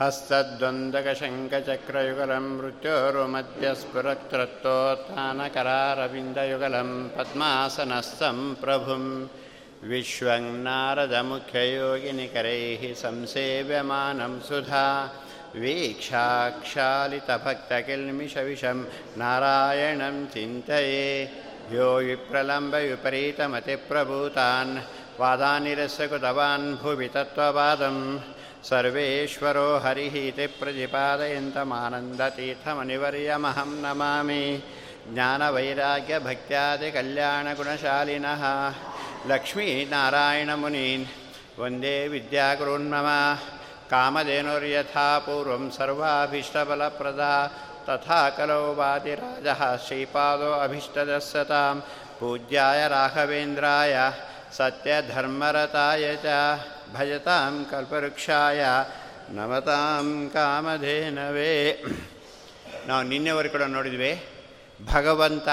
हस्तद्वन्द्वकशङ्खचक्रयुगलं मृत्योर्मध्यस्फुरत्रत्तोत्थानकरारविन्दयुगलं पद्मासनस्थं प्रभुं विश्वं नारदमुख्ययोगिनिकरैः संसेव्यमानं सुधा वीक्षाक्षालितभक्तकिल्मिषविषं नारायणं चिन्तये। यो विप्रलम्बविपरीतमतिप्रभूतान् वादानिरस्य कृतवान् भुवि तत्त्ववादम् सर्वेश्वरो हरिः इति प्रतिपादयन्तमानन्दतीर्थमनिवर्यमहं नमामि। ज्ञानवैराग्यभक्त्यादिकल्याणगुणशालिनः लक्ष्मीनारायणमुनीन् वंदे विद्यागुरुन्मम कामधेनुर्यथा पूर्वं सर्वाभीष्टबलप्रदा तथा कलौ वादिराजः श्रीपादो अभीष्टदस्सतां। पूज्याय राघवेन्द्राय, सत्यधर्मरताय च। ಭಜತಾಂ ಕಲ್ಪವೃಕ್ಷಾಯ ನಮತಾಂ ಕಾಮಧೇನವೇ ನಾವು ನಿನ್ನೆವರೆಗೂ ಕೂಡ ನೋಡಿದ್ವಿ, ಭಗವಂತ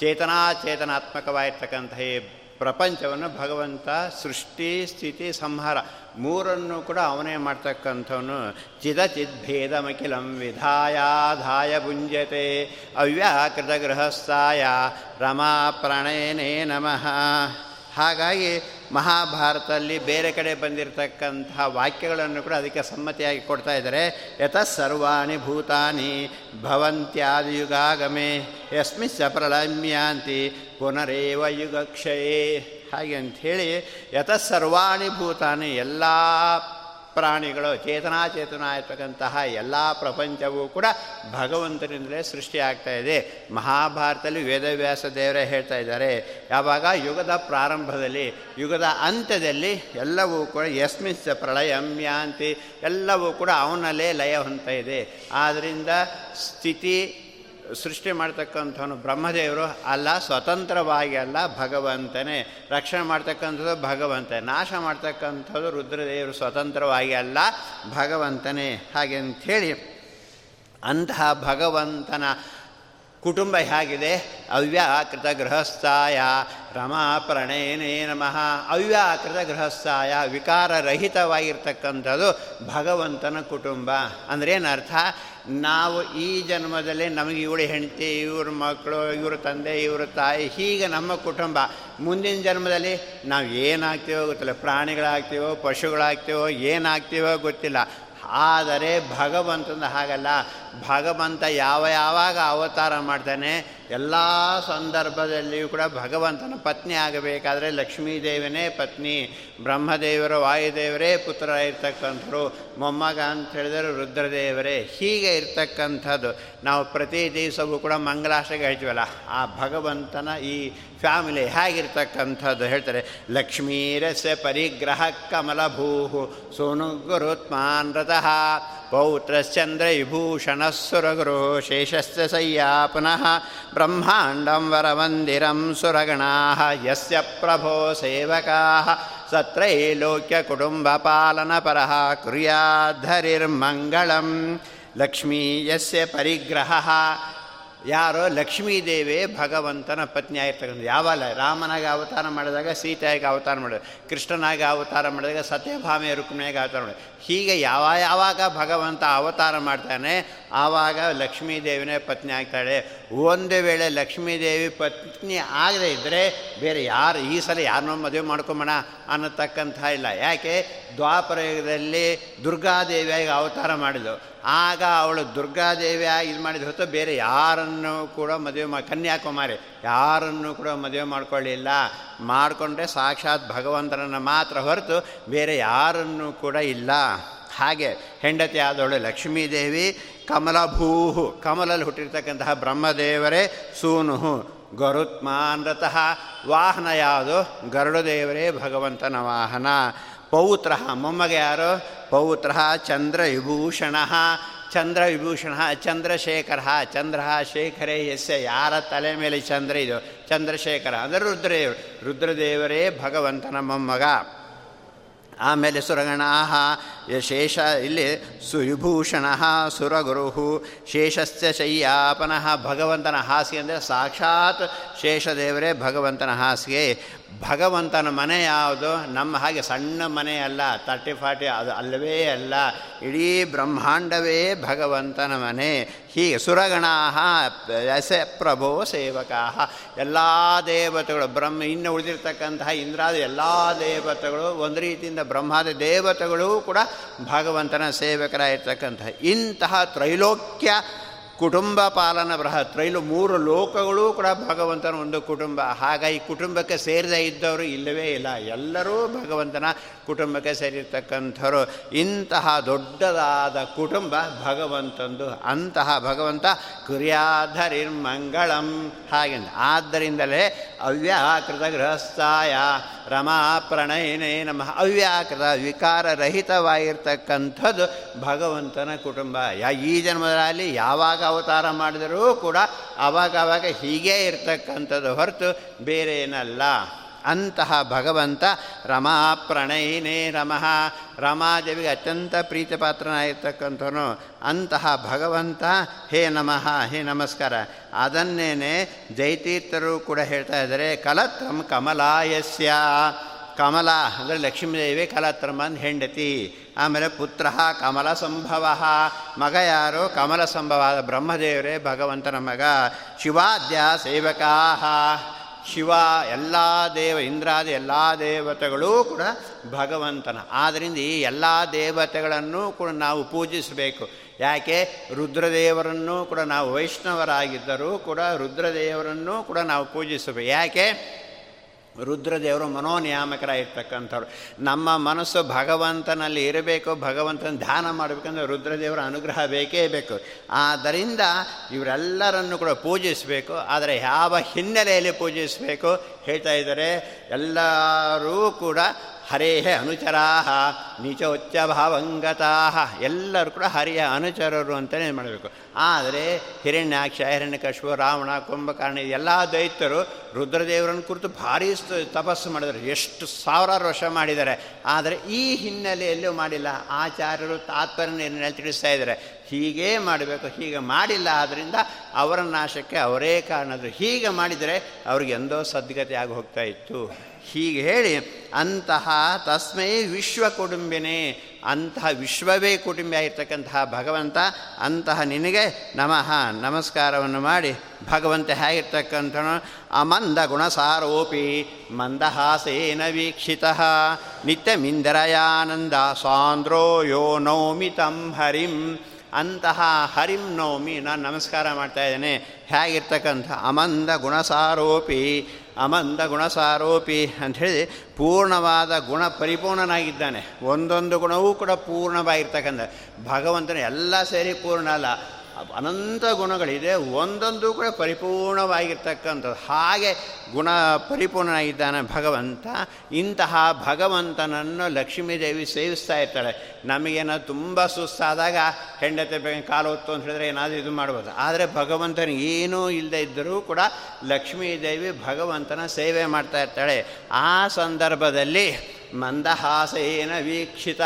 ಚೇತನಾಚೇತನಾತ್ಮಕವಾಗಿರ್ತಕ್ಕಂಥ ಈ ಪ್ರಪಂಚವನ್ನು ಭಗವಂತ ಸೃಷ್ಟಿ, ಸ್ಥಿತಿ, ಸಂಹಾರ ಮೂರನ್ನು ಕೂಡ ಅವನೇ ಮಾಡ್ತಕ್ಕಂಥವನು. ಚಿದ ಚಿದ್ಭೇದಮಖಿಲಂ ವಿಧಾಯಾಧಾಯ ಭುಂಜತೆ ಅವ್ಯಾಕೃತಗೃಹಸ್ಥಾಯ ರಮಾ ಪ್ರಣಯನೇ ನಮಃ. ಹಾಗಾಗಿ ಮಹಾಭಾರತದಲ್ಲಿ ಬೇರೆ ಕಡೆ ಬಂದಿರತಕ್ಕಂತಹ ವಾಕ್ಯಗಳನ್ನು ಕೂಡ ಅದಕ್ಕೆ ಸಮ್ಮತಿಯಾಗಿ ಕೊಡ್ತಾ ಇದ್ದಾರೆ. ಯತ ಸರ್ವಾಣಿ ಭೂತಾನಿ ಭವಂತ್ಯಾದಿಯುಗಾಗಮೆ ಯಸ್ಮಿಶ್ಚ ಸಪ್ರಲಮ್ಯಾಂತಿ ಪುನರೇವ ಯುಗಕ್ಷಯೇ. ಹಾಗೆ ಅಂಥೇಳಿ ಯತ ಸರ್ವಾಣಿ ಭೂತಾನಿ ಎಲ್ಲ ಪ್ರಾಣಿಗಳು ಚೇತನಾಚೇತನ ಆಗಿರ್ತಕ್ಕಂತಹ ಎಲ್ಲ ಪ್ರಪಂಚವೂ ಕೂಡ ಭಗವಂತನಿಂದಲೇ ಸೃಷ್ಟಿಯಾಗ್ತಾ ಇದೆ. ಮಹಾಭಾರತದಲ್ಲಿ ವೇದವ್ಯಾಸ ದೇವರೇ ಹೇಳ್ತಾ ಇದ್ದಾರೆ. ಯಾವಾಗ ಯುಗದ ಪ್ರಾರಂಭದಲ್ಲಿ, ಯುಗದ ಅಂತ್ಯದಲ್ಲಿ ಎಲ್ಲವೂ ಕೂಡ ಯಸ್ಮಿನ್ ಪ್ರಳಯಮ್ಯಾಂತಿ ಎಲ್ಲವೂ ಕೂಡ ಅವನಲ್ಲೇ ಲಯ ಹೊಂತ ಇದೆ. ಆದ್ದರಿಂದ ಸ್ಥಿತಿ ಸೃಷ್ಟಿ ಮಾಡ್ತಕ್ಕಂಥವನು ಬ್ರಹ್ಮದೇವರು ಅಲ್ಲ, ಸ್ವತಂತ್ರವಾಗಿ ಅಲ್ಲ, ಭಗವಂತನೇ. ರಕ್ಷಣೆ ಮಾಡ್ತಕ್ಕಂಥದ್ದು ಭಗವಂತ. ನಾಶ ಮಾಡ್ತಕ್ಕಂಥದ್ದು ರುದ್ರದೇವರು ಸ್ವತಂತ್ರವಾಗಿ ಅಲ್ಲ, ಭಗವಂತನೇ. ಹಾಗೆ ಅಂಥೇಳಿ ಅಂತಹ ಭಗವಂತನ ಕುಟುಂಬ ಹೇಗಿದೆ? ಅವ್ಯಾಕೃತ ಗೃಹಸ್ಥಾಯ ರಮಾ ಪ್ರಣಯನೇ ನಮಃ. ಅವ್ಯಾಕೃತ ಗೃಹಸ್ಥಾಯ ವಿಕಾರರಹಿತವಾಗಿರ್ತಕ್ಕಂಥದ್ದು ಭಗವಂತನ ಕುಟುಂಬ. ಅಂದ್ರೇನರ್ಥ ನಾವು ಈ ಜನ್ಮದಲ್ಲಿ ನಮಗೆ ಇವಳು ಹೆಂಡತಿ, ಇವ್ರ ಮಕ್ಕಳು, ಇವ್ರ ತಂದೆ, ಇವ್ರ ತಾಯಿ, ಹೀಗೆ ನಮ್ಮ ಕುಟುಂಬ. ಮುಂದಿನ ಜನ್ಮದಲ್ಲಿ ನಾವು ಏನಾಗ್ತೀವೋ ಗೊತ್ತಿಲ್ಲ. ಪ್ರಾಣಿಗಳಾಗ್ತೀವೋ, ಪಶುಗಳಾಗ್ತೀವೋ, ಏನಾಗ್ತೀವೋ ಗೊತ್ತಿಲ್ಲ. ಆದರೆ ಭಗವಂತನ ಹಾಗಲ್ಲ. ಭಗವಂತ ಯಾವ ಯಾವಾಗ ಅವತಾರ ಮಾಡ್ತಾನೆ, ಎಲ್ಲ ಸಂದರ್ಭದಲ್ಲಿಯೂ ಕೂಡ ಭಗವಂತನ ಪತ್ನಿ ಆಗಬೇಕಾದರೆ ಲಕ್ಷ್ಮೀದೇವನೇ ಪತ್ನಿ, ಬ್ರಹ್ಮದೇವರು, ವಾಯುದೇವರೇ ಪುತ್ರ ಇರ್ತಕ್ಕಂಥರು ಮೊಮ್ಮಗ ಅಂತ ಹೇಳಿದರೆ ರುದ್ರದೇವರೇ, ಹೀಗೆ ಇರ್ತಕ್ಕಂಥದ್ದು. ನಾವು ಪ್ರತಿ ದಿವಸವೂ ಕೂಡ ಮಂಗಲಾಷ್ಟಕ್ಕೆ ಹೇಳ್ತೀವಲ್ಲ, ಆ ಭಗವಂತನ ಈ ಫ್ಯಾಮಿಲಿ ಹೇಗಿರ್ತಕ್ಕಂಥದ್ದು ಹೇಳ್ತಾರೆ, ಲಕ್ಷ್ಮೀರಸ್ಯ ಪರಿಗ್ರಹ ಕಮಲಭೂ ಸೋನುಗುರುತ್ಮಾನ್ ರಥ ಪೌತ್ರಶ್ಚಂದ್ರ ವಿಭೂಷಣಸ್ಸುರಗುರು ಶೇಷಸ್ಯ ಸಯ್ಯಾ ಪುನಃ ಬ್ರಹ್ಮಾಂಡಂ ವರಮಂದಿರಂ ಸುರಗಣಾ ಯಸ್ಯ ಪ್ರಭೋ ಸೇವಕಾ ಸತ್ರೈಲೋಕ್ಯ ಕುಟುಂಬ ಪಾಲನಪರ ಕುರ್ಯಾಧರಿರ್ಮಂಗಳಂ. ಲಕ್ಷ್ಮೀ ಯಸ್ಯ ಪರಿಗ್ರಹ. ಯಾರೋ ಲಕ್ಷ್ಮೀದೇವಿ ಭಗವಂತನ ಪತ್ನಿ ಆಗಿರ್ತಕ್ಕಂಥ ಯಾವಲ್ಲ ರಾಮನಾಗ ಅವತಾರ ಮಾಡಿದಾಗ ಸೀತೆಯಾಗಿ ಅವತಾರ ಮಾಡಿದ ಕೃಷ್ಣನಾಗಿ ಅವತಾರ ಮಾಡಿದಾಗ, ಸತ್ಯಭಾಮೆ ರುಕ್ಮಿಣಿಯಾಗಿ ಅವತಾರ ಮಾಡಿದ ಹೀಗೆ ಯಾವ ಯಾವಾಗ ಭಗವಂತ ಅವತಾರ ಮಾಡ್ತಾನೆ ಆವಾಗ ಲಕ್ಷ್ಮೀದೇವಿನೇ ಪತ್ನಿ ಆಗ್ತಾಳೆ. ಒಂದು ವೇಳೆ ಲಕ್ಷ್ಮೀದೇವಿ ಪತ್ನಿ ಆಗದೇ ಇದ್ದರೆ ಬೇರೆ ಯಾರು, ಈ ಸಲ ಯಾರನ್ನೋ ಮದುವೆ ಮಾಡ್ಕೊಂಬೋಣ ಅನ್ನತಕ್ಕಂಥ ಇಲ್ಲ. ಯಾಕೆ? ದ್ವಾಪರಯುಗದಲ್ಲಿ ದುರ್ಗಾದೇವಿಯಾಗಿ ಅವತಾರ ಮಾಡಿದಳು ಆಗ ಅವಳು ದುರ್ಗಾದೇವಿಯಾಗಿ ಇದು ಮಾಡಿದ ಹೊತ್ತು ಬೇರೆ ಯಾರನ್ನು ಕೂಡ ಮದುವೆ ಮಾ, ಕನ್ಯಾಕುಮಾರಿ ಯಾರನ್ನು ಕೂಡ ಮದುವೆ ಮಾಡ್ಕೊಳ್ಳಿಲ್ಲ. ಮಾಡಿಕೊಂಡ್ರೆ ಸಾಕ್ಷಾತ್ ಭಗವಂತನನ್ನು ಮಾತ್ರ ಹೊರತು ಬೇರೆ ಯಾರನ್ನು ಕೂಡ ಇಲ್ಲ. ಹಾಗೆ ಹೆಂಡತಿ ಆದವಳು ಲಕ್ಷ್ಮೀದೇವಿ ಕಮಲಭೂಹು, ಕಮಲಲ್ಲಿ ಹುಟ್ಟಿರ್ತಕ್ಕಂತಹ ಬ್ರಹ್ಮದೇವರೇ ಸೂನು ಗರುತ್ಮಾನ್ರತಃ, ವಾಹನ ಯಾವುದು? ಗರುಡದೇವರೇ, ಭಗವಂತನ ವಾಹನ. ಪೌತ್ರ, ಮೊಮ್ಮಗ ಯಾರು? ಪೌತ್ರ ಚಂದ್ರ ವಿಭೂಷಣ ಚಂದ್ರ ವಿಭೂಷಣ ಚಂದ್ರಶೇಖರ. ಚಂದ್ರ, ಶೇಖರೇ ಯಸ್ಯ ಯಾರ ತಲೆ ಮೇಲೆ ಚಂದ್ರ ಇದು? ಚಂದ್ರಶೇಖರ, ಅಂದರೆ ರುದ್ರದೇವರು ರುದ್ರದೇವರೇ, ಭಗವಂತನ ಮೊಮ್ಮಗ. ಆಮೇಲೆ ಸುರಗಣ ಶೇಷ ಇಲ್ಲಿ ಸುವಿಭೂಷಣ ಸುರಗುರು ಶೇಷಸ್ಯ ಶಯ್ಯಾಪನಃ ಭಗವಂತನ ಹಾಸಿಗೆ ಅಂದರೆ ಸಾಕ್ಷಾತ್ ಶೇಷದೇವರೇ ಭಗವಂತನ ಹಾಸಿಗೆ. ಭಗವಂತನ ಮನೆ ಯಾವುದು? ನಮ್ಮ ಹಾಗೆ ಸಣ್ಣ ಮನೆ ಅಲ್ಲ, ತರ್ಟಿ ಫಾರ್ಟಿ ಅದು ಅಲ್ಲವೇ ಅಲ್ಲ, ಇಡೀ ಬ್ರಹ್ಮಾಂಡವೇ ಭಗವಂತನ ಮನೆ. ಹೀಗೆ ಸುರಗಣಾ ಯಸ ಪ್ರಭೋ ಸೇವಕಾ ಎಲ್ಲ ದೇವತೆಗಳು, ಬ್ರಹ್ಮ, ಇನ್ನು ಉಳಿದಿರ್ತಕ್ಕಂತಹ ಇಂದ್ರಾದ ಎಲ್ಲ ದೇವತೆಗಳು, ಒಂದು ರೀತಿಯಿಂದ ಬ್ರಹ್ಮಾದ ದೇವತೆಗಳು ಕೂಡ ಭಗವಂತನ ಸೇವಕರಾಗಿರ್ತಕ್ಕಂತಹ ಇಂತಹ ತ್ರೈಲೋಕ್ಯ ಕುಟುಂಬ ಪಾಲನ ಬೃಹತ್. ರೈಲು ಮೂರು ಲೋಕಗಳು ಕೂಡ ಭಗವಂತನ ಒಂದು ಕುಟುಂಬ. ಹಾಗಾಗಿ ಕುಟುಂಬಕ್ಕೆ ಸೇರಿದ ಇದ್ದವರು ಇಲ್ಲವೇ ಇಲ್ಲ. ಎಲ್ಲರೂ ಭಗವಂತನ ಕುಟುಂಬಕ್ಕೆ ಸೇರಿರ್ತಕ್ಕಂಥವ್ರು, ಇಂತಹ ದೊಡ್ಡದಾದ ಕುಟುಂಬ ಭಗವಂತಂದು, ಅಂತಹ ಭಗವಂತ ಕುರ್ಯಾಧರಿರ್ಮಂಗಳಂ ಹಾಗೆ ಆದ್ದರಿಂದಲೇ ಅವ್ಯಾಕೃತ ಗೃಹಸ್ಥಾಯ ರಮಾ ಪ್ರಣಯನೇ ನಮ್ಮ ಅವ್ಯಾಕೃತ ವಿಕಾರರಹಿತವಾಗಿರ್ತಕ್ಕಂಥದ್ದು ಭಗವಂತನ ಕುಟುಂಬ. ಯಾ ಈ ಜನ್ಮದಲ್ಲಿ ಯಾವಾಗ ಅವತಾರ ಮಾಡಿದರೂ ಕೂಡ ಆವಾಗವಾಗ ಆವಾಗ ಹೀಗೇ ಇರ್ತಕ್ಕಂಥದ್ದು ಹೊರತು ಬೇರೆ ಏನಲ್ಲ ಅಂತಹ ಭಗವಂತ ರಮಾ ಪ್ರಣಯಿನೇ ರಮಃ. ರಮಾದೇವಿಗೆ ಅತ್ಯಂತ ಪ್ರೀತಿಪಾತ್ರನಾಗಿರ್ತಕ್ಕಂಥವನು. ಅಂತಹ ಭಗವಂತ, ಹೇ ನಮಃ, ಹೇ ನಮಸ್ಕಾರ. ಅದನ್ನೇನೆ ಜೈತೀರ್ಥರು ಕೂಡ ಹೇಳ್ತಾ ಇದ್ದಾರೆ, ಕಲತ್ರಂ ಕಮಲಾಯಸ್ಯ. ಕಮಲ ಅಂದರೆ ಲಕ್ಷ್ಮೀದೇವಿ ಕಲತ್ರಮ್ಮನ ಹೆಂಡತಿ. ಆಮೇಲೆ ಪುತ್ರ ಕಮಲ ಸಂಭವ ಮಗ ಯಾರು? ಕಮಲ ಸಂಭವ ಬ್ರಹ್ಮದೇವರೇ ಭಗವಂತನ ಮಗ. ಶಿವಾದ್ಯ ಸೇವಕಾ. ಶಿವ, ಎಲ್ಲ ದೇವ, ಇಂದ್ರಾದಿ ಎಲ್ಲ ದೇವತೆಗಳೂ ಕೂಡ ಭಗವಂತನ. ಆದ್ದರಿಂದ ಈ ಎಲ್ಲ ದೇವತೆಗಳನ್ನು ಕೂಡ ನಾವು ಪೂಜಿಸಬೇಕು. ಯಾಕೆ? ರುದ್ರದೇವರನ್ನು ಕೂಡ ನಾವು ವೈಷ್ಣವರಾಗಿದ್ದರೂ ಕೂಡ ರುದ್ರದೇವರನ್ನು ಕೂಡ ನಾವು ಪೂಜಿಸಬೇಕು. ಯಾಕೆ? ರುದ್ರದೇವರು ಮನೋನಿಯಾಮಕರಾಗಿರ್ತಕ್ಕಂಥವ್ರು. ನಮ್ಮ ಮನಸ್ಸು ಭಗವಂತನಲ್ಲಿ ಇರಬೇಕು, ಭಗವಂತನ ಧ್ಯಾನ ಮಾಡಬೇಕಂದ್ರೆ ರುದ್ರದೇವರ ಅನುಗ್ರಹ ಬೇಕೇ ಬೇಕು. ಆದ್ದರಿಂದ ಇವರೆಲ್ಲರನ್ನು ಕೂಡ ಪೂಜಿಸಬೇಕು, ಆದರೆ ಯಾವ ಹಿನ್ನೆಲೆಯಲ್ಲಿ ಪೂಜಿಸಬೇಕು ಹೇಳ್ತಾ ಇದ್ದಾರೆ, ಎಲ್ಲರೂ ಕೂಡ ಹರೇಹ ಅನುಚರಾ ನೀಚೋಚ್ಚ ಭಾವಂಗತಾಹ, ಎಲ್ಲರೂ ಕೂಡ ಹರಿಯ ಅನುಚರರು ಅಂತಲೇ ಮಾಡಬೇಕು. ಆದರೆ ಹಿರಣ್ಯಾಕ್ಷ ಹಿರಣ್ಯಕಶ್ವ ರಾವಣ, ಕುಂಭಕರ್ಣ ಎಲ್ಲ ದೈತ್ಯರು ರುದ್ರದೇವರನ್ನು ಕುರಿತು ಭಾರಿ ತಪಸ್ಸು ಮಾಡಿದರು ಎಷ್ಟು ಸಾವಿರಾರು ವರ್ಷ ಮಾಡಿದ್ದಾರೆ. ಆದರೆ ಈ ಹಿನ್ನೆಲೆಯಲ್ಲೂ ಮಾಡಿಲ್ಲ. ಆಚಾರ್ಯರು ತಾತ್ಪರ್ಯ ತಿಳಿಸ್ತಾ ಇದ್ದಾರೆ. ಹೀಗೇ ಮಾಡಬೇಕು, ಹೀಗೆ ಮಾಡಿಲ್ಲ ಆದ್ದರಿಂದ ಅವರ ನಾಶಕ್ಕೆ ಅವರೇ ಕಾರಣದರು ಹೀಗೆ ಮಾಡಿದರೆ ಅವ್ರಿಗೆ ಎಂದೋ ಸದ್ಗತಿ ಆಗಿ ಇತ್ತು. ಹೀಗೆ ಹೇಳಿ, ಅಂತಹ ತಸ್ಮೈ ವಿಶ್ವ ಕುಟುಂಬಿನೇ ಅಂತಹ ವಿಶ್ವವೇ ಕುಟುಂಬಿ ಆಗಿರ್ತಕ್ಕಂತಹ ಭಗವಂತ, ಅಂತಹ ನಿನಗೆ ನಮಃ ನಮಸ್ಕಾರವನ್ನು ಮಾಡಿ, ಭಗವಂತ ಹೇಗಿರ್ತಕ್ಕಂಥನು ಅಮಂದ ಗುಣಸಾರೋಪಿ ಮಂದಹಾಸೇನ ವೀಕ್ಷಿತ, ನಿತ್ಯಮಿಂದರಯಾನಂದ ಸಾಂದ್ರೋ ಯೋ ನೌಮಿ ತಂ ಹರಿಂ, ಅಂತಹ ಹರಿಂ ನೌಮಿ, ನಾನು ನಮಸ್ಕಾರ ಮಾಡ್ತಾ ಇದ್ದೇನೆ, ಹೇಗಿರ್ತಕ್ಕಂಥ ಅಮಂದ ಗುಣಸಾರೋಪಿ ಅಮಂದ ಗುಣಸಾರೋಪಿ ಅಂಥೇಳಿ ಪೂರ್ಣವಾದ ಗುಣ ಪರಿಪೂರ್ಣನಾಗಿದ್ದಾನೆ. ಒಂದೊಂದು ಗುಣವೂ ಕೂಡ ಪೂರ್ಣವಾಗಿರ್ತಕ್ಕಂಥ ಭಗವಂತನ ಎಲ್ಲ ಸೇರಿ ಪೂರ್ಣ ಅಲ್ಲ. ಅನಂತ ಗುಣಗಳಿದೆ. ಒಂದೊಂದು ಕೂಡ ಪರಿಪೂರ್ಣವಾಗಿರ್ತಕ್ಕಂಥದ್ದು. ಹಾಗೆ ಗುಣ ಪರಿಪೂರ್ಣನಾಗಿದ್ದಾನೆ ಭಗವಂತ. ಇಂತಹ ಭಗವಂತನನ್ನು ಲಕ್ಷ್ಮೀದೇವಿ ಸೇವಿಸ್ತಾ ಇರ್ತಾಳೆ. ನಮಗೇನಾದ್ರು ತುಂಬ ಸುಸ್ತಾದಾಗ ಹೆಂಡತಿ ಬೇಗ ಕಾಲು ಹೊತ್ತು ಅಂತ ಹೇಳಿದ್ರೆ ಏನಾದರೂ ಇದು ಮಾಡ್ಬೋದು. ಆದರೆ ಭಗವಂತನ ಏನೂ ಇಲ್ಲದೆ ಇದ್ದರೂ ಕೂಡ ಲಕ್ಷ್ಮೀದೇವಿ ಭಗವಂತನ ಸೇವೆ ಮಾಡ್ತಾ ಇರ್ತಾಳೆ. ಆ ಸಂದರ್ಭದಲ್ಲಿ ಮಂದಹಾಸೇನ ವೀಕ್ಷಿತ.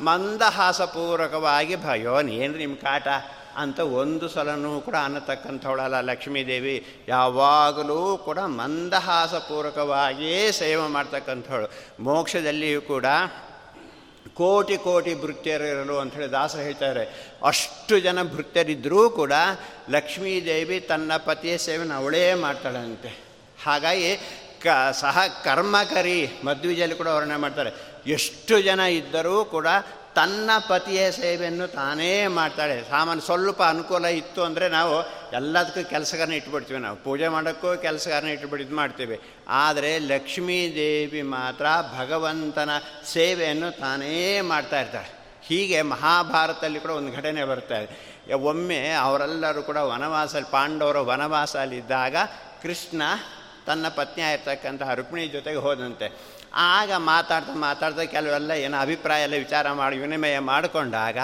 ಮಂದಹಾಸಪೂರ್ವಕವಾಗಿ ಭಯೋನ್ ಏನು ನಿಮ್ಮ ಕಾಟ. ಅಂತ ಒಂದು ಸಲನೂ ಕೂಡ ಅನ್ನತಕ್ಕಂಥವಳಲ್ಲ ಲಕ್ಷ್ಮೀದೇವಿ. ಯಾವಾಗಲೂ ಕೂಡ ಮಂದಹಾಸಪೂರ್ವಕವಾಗಿಯೇ ಸೇವೆ ಮಾಡ್ತಕ್ಕಂಥವಳು. ಮೋಕ್ಷದಲ್ಲಿಯೂ ಕೂಡ ಕೋಟಿ ಕೋಟಿ ಭೃತ್ಯರಿರಲು ಅಂಥೇಳಿ ದಾಸ ಹೇಳ್ತಾರೆ. ಅಷ್ಟು ಜನ ಭೃತ್ಯರಿದ್ದರೂ ಕೂಡ ಲಕ್ಷ್ಮೀದೇವಿ ತನ್ನ ಪತಿಯ ಸೇವೆನ ಅವಳೇ ಮಾಡ್ತಾಳಂತೆ. ಹಾಗಾಗಿ ಕ, ಸಹ ಕರ್ಮಕರಿ ಮದ್ವಿಜಲ್ಲಿ ಕೂಡ ವರ್ಣನೆ ಮಾಡ್ತಾರೆ. ಎಷ್ಟು ಜನ ಇದ್ದರೂ ಕೂಡ ತನ್ನ ಪತಿಯ ಸೇವೆಯನ್ನು ತಾನೇ ಮಾಡ್ತಾಳೆ. ಸಾಮಾನ್ಯ ಸ್ವಲ್ಪ ಅನುಕೂಲ ಇತ್ತು ಅಂದರೆ ನಾವು ಎಲ್ಲದಕ್ಕೂ ಕೆಲಸಗಾರನ ಇಟ್ಬಿಡ್ತೀವಿ. ನಾವು ಪೂಜೆ ಮಾಡೋಕ್ಕೂ ಕೆಲಸಗಾರನ ಇಟ್ಬಿಟ್ಟು ಮಾಡ್ತೀವಿ. ಆದರೆ ಲಕ್ಷ್ಮೀ ದೇವಿ ಮಾತ್ರ ಭಗವಂತನ ಸೇವೆಯನ್ನು ತಾನೇ ಮಾಡ್ತಾ ಇರ್ತಾಳೆ. ಹೀಗೆ ಮಹಾಭಾರತದಲ್ಲಿ ಕೂಡ ಒಂದು ಘಟನೆ ಬರ್ತಾ ಇದೆ. ಒಮ್ಮೆ ಅವರೆಲ್ಲರೂ ಕೂಡ ವನವಾಸಲ್ಲಿ ಪಾಂಡವರು ವನವಾಸಲ್ಲಿದ್ದಾಗ ಕೃಷ್ಣ ತನ್ನ ಪತ್ನಿ ಆಗಿರ್ತಕ್ಕಂತಹ ರುಕ್ಮಿಣಿ ಜೊತೆಗೆ ಹೋದಂತೆ. ಆಗ ಮಾತಾಡ್ತಾ ಮಾತಾಡ್ತಾ ಕೆಲವೆಲ್ಲ ಏನೋ ಅಭಿಪ್ರಾಯ ಎಲ್ಲ ವಿಚಾರ ಮಾಡಿ ವಿನಿಮಯ ಮಾಡಿಕೊಂಡಾಗ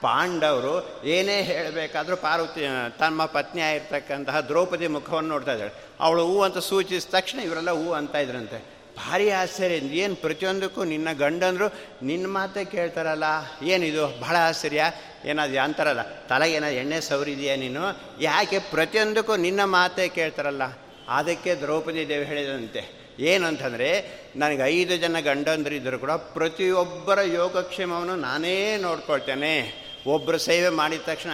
ಪಾಂಡವರು ಏನೇ ಹೇಳಬೇಕಾದ್ರೂ ಪಾರ್ವತಿ, ತಮ್ಮ ಪತ್ನಿ ಆಗಿರ್ತಕ್ಕಂತಹ ದ್ರೌಪದಿ ಮುಖವನ್ನು ನೋಡ್ತಾ ಇದ್ದಾಳೆ. ಅವಳು ಹೂ ಅಂತ ಸೂಚಿಸಿದ ತಕ್ಷಣ ಇವರೆಲ್ಲ ಹೂ ಅಂತ ಇದ್ರಂತೆ. ಭಾರಿ ಆಶ್ಚರ್ಯ. ಏನು ಪ್ರತಿಯೊಂದಕ್ಕೂ ನಿನ್ನ ಗಂಡಂದರು ನಿನ್ನ ಮಾತೇ ಕೇಳ್ತಾರಲ್ಲ. ಏನಿದು? ಬಹಳ ಆಶ್ಚರ್ಯ. ಏನಾದ್ರು ಅಂತಾರಲ್ಲ. ತಲೆಗೇನ ಎಣ್ಣೆ ಸವರಿದೆಯಾ ನೀನು? ಯಾಕೆ ಪ್ರತಿಯೊಂದಕ್ಕೂ ನಿನ್ನ ಮಾತೇ ಕೇಳ್ತಾರಲ್ಲ. ಅದಕ್ಕೆ ದ್ರೌಪದಿ ದೇವಿ ಹೇಳಿದಂತೆ ಏನಂತಂದರೆ, ನನಗೆ ಐದು ಜನ ಗಂಡಂದರಿದ್ದರೂ ಕೂಡ ಪ್ರತಿಯೊಬ್ಬರ ಯೋಗಕ್ಷೇಮವನ್ನು ನಾನೇ ನೋಡ್ಕೊಳ್ತೇನೆ. ಒಬ್ಬರು ಸೇವೆ ಮಾಡಿದ ತಕ್ಷಣ,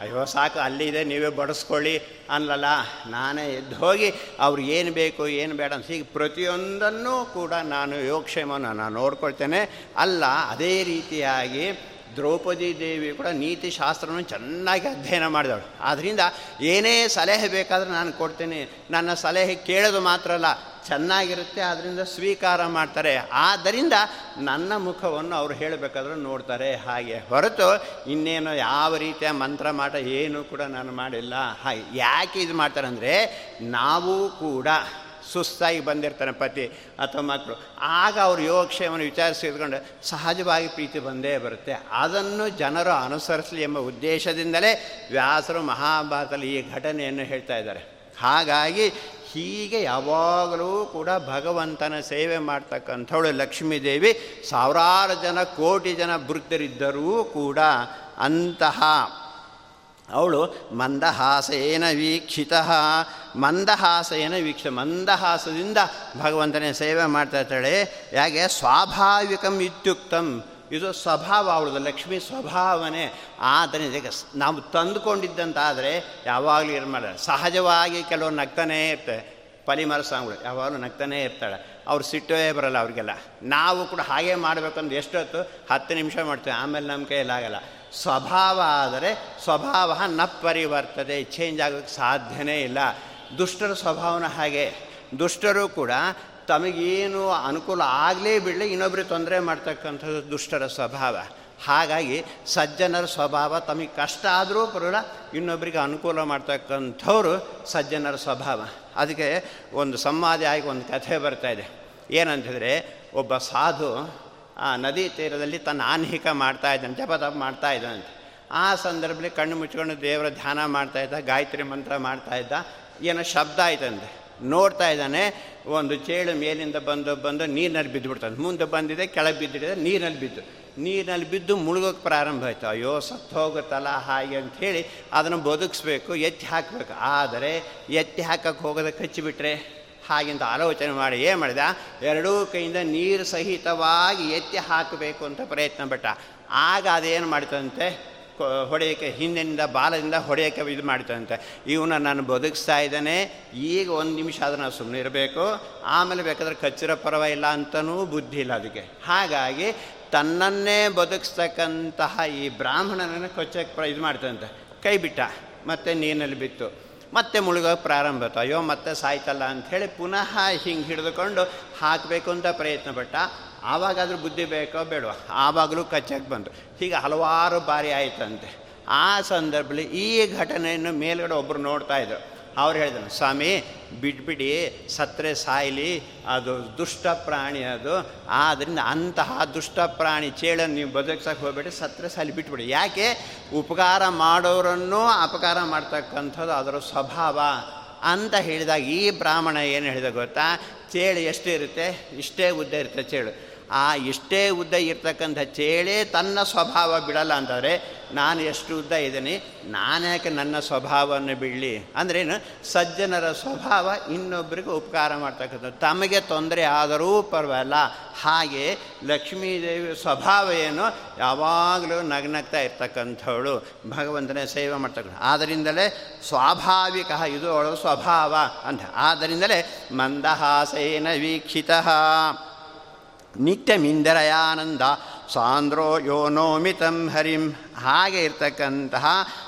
ಅಯ್ಯೋ ಸಾಕು, ಅಲ್ಲಿದೆ, ನೀವೇ ಬಡಿಸ್ಕೊಳ್ಳಿ ಅನ್ಲಲ್ಲ ನಾನೇ ಎದ್ದು ಹೋಗಿ, ಅವ್ರು ಏನು ಬೇಕು, ಏನು ಬೇಡ ಅಂತ ಹೀಗೆ ಪ್ರತಿಯೊಂದನ್ನು ಕೂಡ ನಾನು ಯೋಗಕ್ಷೇಮವನ್ನು ನಾನು ನೋಡ್ಕೊಳ್ತೇನೆ. ಅಲ್ಲ, ಅದೇ ರೀತಿಯಾಗಿ ದ್ರೌಪದಿ ದೇವಿ ಕೂಡ ನೀತಿ ಶಾಸ್ತ್ರವನ್ನು ಚೆನ್ನಾಗಿ ಅಧ್ಯಯನ ಮಾಡಿದವಳು. ಆದ್ದರಿಂದ ಏನೇ ಸಲಹೆ ಬೇಕಾದರೂ ನಾನು ಕೊಡ್ತೇನೆ. ನನ್ನ ಸಲಹೆ ಕೇಳೋದು ಮಾತ್ರ ಅಲ್ಲ, ಚೆನ್ನಾಗಿರುತ್ತೆ ಅದರಿಂದ ಸ್ವೀಕಾರ ಮಾಡ್ತಾರೆ. ಆದ್ದರಿಂದ ನನ್ನ ಮುಖವನ್ನು ಅವರು ಹೇಳಬೇಕಾದ್ರೂ ನೋಡ್ತಾರೆ ಹಾಗೆ. ಹೊರತು ಇನ್ನೇನು ಯಾವ ರೀತಿಯ ಮಂತ್ರ ಮಾಟ ಏನೂ ಕೂಡ ನಾನು ಮಾಡಿಲ್ಲ. ಹಾಗೆ ಯಾಕೆ ಇದು ಮಾಡ್ತಾರೆ ಅಂದರೆ, ನಾವು ಕೂಡ ಸುಸ್ತಾಗಿ ಬಂದಿರ್ತಾನೆ ಪತಿ ಅಥವಾ ಮಕ್ಕಳು. ಆಗ ಅವರು ಯೋಗಕ್ಷೇಮವನ್ನು ವಿಚಾರಿಸಿಕೊಂಡು ಸಹಜವಾಗಿ ಪ್ರೀತಿ ಬಂದೇ ಬರುತ್ತೆ. ಅದನ್ನು ಜನರು ಅನುಸರಿಸಲಿ ಎಂಬ ಉದ್ದೇಶದಿಂದಲೇ ವ್ಯಾಸರು ಮಹಾಭಾರತದಲ್ಲಿ ಈ ಘಟನೆಯನ್ನು ಹೇಳ್ತಾ ಇದ್ದಾರೆ. ಹಾಗಾಗಿ ಹೀಗೆ ಯಾವಾಗಲೂ ಕೂಡ ಭಗವಂತನ ಸೇವೆ ಮಾಡ್ತಕ್ಕಂಥವಳು ಲಕ್ಷ್ಮೀದೇವಿ ಸಾವಿರಾರು ಜನ ಕೋಟಿ ಜನ ವೃದ್ಧರಿದ್ದರೂ ಕೂಡ ಅಂತಹ ಅವಳು ಮಂದಹಾಸೇನ ವೀಕ್ಷಿತ, ಮಂದಹಾಸೇನ ವೀಕ್ಷ ಮಂದಹಾಸದಿಂದ ಭಗವಂತನೇ ಸೇವೆ ಮಾಡ್ತಾ ಇರ್ತಾಳೆ. ಯಾಕೆ ಸ್ವಾಭಾವಿಕಂ ಇತ್ಯುಕ್ತಂ. ಇದು ಸ್ವಭಾವ ಅವಳದು, ಲಕ್ಷ್ಮಿ ಸ್ವಭಾವನೆ. ಆದ್ದರಿಂದ ನಾವು ತಂದುಕೊಂಡಿದ್ದಂತಾದರೆ ಯಾವಾಗಲೂ ಏನು ಮಾಡ ಸಹಜವಾಗಿ ಕೆಲವರು ನಗ್ತಾನೇ ಇರ್ತಾರೆ. ಪಲಿಮರ ಸಾಂಗಳು ಯಾವಾಗಲೂ ನಗ್ತಾನೇ ಇರ್ತಾಳೆ. ಅವ್ರು ಸಿಟ್ಟೇ ಬರಲ್ಲ ಅವ್ರಿಗೆಲ್ಲ. ನಾವು ಕೂಡ ಹಾಗೆ ಮಾಡಬೇಕಂದ್ರೆ ಎಷ್ಟೊತ್ತು? ಹತ್ತು ನಿಮಿಷ ಮಾಡ್ತೇವೆ. ಆಮೇಲೆ ನಮ್ಮ ಕೈಯಲ್ಲಾಗಲ್ಲ ಸ್ವಭಾವ ಆದರೆ ಸ್ವಭಾವ ನ ಪರಿವರ್ತದೆ ಚೇಂಜ್ ಆಗೋಕ್ಕೆ ಸಾಧ್ಯನೇ ಇಲ್ಲ. ದುಷ್ಟರ ಸ್ವಭಾವನ ಹಾಗೆ. ದುಷ್ಟರು ಕೂಡ ತಮಗೇನು ಅನುಕೂಲ ಆಗಲೇ ಬಿಡಲಿ ಇನ್ನೊಬ್ಬರಿಗೆ ತೊಂದರೆ ಮಾಡ್ತಕ್ಕಂಥದ್ದು ದುಷ್ಟರ ಸ್ವಭಾವ. ಹಾಗಾಗಿ ಸಜ್ಜನರ ಸ್ವಭಾವ, ತಮಗೆ ಕಷ್ಟ ಆದರೂ ಪರವಾಗಿಲ್ಲ ಇನ್ನೊಬ್ಬರಿಗೆ ಅನುಕೂಲ ಮಾಡ್ತಕ್ಕಂಥವ್ರು ಸಜ್ಜನರ ಸ್ವಭಾವ. ಅದಕ್ಕೆ ಒಂದು ಸಂವಾದ ಆಗಿ ಒಂದು ಕಥೆ ಬರ್ತಾಯಿದೆ ಏನಂತಂದರೆ, ಒಬ್ಬ ಸಾಧು ಆ ನದಿ ತೀರದಲ್ಲಿ ತನ್ನ ಆನ್ಹಿಕ ಮಾಡ್ತಾ ಇದ್ದಾನೆ, ಜಪ ತಪ ಮಾಡ್ತಾ ಇದ್ದಾನಂತೆ ಆ ಸಂದರ್ಭದಲ್ಲಿ ಕಣ್ಣು ಮುಚ್ಕೊಂಡು ದೇವರ ಧ್ಯಾನ ಮಾಡ್ತಾ ಇದ್ದ, ಗಾಯತ್ರಿ ಮಂತ್ರ ಮಾಡ್ತಾ ಇದ್ದ, ಏನೋ ಶಬ್ದ ಆಯ್ತಂತೆ ನೋಡ್ತಾ ಇದ್ದಾನೆ, ಒಂದು ಚೇಳು ಮೇಲಿಂದ ಬಂದು ಬಂದು ನೀರಿನಲ್ಲಿ ಬಿದ್ದುಬಿಡ್ತಾನೆ. ಮುಂದೆ ಬಂದಿದೆ, ಕೆಳಗೆ ಬಿದ್ದಿದೆ, ನೀರಿನಲ್ಲಿ ಬಿದ್ದು. ನೀರಿನಲ್ಲಿ ಬಿದ್ದು ಮುಳುಗೋಕೆ ಪ್ರಾರಂಭ ಆಯಿತು. ಅಯ್ಯೋ, ಸತ್ತು ಹೋಗುತ್ತಲ್ಲ, ಹಾಗೆ ಅಂಥೇಳಿ ಅದನ್ನು ಬದುಕಿಸ್ಬೇಕು, ಎತ್ತಿ ಹಾಕಬೇಕು. ಆದರೆ ಎತ್ತಿ ಹಾಕಕ್ಕೆ ಹೋಗೋದಕ್ಕೆ ಕಚ್ಚಿಬಿಟ್ರೆ ಹಾಗೆಂತ ಆಲೋಚನೆ ಮಾಡಿ, ಏನು ಮಾಡಿದ? ಎರಡೂ ಕೈಯಿಂದ ನೀರು ಸಹಿತವಾಗಿ ಎತ್ತಿ ಹಾಕಬೇಕು ಅಂತ ಪ್ರಯತ್ನ ಪಟ್ಟ. ಆಗ ಅದೇನು ಮಾಡ್ತಂತೆ? ಹೊಡೆಯೋಕ್ಕೆ, ಹಿಂದಿನಿಂದ ಬಾಲದಿಂದ ಹೊಡೆಯೋಕ್ಕೆ ಇದು ಮಾಡ್ತಂತೆ. ಇವನ ನಾನು ಬದುಕಿಸ್ತಾ ಇದ್ದಾನೆ. ಈಗ ಒಂದು ನಿಮಿಷ ಆದರೂ ನಾವು ಸುಮ್ಮನೆ ಇರಬೇಕು. ಆಮೇಲೆ ಬೇಕಾದ್ರೆ ಕಚ್ಚಿರೋ ಪರವಾಗಿಲ್ಲ ಅಂತನೂ ಬುದ್ಧಿ ಇಲ್ಲ ಅದಕ್ಕೆ. ಹಾಗಾಗಿ ತನ್ನನ್ನೇ ಬದುಕಿಸ್ತಕ್ಕಂತಹ ಈ ಬ್ರಾಹ್ಮಣನನ್ನು ಕೊಚ್ಚಕ್ಕೆ ಇದು ಮಾಡ್ತಂತೆ. ಕೈ ಬಿಟ್ಟ. ಮತ್ತೆ ನೀರಿನಲ್ಲಿ ಬಿತ್ತು. ಮತ್ತೆ ಮುಳುಗೋಕೆ ಪ್ರಾರಂಭ ಆಯ್ತು. ಅಯ್ಯೋ, ಮತ್ತೆ ಸಾಯ್ತಲ್ಲ ಅಂಥೇಳಿ ಪುನಃ ಹಿಂಗೆ ಹಿಡಿದುಕೊಂಡು ಹಾಕಬೇಕು ಅಂತ ಪ್ರಯತ್ನ ಪಟ್ಟ. ಆವಾಗಾದರೂ ಬುದ್ಧಿ ಬೇಕೋ ಬೇಡವಾ ಆವಾಗಲೂ ಕಚ್ಚಾಗಿ ಬಂತು. ಹೀಗೆ ಹಲವಾರು ಬಾರಿ ಆಯಿತಂತೆ. ಆ ಸಂದರ್ಭದಲ್ಲಿ ಈ ಘಟನೆಯನ್ನು ಮೇಲ್ಗಡೆ ಒಬ್ಬರು ನೋಡ್ತಾ ಇದ್ರು. ಅವ್ರು ಹೇಳಿದನು ಸ್ವಾಮಿ ಬಿಟ್ಬಿಡಿ ಸತ್ರೆ ಸಾಯಲಿ, ಅದು ದುಷ್ಟ ಪ್ರಾಣಿ ಅದು. ಆದ್ದರಿಂದ ಅಂತಹ ದುಷ್ಟ ಪ್ರಾಣಿ ಚೇಳನ್ನು ನೀವು ಬದುಕ್ಸಕ್ಕೆ ಹೋಗ್ಬೇಡಿ ಸತ್ರೆ ಸಾಲಿ ಬಿಟ್ಬಿಡಿ. ಯಾಕೆ? ಉಪಕಾರ ಮಾಡೋರನ್ನು ಅಪಕಾರ ಮಾಡ್ತಕ್ಕಂಥದ್ದು ಅದರ ಸ್ವಭಾವ ಅಂತ ಹೇಳಿದಾಗ ಈ ಬ್ರಾಹ್ಮಣ ಏನು ಹೇಳಿದ ಗೊತ್ತಾ? ಚೇಳು ಎಷ್ಟು ಇರುತ್ತೆ, ಇಷ್ಟೇ ಉದ್ದ ಇರುತ್ತೆ ಚೇಳು. ಆ ಇಷ್ಟೇ ಉದ್ದ ಇರ್ತಕ್ಕಂಥ ಚೇಳೆ ತನ್ನ ಸ್ವಭಾವ ಬಿಡಲ್ಲ ಅಂತಂದರೆ ನಾನು ಎಷ್ಟು ಉದ್ದ ಇದ್ದೀನಿ? ನಾನ್ಯಾಕೆ ನನ್ನ ಸ್ವಭಾವವನ್ನು ಬಿಡಲಿ? ಅಂದ್ರೇನು, ಸಜ್ಜನರ ಸ್ವಭಾವ ಇನ್ನೊಬ್ಬರಿಗೆ ಉಪಕಾರ ಮಾಡ್ತಕ್ಕಂಥದ್ದು. ತಮಗೆ ತೊಂದರೆ ಆದರೂ ಪರವಾಗಿಲ್ಲ. ಹಾಗೆ ಲಕ್ಷ್ಮೀದೇವಿ ಸ್ವಭಾವ ಏನು? ಯಾವಾಗಲೂ ನಗ್ನಗ್ತಾ ಇರ್ತಕ್ಕಂಥವಳು. ಭಗವಂತನೇ ಸೇವೆ ಮಾಡ್ತಕ್ಕಂಥ ಆದ್ದರಿಂದಲೇ ಸ್ವಾಭಾವಿಕ ಇದು ಅವಳ ಸ್ವಭಾವ ಅಂತ ಆದ್ದರಿಂದಲೇ ಮಂದಹಾಸೇನ ವೀಕ್ಷಿತ. ನಿತ್ಯಮಿಂದರಯಾನಂದ ಸಾಂದ್ರೋ ಯೋನೋಮಿತಂ ಹರಿಂ. ಹಾಗೆ ಇರ್ತಕ್ಕಂತಹ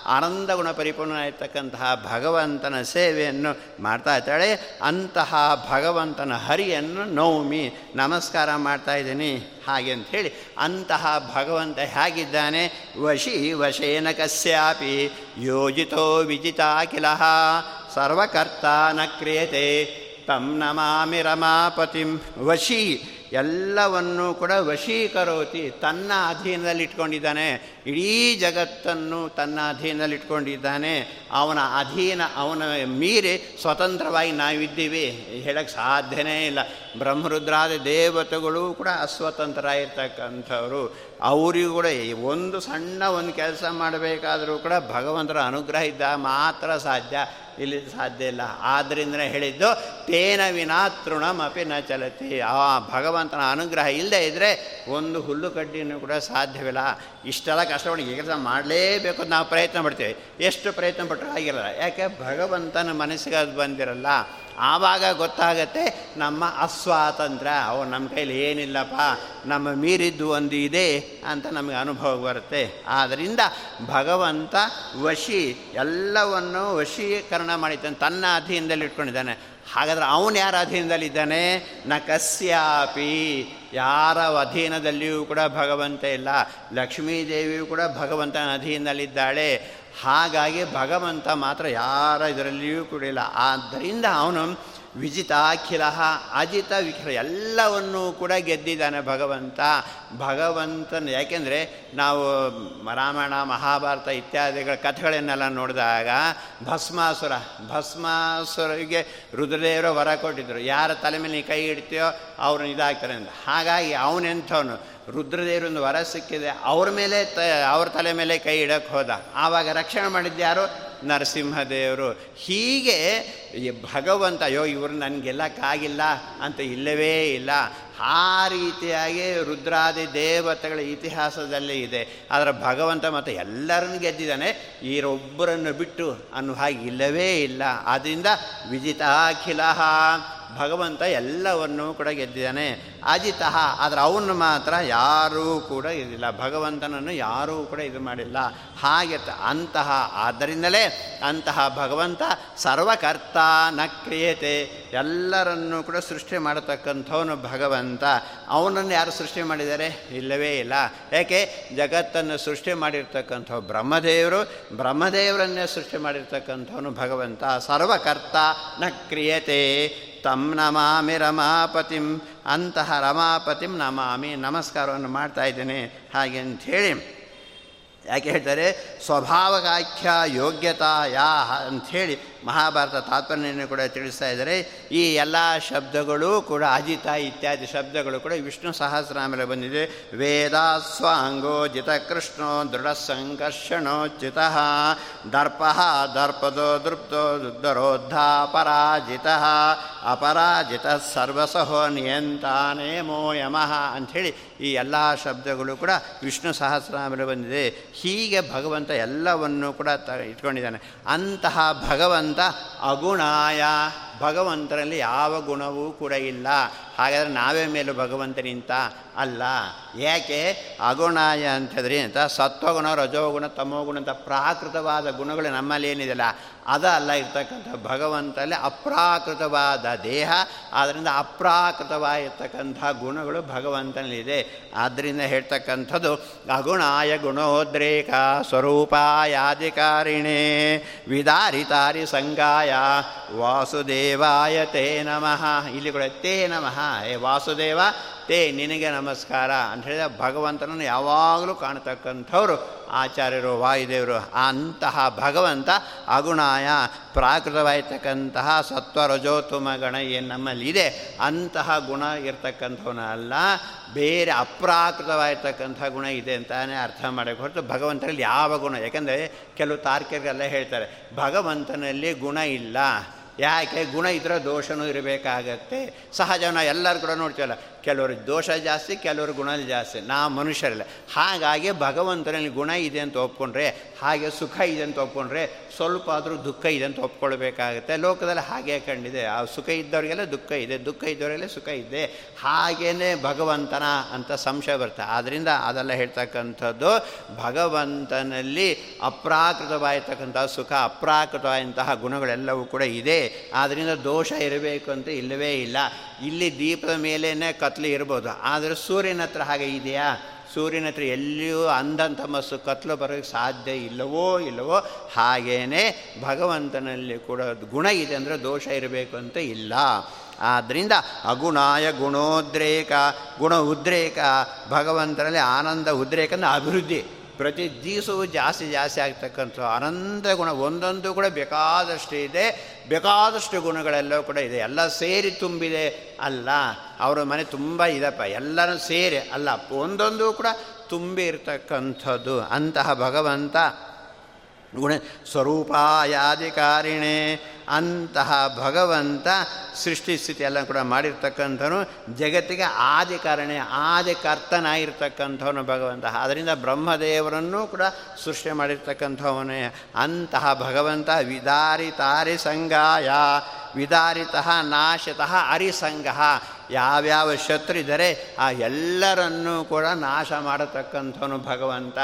ಆನಂದ ಗುಣ ಪರಿಪೂರ್ಣ ಇರ್ತಕ್ಕಂತಹ ಭಗವಂತನ ಸೇವೆಯನ್ನು ಮಾಡ್ತಾ ಇದ್ದಾಳೆ. ಅಂತಹ ಭಗವಂತನ ಹರಿಯನ್ನು ನೌಮಿ, ನಮಸ್ಕಾರ ಮಾಡ್ತಾ ಇದ್ದೀನಿ, ಹಾಗೆ ಹೇಳಿ ಅಂತಹ ಭಗವಂತ ಹೇಗಿದ್ದಾನೆ? ವಶಿ ವಶೇನ ಕಸ್ಯಾಪಿ ಯೋಜಿತೋ ವಿಜಿತಾಖಿಲ ಸರ್ವಕರ್ತ ನ ಕ್ರಿಯತೆ. ತಂ ನಮಾಮಿ ರಮಾಪತಿಂ. ವಶಿ ಎಲ್ಲವನ್ನೂ ಕೂಡ ವಶೀಕರೋತಿ ತನ್ನ ಅಧೀನದಲ್ಲಿ ಇಟ್ಕೊಂಡಿದ್ದಾನೆ ಇಡೀ ಜಗತ್ತನ್ನು ತನ್ನ ಅಧೀನದಲ್ಲಿ ಇಟ್ಕೊಂಡಿದ್ದಾನೆ ಅವನ ಅಧೀನ, ಅವನ ಮೀರಿ ಸ್ವತಂತ್ರವಾಗಿ ನಾವಿದ್ದೀವಿ. ಹೇಳಕ್ಕೆ ಸಾಧ್ಯನೇ ಇಲ್ಲ. ಬ್ರಹ್ಮರುದ್ರಾದ ದೇವತೆಗಳು ಕೂಡ ಅಸ್ವತಂತ್ರ ಇರ್ತಕ್ಕಂಥವ್ರು ಅವರಿಗೂ ಕೂಡ ಒಂದು ಸಣ್ಣ ಒಂದು ಕೆಲಸ ಮಾಡಬೇಕಾದರೂ ಕೂಡ ಭಗವಂತರ ಅನುಗ್ರಹ ಇದ್ದ ಮಾತ್ರ ಸಾಧ್ಯ. ಇಲ್ಲಿ ಸಾಧ್ಯ ಇಲ್ಲ. ಆದ್ದರಿಂದ ಹೇಳಿದ್ದು, ತೇನ ವಿನಾ ತೃಣಮಪಿ ನ ಚಲತಿ. ಆ ಭಗವಂತನ ಅನುಗ್ರಹ ಇಲ್ಲದೆ ಇದ್ದರೆ ಒಂದು ಹುಲ್ಲು ಕಡ್ಡಿನೂ ಕೂಡ ಸಾಧ್ಯವಿಲ್ಲ. ಇಷ್ಟೆಲ್ಲ ಕಷ್ಟಪಡಿ ಕೆಲಸ ಮಾಡಲೇಬೇಕು ನಾವು ಪ್ರಯತ್ನ ಪಡ್ತೀವಿ. ಎಷ್ಟು ಪ್ರಯತ್ನ ಪಟ್ಟರೂ ಆಗಿರಲ್ಲ. ಯಾಕೆ? ಭಗವಂತನ ಮನಸ್ಸಿಗೆ ಅದು ಬಂದಿರಲ್ಲ. ಆವಾಗ ಗೊತ್ತಾಗತ್ತೆ ನಮ್ಮ ಅಸ್ವಾತಂತ್ರ್ಯ ಅವು ನಮ್ಮ ಕೈಲಿ ಏನಿಲ್ಲಪ್ಪ, ನಮ್ಮ ಮೀರಿದ್ದು ಒಂದು ಇದೆ ಅಂತ ನಮಗೆ ಅನುಭವ ಬರುತ್ತೆ. ಆದ್ದರಿಂದ ಭಗವಂತ ವಶಿ, ಎಲ್ಲವನ್ನು ವಶೀಕರಣ ಮಾಡಿದ್ದಾನೆ, ತನ್ನ ಅಧೀನದಲ್ಲಿ ಇಟ್ಕೊಂಡಿದ್ದಾನೆ. ಹಾಗಾದ್ರೆ ಅವನು ಯಾರ ಅಧೀನದಲ್ಲಿದ್ದಾನೆ ನ ಕಸ್ಯಾಪಿ. ಯಾರ ಅಧೀನದಲ್ಲಿಯೂ ಕೂಡ ಭಗವಂತ ಇಲ್ಲ. ಲಕ್ಷ್ಮೀದೇವಿಯೂ ಕೂಡ ಭಗವಂತನ ಅಧೀನದಲ್ಲಿದ್ದಾಳೆ. ಹಾಗಾಗಿ ಭಗವಂತ ಮಾತ್ರ ಯಾರ ಇದರಲ್ಲಿಯೂ ಕೂಡ ಇಲ್ಲ ಆದ್ದರಿಂದ ಅವನು ವಿಜಿತಾಖಿಲ, ಅಜಿತ ವಿಖಿಲ ಎಲ್ಲವನ್ನೂ ಕೂಡ ಗೆದ್ದಿದ್ದಾನೆ ಭಗವಂತ. ಭಗವಂತನ ಯಾಕೆಂದರೆ ನಾವು ರಾಮಾಯಣ, ಮಹಾಭಾರತ ಇತ್ಯಾದಿಗಳ ಕಥೆಗಳನ್ನೆಲ್ಲ ನೋಡಿದಾಗ ಭಸ್ಮಾಸುರ ಭಸ್ಮಾಸುರಿಗೆ ರುದ್ರದೇವರ ವರ ಕೊಟ್ಟಿದ್ದರು. ಯಾರ ತಲೆ ಮೇಲೆ ಕೈ ಇಡ್ತೀಯೋ ಅವ್ರನ್ನ ಇದಾಗ್ತಾರೆ ಅಂತ. ಹಾಗಾಗಿ ಅವನೆಂಥವನು ರುದ್ರದೇವರೊಂದು ವರ ಸಿಕ್ಕಿದೆ, ಅವ್ರ ಮೇಲೆ ತ, ಅವ್ರ ತಲೆ ಮೇಲೆ ಕೈ ಇಡಕ್ಕೆ ಹೋದ. ಆವಾಗ ರಕ್ಷಣೆ ಮಾಡಿದ್ಯಾರು ನರಸಿಂಹದೇವರು. ಹೀಗೆ ಭಗವಂತ, ಅಯ್ಯೋ, ಇವರು ನನಗೆಲ್ಲಕ್ಕಾಗಿಲ್ಲ ಗೆಲ್ಲಕ್ಕಾಗಿಲ್ಲ ಅಂತ ಇಲ್ಲವೇ ಇಲ್ಲ. ಆ ರೀತಿಯಾಗಿ ರುದ್ರಾದಿ ದೇವತೆಗಳ ಇತಿಹಾಸದಲ್ಲಿ ಇದೆ. ಆದರೆ ಭಗವಂತ ಮತ್ತು ಎಲ್ಲರನ್ನು ಗೆದ್ದಿದ್ದಾನೆ. ಈರೊಬ್ಬರನ್ನು ಬಿಟ್ಟು ಅನ್ನುವ ಹಾಗೆ ಇಲ್ಲವೇ ಇಲ್ಲ. ಆದ್ದರಿಂದ ವಿಜಿತಾಖಿಲ ಭಗವಂತ ಎಲ್ಲವನ್ನೂ ಕೂಡ ಗೆದ್ದಿದ್ದಾನೆ. ಅಜಿತಃ, ಆದರೆ ಅವನು ಮಾತ್ರ ಯಾರೂ ಕೂಡ ಇದಿಲ್ಲ ಭಗವಂತನನ್ನು ಯಾರೂ ಕೂಡ ಇದು ಮಾಡಿಲ್ಲ. ಹಾಗೆ ಅಂತಹ, ಆದ್ದರಿಂದಲೇ ಅಂತಹ ಭಗವಂತ ಸರ್ವಕರ್ತ ನ ಕ್ರಿಯತೆ ಎಲ್ಲರನ್ನೂ ಕೂಡ ಸೃಷ್ಟಿ ಮಾಡತಕ್ಕಂಥವನು ಭಗವಂತ. ಅವನನ್ನು ಯಾರು ಸೃಷ್ಟಿ ಮಾಡಿದ್ದಾರೆ? ಇಲ್ಲವೇ ಇಲ್ಲ. ಯಾಕೆ ಜಗತ್ತನ್ನು ಸೃಷ್ಟಿ ಮಾಡಿರ್ತಕ್ಕಂಥ ಬ್ರಹ್ಮದೇವರು, ಬ್ರಹ್ಮದೇವರನ್ನೇ ಸೃಷ್ಟಿ ಮಾಡಿರ್ತಕ್ಕಂಥವನು ಭಗವಂತ. ಸರ್ವಕರ್ತ ನ ಕ್ರಿಯತೆ. ತಂ ನಮಾಮಿ ರಮಾಪತಿಂ, ಅಂತಹ ರಮಾಪತಿಂ ನಮಾಮಿ ನಮಸ್ಕಾರವನ್ನು ಮಾಡ್ತಾ ಇದ್ದೇನೆ ಹಾಗೆ ಹೇಳಿ. ಯಾಕೆ ಹೇಳ್ತಾರೆ? ಸ್ವಭಾವಗಾಖ್ಯ ಯೋಗ್ಯತಾ ಯಾ ಅಂಥೇಳಿ ಮಹಾಭಾರತ ತಾತ್ಪರ್ಯವನ್ನು ಕೂಡ ತಿಳಿಸ್ತಾ ಇದ್ದಾರೆ. ಈ ಎಲ್ಲ ಶಬ್ದಗಳು ಕೂಡ ಅಜಿತ ಇತ್ಯಾದಿ ಶಬ್ದಗಳು ಕೂಡ ವಿಷ್ಣು ಸಹಸ್ರಾಮೇಲೆ ಬಂದಿದೆ. ವೇದ ಸ್ವಾಂಗೋ ಜಿತ ಕೃಷ್ಣೋ ದೃಢ ಸಂಕರ್ಷಣೋಚಿತ. ದರ್ಪ ದರ್ಪದೋ ದೃಪ್ತೋ ದುದ್ದರೋದ್ಧ ಅಪರಾಜಿತ ಅಪರಾಜಿತ ಸರ್ವಸಹೋ ನಿಯಂತಾನೇಮೋ ಯಮಃ ಅಂಥೇಳಿ ಈ ಎಲ್ಲ ಶಬ್ದಗಳು ಕೂಡ ವಿಷ್ಣು ಸಹಸ್ರಾಮೇಲೆ ಬಂದಿದೆ. ಹೀಗೆ ಭಗವಂತ ಎಲ್ಲವನ್ನು ಕೂಡ ತ ಇಟ್ಕೊಂಡಿದ್ದಾನೆ. ಅಂತಹ ಭಗವಂತ ಅಗುಣಾಯ. ಭಗವಂತರಲ್ಲಿ ಯಾವ ಗುಣವೂ ಕೂಡ ಇಲ್ಲ. ಹಾಗಾದರೆ ನಾವೇ ಮೇಲೂ ಭಗವಂತನಿಂತ ಅಲ್ಲ, ಯಾಕೆ? ಅಗುಣಾಯ ಅಂತಂದ್ರೆ ಅಂತ ಸತ್ವಗುಣ, ರಜೋಗುಣ, ತಮೋಗುಣ ಅಂತ ಪ್ರಾಕೃತವಾದ ಗುಣಗಳು ನಮ್ಮಲ್ಲಿ ಏನಿದೆಯಲ್ಲ, ಅದ ಅಲ್ಲ ಇರ್ತಕ್ಕಂಥ ಭಗವಂತಲ್ಲಿ ಅಪ್ರಾಕೃತವಾದ ದೇಹ ಆದ್ದರಿಂದ ಅಪ್ರಾಕೃತವಾಗಿರ್ತಕ್ಕಂಥ ಗುಣಗಳು ಭಗವಂತನಲ್ಲಿದೆ ಆದ್ದರಿಂದ ಹೇಳ್ತಕ್ಕಂಥದ್ದು, ಅಗುಣಾಯ ಗುಣೋದ್ರೇಕ ಸ್ವರೂಪಾಯಾಧಿಕಾರಿಣೇ ವಿದಾರಿತಾರಿ ಸಂಗಾಯ ವಾಸುದೇವಾಯ ತೇ ನಮಃ. ಇಲ್ಲಿ ಕೂಡ ತೇ ನಮಃ. ಏ ವಾಸುದೇವ, ತೇ ನಿನಗೆ ನಮಸ್ಕಾರ ಅಂತ ಹೇಳಿದ ಭಗವಂತನನ್ನು ಯಾವಾಗಲೂ ಕಾಣತಕ್ಕಂಥವ್ರು ಆಚಾರ್ಯರು, ವಾಯುದೇವರು, ಅಂತಹ ಭಗವಂತ ಅಗುಣಾಯ ಪ್ರಾಕೃತವಾಗಿರ್ತಕ್ಕಂತಹ ಸತ್ವ ರಜೋತ್ತಮ ಗಣ ಏನು ನಮ್ಮಲ್ಲಿದೆ ಅಂತಹ ಗುಣ ಇರ್ತಕ್ಕಂಥವನಲ್ಲ, ಬೇರೆ ಅಪ್ರಾಕೃತವಾಗಿರ್ತಕ್ಕಂಥ ಗುಣ ಇದೆ ಅಂತಾನೆ ಅರ್ಥ ಮಾಡಬೇಕು ಹೊರತು ಭಗವಂತನಲ್ಲಿ ಯಾವ ಗುಣ, ಯಾಕೆಂದರೆ ಕೆಲವು ತಾರ್ಕಿಕರೆಲ್ಲ ಹೇಳ್ತಾರೆ, ಭಗವಂತನಲ್ಲಿ ಗುಣ ಇಲ್ಲ. ಯಾಕೆ ಗುಣ ಇದ್ರೆ ದೋಷನೂ ಇರಬೇಕಾಗತ್ತೆ. ಸಹಜನ ಎಲ್ಲರೂ ಕೂಡ ನೋಡ್ತೀವಲ್ಲ ಕೆಲವರು ದೋಷ ಜಾಸ್ತಿ ಕೆಲವರು ಗುಣ ಜಾಸ್ತಿ. ನಾ ಮನುಷ್ಯರಲ್ಲ. ಹಾಗಾಗಿ ಭಗವಂತನಲ್ಲಿ ಗುಣ ಇದೆ ಅಂತ ಒಪ್ಕೊಂಡ್ರೆ, ಹಾಗೆ ಸುಖ ಇದೆ ಅಂತ ಒಪ್ಕೊಂಡ್ರೆ ಸ್ವಲ್ಪ ಆದರೂ ದುಃಖ ಇದೆ ಅಂತ ಒಪ್ಕೊಳ್ಬೇಕಾಗತ್ತೆ. ಲೋಕದಲ್ಲಿ ಹಾಗೆ ಕಂಡಿದೆ. ಆ ಸುಖ ಇದ್ದವರಿಗೆಲ್ಲ ದುಃಖ ಇದೆ. ದುಃಖ ಇದ್ದವರಿಗೆಲ್ಲ ಸುಖ ಇದೆ. ಹಾಗೇ ಭಗವಂತನ ಅಂತ ಸಂಶಯ ಬರುತ್ತೆ. ಆದ್ದರಿಂದ ಅದೆಲ್ಲ ಹೇಳ್ತಕ್ಕಂಥದ್ದು ಭಗವಂತನಲ್ಲಿ ಅಪ್ರಾಕೃತವಾಗಿರ್ತಕ್ಕಂಥ ಸುಖ, ಅಪ್ರಾಕೃತವಾದಂತಹ ಗುಣಗಳೆಲ್ಲವೂ ಕೂಡ ಇದೆ. ಆದ್ದರಿಂದ ದೋಷ ಇರಬೇಕು ಅಂತ ಇಲ್ಲವೇ ಇಲ್ಲ. ಇಲ್ಲಿ ದೀಪದ ಮೇಲೇ ಕತ್ಲೆ ಇರ್ಬೋದು. ಆದರೆ ಸೂರ್ಯನ ಹತ್ರ ಹಾಗೆ ಇದೆಯಾ? ಸೂರ್ಯನ ಹತ್ರ ಎಲ್ಲಿಯೂ ಅಂದಂಥ ಮಸ್ಸು ಕತ್ಲು ಬರೋಕ್ಕೆ ಸಾಧ್ಯ ಇಲ್ಲವೋ ಇಲ್ಲವೋ ಹಾಗೇ ಭಗವಂತನಲ್ಲಿ ಕೂಡ ಗುಣ ಇದೆ ಅಂದರೆ ದೋಷ ಇರಬೇಕು ಅಂತ ಇಲ್ಲ. ಆದ್ದರಿಂದ ಅಗುಣಾಯ ಗುಣೋದ್ರೇಕ, ಗುಣ ಉದ್ರೇಕ ಭಗವಂತನಲ್ಲಿ ಆನಂದ ಉದ್ರೇಕ ಅಂದರೆ ಅಭಿವೃದ್ಧಿ. ಪ್ರತಿ ದಿವಸವೂ ಜಾಸ್ತಿ ಜಾಸ್ತಿ ಆಗ್ತಕ್ಕಂಥ ಅನಂತ ಗುಣ, ಒಂದೊಂದು ಕೂಡ ಬೇಕಾದಷ್ಟು ಇದೆ, ಬೇಕಾದಷ್ಟು ಗುಣಗಳೆಲ್ಲವೂ ಕೂಡ ಇದೆ. ಎಲ್ಲ ಸೇರಿ ತುಂಬಿದೆ ಅಲ್ಲ, ಅವರ ಮನೆ ತುಂಬ ಇದಪ್ಪ ಎಲ್ಲರೂ ಸೇರಿ ಅಲ್ಲ, ಒಂದೊಂದು ಕೂಡ ತುಂಬಿ ಇರ್ತಕ್ಕಂಥದ್ದು. ಅಂತಹ ಭಗವಂತ ಗುಣ ಸ್ವರೂಪಾಯಾಧಿಕಾರಿಣೆ ಅಂತಹ ಭಗವಂತ ಸೃಷ್ಟಿ ಸ್ಥಿತಿ ಎಲ್ಲ ಕೂಡ ಮಾಡಿರ್ತಕ್ಕಂಥವನು. ಜಗತ್ತಿಗೆ ಆದಿ ಕಾರಣೆ, ಆದಿ ಕರ್ತನಾಗಿರ್ತಕ್ಕಂಥವನು ಭಗವಂತ. ಅದರಿಂದ ಬ್ರಹ್ಮದೇವರನ್ನು ಕೂಡ ಸೃಷ್ಟಿ ಮಾಡಿರ್ತಕ್ಕಂಥವನೇ. ಅಂತಹ ಭಗವಂತ ವಿದಾರಿತಾರಿ ಸಂಗಾಯ. ವಿದಾರಿತಃ ನಾಶತಃ ಅರಿಸಂಗ. ಯಾವ್ಯಾವ ಶತ್ರು ಇದ್ದರೆ ಆ ಎಲ್ಲರನ್ನೂ ಕೂಡ ನಾಶ ಮಾಡತಕ್ಕಂಥವನು ಭಗವಂತ.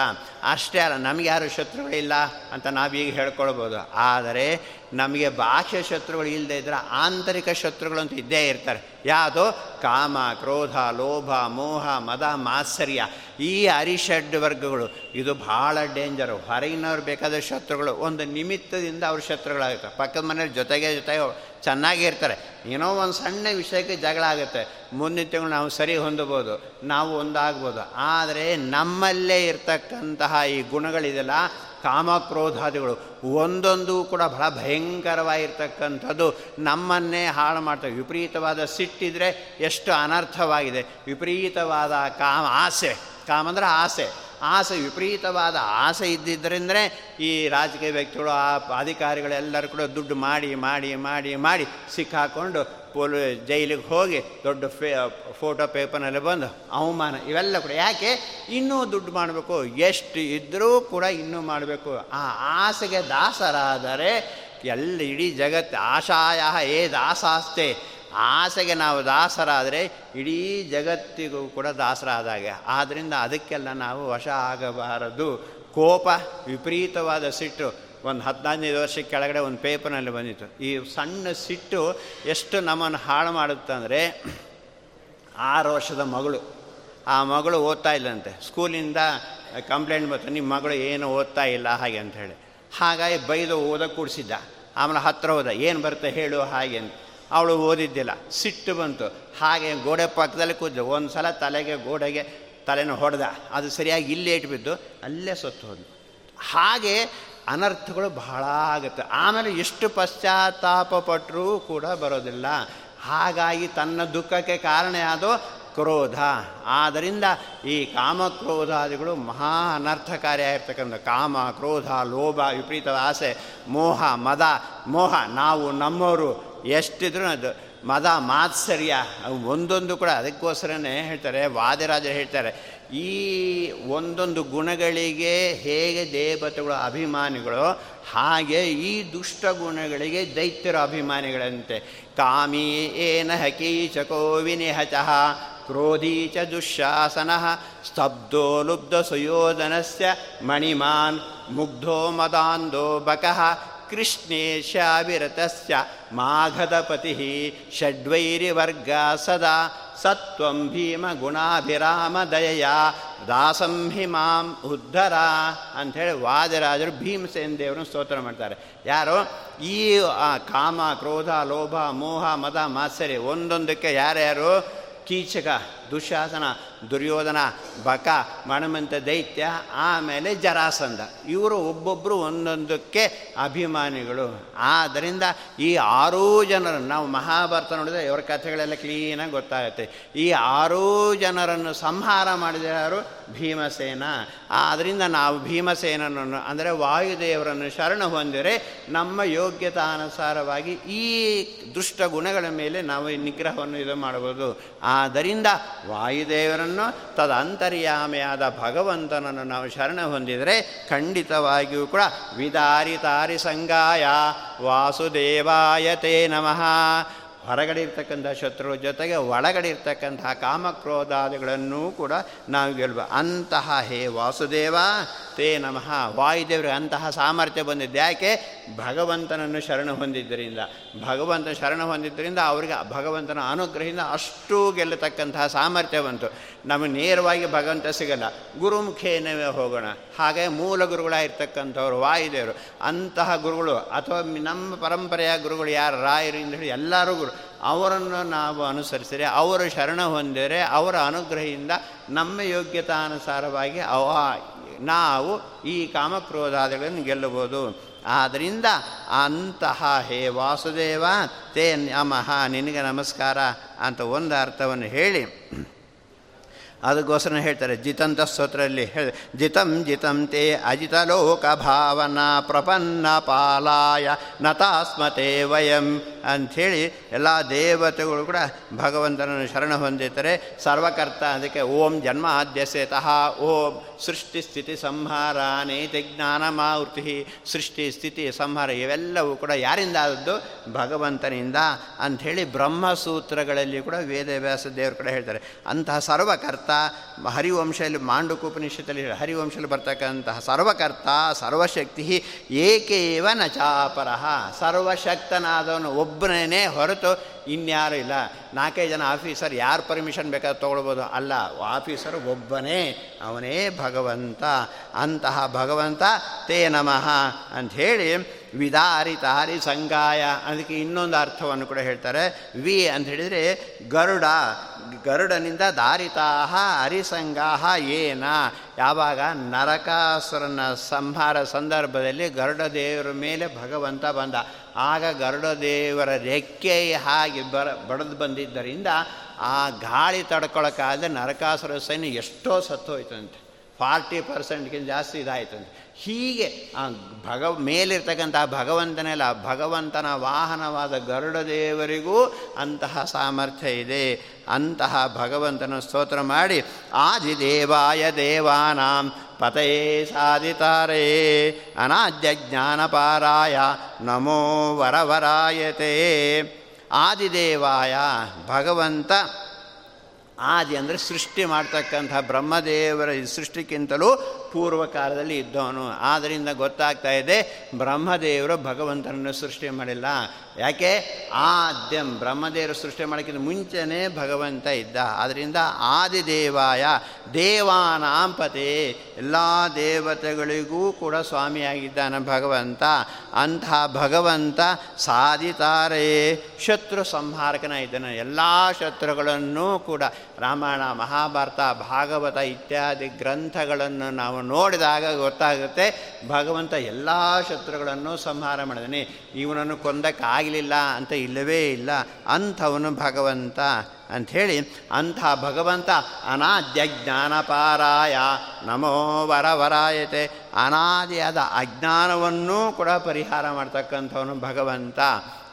ಅಷ್ಟೇ ಅಲ್ಲ, ನಮಗೆ ಯಾರು ಶತ್ರುಗಳಿಲ್ಲ ಅಂತ ನಾವೀಗ ಹೇಳ್ಕೊಳ್ಬೋದು. ಆದರೆ ನಮಗೆ ಬಾಹ್ಯ ಶತ್ರುಗಳು ಇಲ್ಲದೆ ಇದ್ದರೆ ಆಂತರಿಕ ಶತ್ರುಗಳಂತೂ ಇದ್ದೇ ಇರ್ತಾರೆ. ಯಾವುದು ಕಾಮ, ಕ್ರೋಧ, ಲೋಭ, ಮೋಹ, ಮದ, ಮಾತ್ಸರ್ಯ. ಈ ಅರಿಷಡ್ ವರ್ಗಗಳು, ಇದು ಭಾಳ ಡೇಂಜರು. ಹೊರಗಿನವ್ರು ಬೇಕಾದ ಶತ್ರುಗಳು. ಒಂದು ನಿಮಿತ್ತದಿಂದ ಅವ್ರ ಶತ್ರುಗಳಾಗುತ್ತೆ ಪಕ್ಕದ ಮನೇಲಿ ಜೊತೆಗೆ ಜೊತೆಗೆ ಚೆನ್ನಾಗಿರ್ತಾರೆ ಏನೋ ಒಂದು ಸಣ್ಣ ವಿಷಯಕ್ಕೆ ಜಗಳ ಆಗುತ್ತೆ. ಮುಂದಿನ ತಿಂಗಳು ನಾವು ಸರಿ ಹೊಂದಬೋದು ನಾವು ಒಂದಾಗ್ಬೋದು. ಆದರೆ ನಮ್ಮಲ್ಲೇ ಇರ್ತಕ್ಕಂತಹ ಈ ಗುಣಗಳಿದೆಲ್ಲ ಕಾಮಕ್ರೋಧಾದಿಗಳು. ಒಂದೊಂದು ಕೂಡ ಬಹಳ ಭಯಂಕರವಾಗಿರ್ತಕ್ಕಂಥದ್ದು. ನಮ್ಮನ್ನೇ ಹಾಳು ಮಾಡ್ತವೆ. ವಿಪರೀತವಾದ ಸಿಟ್ಟಿದ್ರೆ ಎಷ್ಟು ಅನರ್ಥವಾಗಿದೆ. ವಿಪರೀತವಾದ ಕಾಮ, ಆಸೆ. ಕಾಮ ಅಂದರೆ ಆಸೆ. ಆಸೆ, ವಿಪರೀತವಾದ ಆಸೆ ಇದ್ದಿದ್ದರಿಂದ ಈ ರಾಜಕೀಯ ವ್ಯಕ್ತಿಗಳು, ಆ ಅಧಿಕಾರಿಗಳೆಲ್ಲರೂ ಕೂಡ ದುಡ್ಡು ಮಾಡಿ ಮಾಡಿ ಮಾಡಿ ಮಾಡಿ ಸಿಕ್ಕಾಕೊಂಡು ಪೊಲ್ ಜೈಲಿಗೆ ಹೋಗಿ ದೊಡ್ಡ ಫೇ, ಫೋಟೋ ಪೇಪರ್ನಲ್ಲಿ ಬಂದು ಅವಮಾನ ಇವೆಲ್ಲ ಕೂಡ ಯಾಕೆ ಇನ್ನೂ ದುಡ್ಡು ಮಾಡಬೇಕು? ಎಷ್ಟು ಇದ್ದರೂ ಕೂಡ ಇನ್ನೂ ಮಾಡಬೇಕು. ಆ ಆಸೆಗೆ ದಾಸರಾದರೆ ಎಲ್ಲ ಇಡೀ ಜಗತ್ತು ಆಶಾಯ ಏ ದಾಸಾಸ್ತೆ. ಆಸೆಗೆ ನಾವು ದಾಸರಾದರೆ ಇಡೀ ಜಗತ್ತಿಗೂ ಕೂಡ ದಾಸರಾದಾಗೆ. ಆದ್ದರಿಂದ ಅದಕ್ಕೆಲ್ಲ ನಾವು ವಶ ಆಗಬಾರದು. ಕೋಪ ವಿಪರೀತವಾದ ಸಿಟ್ಟು. ಒಂದು ಹದಿನೈದು ವರ್ಷಕ್ಕೆ ಕೆಳಗಡೆ ಒಂದು ಪೇಪರ್ನಲ್ಲಿ ಬಂದಿತ್ತು. ಈ ಸಣ್ಣ ಸಿಟ್ಟು ಎಷ್ಟು ನಮ್ಮನ್ನು ಹಾಳು ಮಾಡುತ್ತಂದರೆ ಆರು ವರ್ಷದ ಮಗಳು. ಆ ಮಗಳು ಓದ್ತಾ ಇಲ್ಲಂತೆ. ಸ್ಕೂಲಿಂದ ಕಂಪ್ಲೇಂಟ್ ಬಂತು, ನಿಮ್ಮ ಮಗಳು ಏನು ಓದ್ತಾ ಇಲ್ಲ ಹಾಗೆ ಅಂತ ಹೇಳಿ. ಹಾಗಾಗಿ ಬೈದು ಓದಕ್ಕೆ ಕೂಡಿಸಿದ್ದ. ಆಮೇಲೆ ಹತ್ತಿರ ಹೋದ, ಏನು ಬರುತ್ತೆ ಹೇಳು ಹಾಗೆ ಅಂತ. ಅವಳು ಓದಿದ್ದಿಲ್ಲ. ಸಿಟ್ಟು ಬಂತು. ಹಾಗೆ ಗೋಡೆ ಪಕ್ಕದಲ್ಲಿ ಕೂತು ಒಂದು ಸಲ ತಲೆಗೆ, ಗೋಡೆಗೆ ತಲೆನ ಹೊಡೆದ. ಅದು ಸರಿಯಾಗಿ ಇಲ್ಲೇ ಇಟ್ಬಿದ್ದು, ಅಲ್ಲೇ ಸತ್ತು ಹೋದ್ನು ಹಾಗೆ ಅನರ್ಥಗಳು ಬಹಳ ಆಗುತ್ತೆ. ಆಮೇಲೆ ಎಷ್ಟು ಪಶ್ಚಾತ್ತಾಪ ಪಟ್ಟರೂ ಕೂಡ ಬರೋದಿಲ್ಲ. ಹಾಗಾಗಿ ತನ್ನ ದುಃಖಕ್ಕೆ ಕಾರಣ ಯಾವುದೋ ಕ್ರೋಧ. ಆದ್ದರಿಂದ ಈ ಕಾಮ ಕ್ರೋಧಾದಿಗಳು ಮಹಾ ಅನರ್ಥಕಾರಿಯಾಗಿರ್ತಕ್ಕಂಥ ಕಾಮ, ಕ್ರೋಧ, ಲೋಭ, ವಿಪರೀತ ಆಸೆ, ಮೋಹ, ಮದ, ಮೋಹ. ನಾವು ನಮ್ಮವರು ಎಷ್ಟಿದ್ರು ಅದು ಮದ ಮಾತ್ಸರ್ಯ. ಒಂದೊಂದು ಕೂಡ ಅದಕ್ಕೋಸ್ಕರನೇ ಹೇಳ್ತಾರೆ, ವಾದಿರಾಜರು ಹೇಳ್ತಾರೆ ಈ ಒಂದೊಂದು ಗುಣಗಳಿಗೆ ಹೇಗೆ ದೇವತೆಗಳ ಅಭಿಮಾನಿಗಳು, ಹಾಗೆ ಈ ದುಷ್ಟ ಗುಣಗಳಿಗೆ ದೈತ್ಯರ ಅಭಿಮಾನಿಗಳಂತೆ. ಕಾಮಿ ಏನ ಹಕೀಚ ವಿನಿಹಚಃ ಕ್ರೋಧೀಚ ದುಃಶಾಸನ ಸ್ತಬ್ಧೋ ಲುಬ್ಧ ಮಣಿಮಾನ್, ಮುಗ್ಧೋ ಮದಾಂಧೋ ಬಕಃ ಕೃಷ್ಣೇಶಾವಿರತಸ್ಯ ಮಾಘದಪತಿ ಷಡ್ವೈರಿವರ್ಗ ಸದಾ. ಸತ್ವಂ ಭೀಮ ಗುಣಾಭಿರಾಮ ದಯಯ, ದಾಸಂ ಹಿಮಾಂ ಉದ್ಧರ ಅಂಥೇಳಿ ವಾದರಾಜರು ಭೀಮಸೇನ ದೇವರನ್ನು ಸ್ತೋತ್ರ ಮಾಡ್ತಾರೆ. ಯಾರು? ಈ ಕಾಮ, ಕ್ರೋಧ, ಲೋಭ, ಮೋಹ, ಮದ ಮಾತ್ಸರಿ ಒಂದೊಂದಕ್ಕೆ ಯಾರ್ಯಾರು? ಕೀಚಕ, ದುಶಾಸನ ದುರ್ಯೋಧನ, ಬಕ, ಮಣಮಂತ ದೈತ್ಯ, ಆಮೇಲೆ ಜರಾಸಂಧ. ಇವರು ಒಬ್ಬೊಬ್ಬರು ಒಂದೊಂದಕ್ಕೆ ಅಭಿಮಾನಿಗಳು. ಆದ್ದರಿಂದ ಈ ಆರೂ ಜನರನ್ನು, ನಾವು ಮಹಾಭಾರತ ನೋಡಿದರೆ ಇವರ ಕಥೆಗಳೆಲ್ಲ ಕ್ಲೀನಾಗಿ ಗೊತ್ತಾಗುತ್ತೆ. ಈ ಆರೂ ಜನರನ್ನು ಸಂಹಾರ ಮಾಡಿದ ಯಾರು? ಭೀಮಸೇನ. ಆದ್ದರಿಂದ ನಾವು ಭೀಮಸೇನನನ್ನು, ಅಂದರೆ ವಾಯುದೇವರನ್ನು ಶರಣ ಹೊಂದಿದರೆ ನಮ್ಮ ಯೋಗ್ಯತಾನುಸಾರವಾಗಿ ಈ ದುಷ್ಟ ಗುಣಗಳ ಮೇಲೆ ನಾವು ನಿಗ್ರಹವನ್ನು ಇದು ಮಾಡಬಹುದು ಆದ್ದರಿಂದ ವಾಯುದೇವರನ್ನು ತದಂತರ್ಯಾಮಿಯಾದ ಭಗವಂತನನ್ನು ನಾವು ಶರಣ ಹೊಂದಿದರೆ ಖಂಡಿತವಾಗಿಯೂ ಕೂಡ ವಿದಾರಿ ತಾರಿ ಸಂಗಾಯ ವಾಸುದೇವಾಯತೆ ನಮಃ. ಹೊರಗಡೆ ಇರ್ತಕ್ಕಂಥ ಶತ್ರು ಜೊತೆಗೆ ಒಳಗಡೆ ಇರ್ತಕ್ಕಂತಹ ಕಾಮಕ್ರೋಧಾದಿಗಳನ್ನೂ ಕೂಡ ನಾವು ಗೆಲ್ಬ ಅಂತಹ ಹೇ ವಾಸುದೇವ ತೇ ನಮಃ. ವಾಯುದೇವರಿಗೆ ಅಂತಹ ಸಾಮರ್ಥ್ಯ ಬಂದಿದ್ದು. ಯಾಕೆ? ಭಗವಂತನನ್ನು ಶರಣ ಹೊಂದಿದ್ದರಿಂದ. ಭಗವಂತನ ಶರಣ ಹೊಂದಿದ್ದರಿಂದ ಅವರಿಗೆ ಭಗವಂತನ ಅನುಗ್ರಹದಿಂದ ಅಷ್ಟು ಗೆಲ್ಲತಕ್ಕಂತಹ ಸಾಮರ್ಥ್ಯ ಬಂತು. ನಮಗೆ ನೇರವಾಗಿ ಭಗವಂತ ಸಿಗಲ್ಲ. ಗುರುಮುಖೇನವೇ ಹೋಗೋಣ. ಹಾಗೆ ಮೂಲ ಗುರುಗಳಾಗಿರ್ತಕ್ಕಂಥವ್ರು ವಾಯುದೇವರು. ಅಂತಹ ಗುರುಗಳು, ಅಥವಾ ನಮ್ಮ ಪರಂಪರೆಯ ಗುರುಗಳು ಯಾರು? ರಾಯರು ಎಂದು ಹೇಳಿ ಎಲ್ಲರೂ ಗುರು. ಅವರನ್ನು ನಾವು ಅನುಸರಿಸಿದರೆ, ಅವರು ಶರಣ ಹೊಂದಿದರೆ, ಅವರ ಅನುಗ್ರಹದಿಂದ ನಮ್ಮ ಯೋಗ್ಯತಾನುಸಾರವಾಗಿ ಅವ ನಾವು ಈ ಕಾಮಕ್ರೋಧಾದಿಗಳನ್ನು ಗೆಲ್ಲಬಹುದು. ಆದ್ದರಿಂದ ಅಂತಹ ಹೇ ವಾಸುದೇವ ತೇ ನಮಃ, ನಿನಗೆ ನಮಸ್ಕಾರ ಅಂತ ಒಂದು ಅರ್ಥವನ್ನು ಹೇಳಿ. ಅದಕ್ಕೋಸ್ಕರ ಹೇಳ್ತಾರೆ, ಜಿತಂತ ಸ್ತೋತ್ರದಲ್ಲಿ ಹೇಳಿ, ಜಿತಂ ಜಿತಂ ತೇ ಅಜಿತ ಲೋಕ ಭಾವನಾ ಪ್ರಪನ್ನ ಪಾಲಾಯ ನತಾಸ್ಮತೆ ವಯಂ ಅಂಥೇಳಿ ಎಲ್ಲ ದೇವತೆಗಳು ಕೂಡ ಭಗವಂತನನ್ನು ಶರಣ ಹೊಂದಿರ್ತಾರೆ. ಸರ್ವಕರ್ತ ಅದಕ್ಕೆ ಓಂ ಜನ್ಮ ಆದ್ಯಸೇತಃ ಓಂ ಸೃಷ್ಟಿ ಸ್ಥಿತಿ ಸಂಹಾರ ನೈತಿ ಜ್ಞಾನ ಮಾವೃತಿ ಸೃಷ್ಟಿ ಸ್ಥಿತಿ ಸಂಹಾರ ಇವೆಲ್ಲವೂ ಕೂಡ ಯಾರಿಂದ ಆದದ್ದು ಭಗವಂತನಿಂದ ಅಂಥೇಳಿ ಬ್ರಹ್ಮಸೂತ್ರಗಳಲ್ಲಿ ಕೂಡ ವೇದವ್ಯಾಸ ದೇವರು ಕೂಡ ಹೇಳ್ತಾರೆ. ಅಂತಹ ಸರ್ವಕರ್ತ ಹರಿವಂಶದಲ್ಲಿ ಮಾಂಡುಕೋಪನಿಷತ್ತಲ್ಲಿ ಹರಿವಂಶದಲ್ಲಿ ಬರ್ತಕ್ಕಂತಹ ಸರ್ವಕರ್ತ, ಸರ್ವಶಕ್ತಿ ಏಕೇವ ನ ಚಾಪರಃ ಸರ್ವಶಕ್ತನಾದವನು ಒಬ್ಬನೇ ಹೊರತು ಇನ್ಯಾರು ಇಲ್ಲ. ನಾಲ್ಕೈದು ಜನ ಆಫೀಸರ್ ಯಾರು ಪರ್ಮಿಷನ್ ಬೇಕಾದ್ರೆ ತೊಗೊಳ್ಬೋದು. ಅಲ್ಲ, ಆಫೀಸರ್ ಒಬ್ಬನೇ, ಅವನೇ ಭಗವಂತ. ಅಂತಹ ಭಗವಂತ ತೇ ನಮಃ ಅಂಥೇಳಿ ವಿದಾರಿತಾರಿ ಸಂಗಾಯ. ಅದಕ್ಕೆ ಇನ್ನೊಂದು ಅರ್ಥವನ್ನು ಕೂಡ ಹೇಳ್ತಾರೆ. ವಿ ಅಂತ ಹೇಳಿದರೆ ಗರುಡ ಗರುಡನಿಂದ ದಾರಿತಾಹ, ಹರಿಸಂಗಾಹ ಏನ? ಯಾವಾಗ? ನರಕಾಸುರನ ಸಂಹಾರ ಸಂದರ್ಭದಲ್ಲಿ ಗರುಡ ದೇವರ ಮೇಲೆ ಭಗವಂತ ಬಂದ. ಆಗ ಗರುಡ ದೇವರ ರೆಕ್ಕೆ ಹಾಗೆ ಬರ, ಬಡದು ಬಂದಿದ್ದರಿಂದ ಆ ಗಾಳಿ ತಡ್ಕೊಳಕ್ಕಾದ ನರಕಾಸುರ ಸೈನ್ಯ ಎಷ್ಟೋ ಸತ್ತೋಯ್ತಂತೆ. ಫಾರ್ಟಿ ಪರ್ಸೆಂಟ್ಗಿಂತ ಜಾಸ್ತಿ ಇದಾಯ್ತಂತೆ ಹೀಗೆ ಆ ಭಗವ ಮೇಲಿರ್ತಕ್ಕಂಥ ಭಗವಂತನೆಲ್ಲ ಭಗವಂತನ ವಾಹನವಾದ ಗರುಡ ದೇವರಿಗೂ ಅಂತಹ ಸಾಮರ್ಥ್ಯ ಇದೆ. ಅಂತಹ ಭಗವಂತನ ಸ್ತೋತ್ರ ಮಾಡಿ, ಆದಿದೇವಾಯ ದೇವಾನಾಂ ಪತಯೇ ಸಾಧಿತಾರೆ, ಅನಾದ್ಯ ಜ್ಞಾನಪಾರಾಯ ನಮೋ ವರವರಾಯತೆ. ಆದಿದೇವಾಯ ಭಗವಂತ ಆದಿ ಅಂದರೆ ಸೃಷ್ಟಿ ಮಾಡ್ತಕ್ಕಂಥ ಬ್ರಹ್ಮದೇವರ ಸೃಷ್ಟಿಗಿಂತಲೂ ಪೂರ್ವಕಾಲದಲ್ಲಿ ಇದ್ದವನು. ಆದ್ದರಿಂದ ಗೊತ್ತಾಗ್ತಾ ಇದೆ, ಬ್ರಹ್ಮದೇವರು ಭಗವಂತನನ್ನು ಸೃಷ್ಟಿ ಮಾಡಿಲ್ಲ. ಯಾಕೆ? ಆದ್ಯಂ ಬ್ರಹ್ಮದೇವರು ಸೃಷ್ಟಿ ಮಾಡೋಕ್ಕಿಂತ ಮುಂಚೆನೇ ಭಗವಂತ ಇದ್ದ. ಆದ್ದರಿಂದ ಆದಿದೇವಾಯ ದೇವಾನಾಂಪತೆ ಎಲ್ಲ ದೇವತೆಗಳಿಗೂ ಕೂಡ ಸ್ವಾಮಿಯಾಗಿದ್ದಾನೆ ಭಗವಂತ. ಅಂತಹ ಭಗವಂತ ಸಾಧಿತಾರೆಯೇ. ಶತ್ರು ಸಂಹಾರಕನ ಇದ್ದಾನೆ ಎಲ್ಲ ಶತ್ರುಗಳನ್ನು ಕೂಡ ರಾಮಾಯಣ, ಮಹಾಭಾರತ, ಭಾಗವತ ಇತ್ಯಾದಿ ಗ್ರಂಥಗಳನ್ನು ನಾವು ನೋಡಿದಾಗ ಗೊತ್ತಾಗುತ್ತೆ, ಭಗವಂತ ಎಲ್ಲ ಶತ್ರುಗಳನ್ನು ಸಂಹಾರ ಮಾಡಿದಾನೆ. ಇವನನ್ನು ಕೊಂದಕ್ಕಾಗಲಿಲ್ಲ ಅಂತ ಇಲ್ಲವೇ ಇಲ್ಲ. ಅಂಥವನು ಭಗವಂತ ಅಂಥೇಳಿ, ಅಂಥ ಭಗವಂತ ಅನಾದ್ಯ ಜ್ಞಾನಪಾರಾಯ ನಮೋ ವರವರಾಯತೆ. ಅನಾದಿಯಾದ ಅಜ್ಞಾನವನ್ನೂ ಕೂಡ ಪರಿಹಾರ ಮಾಡ್ತಕ್ಕಂಥವನು ಭಗವಂತ.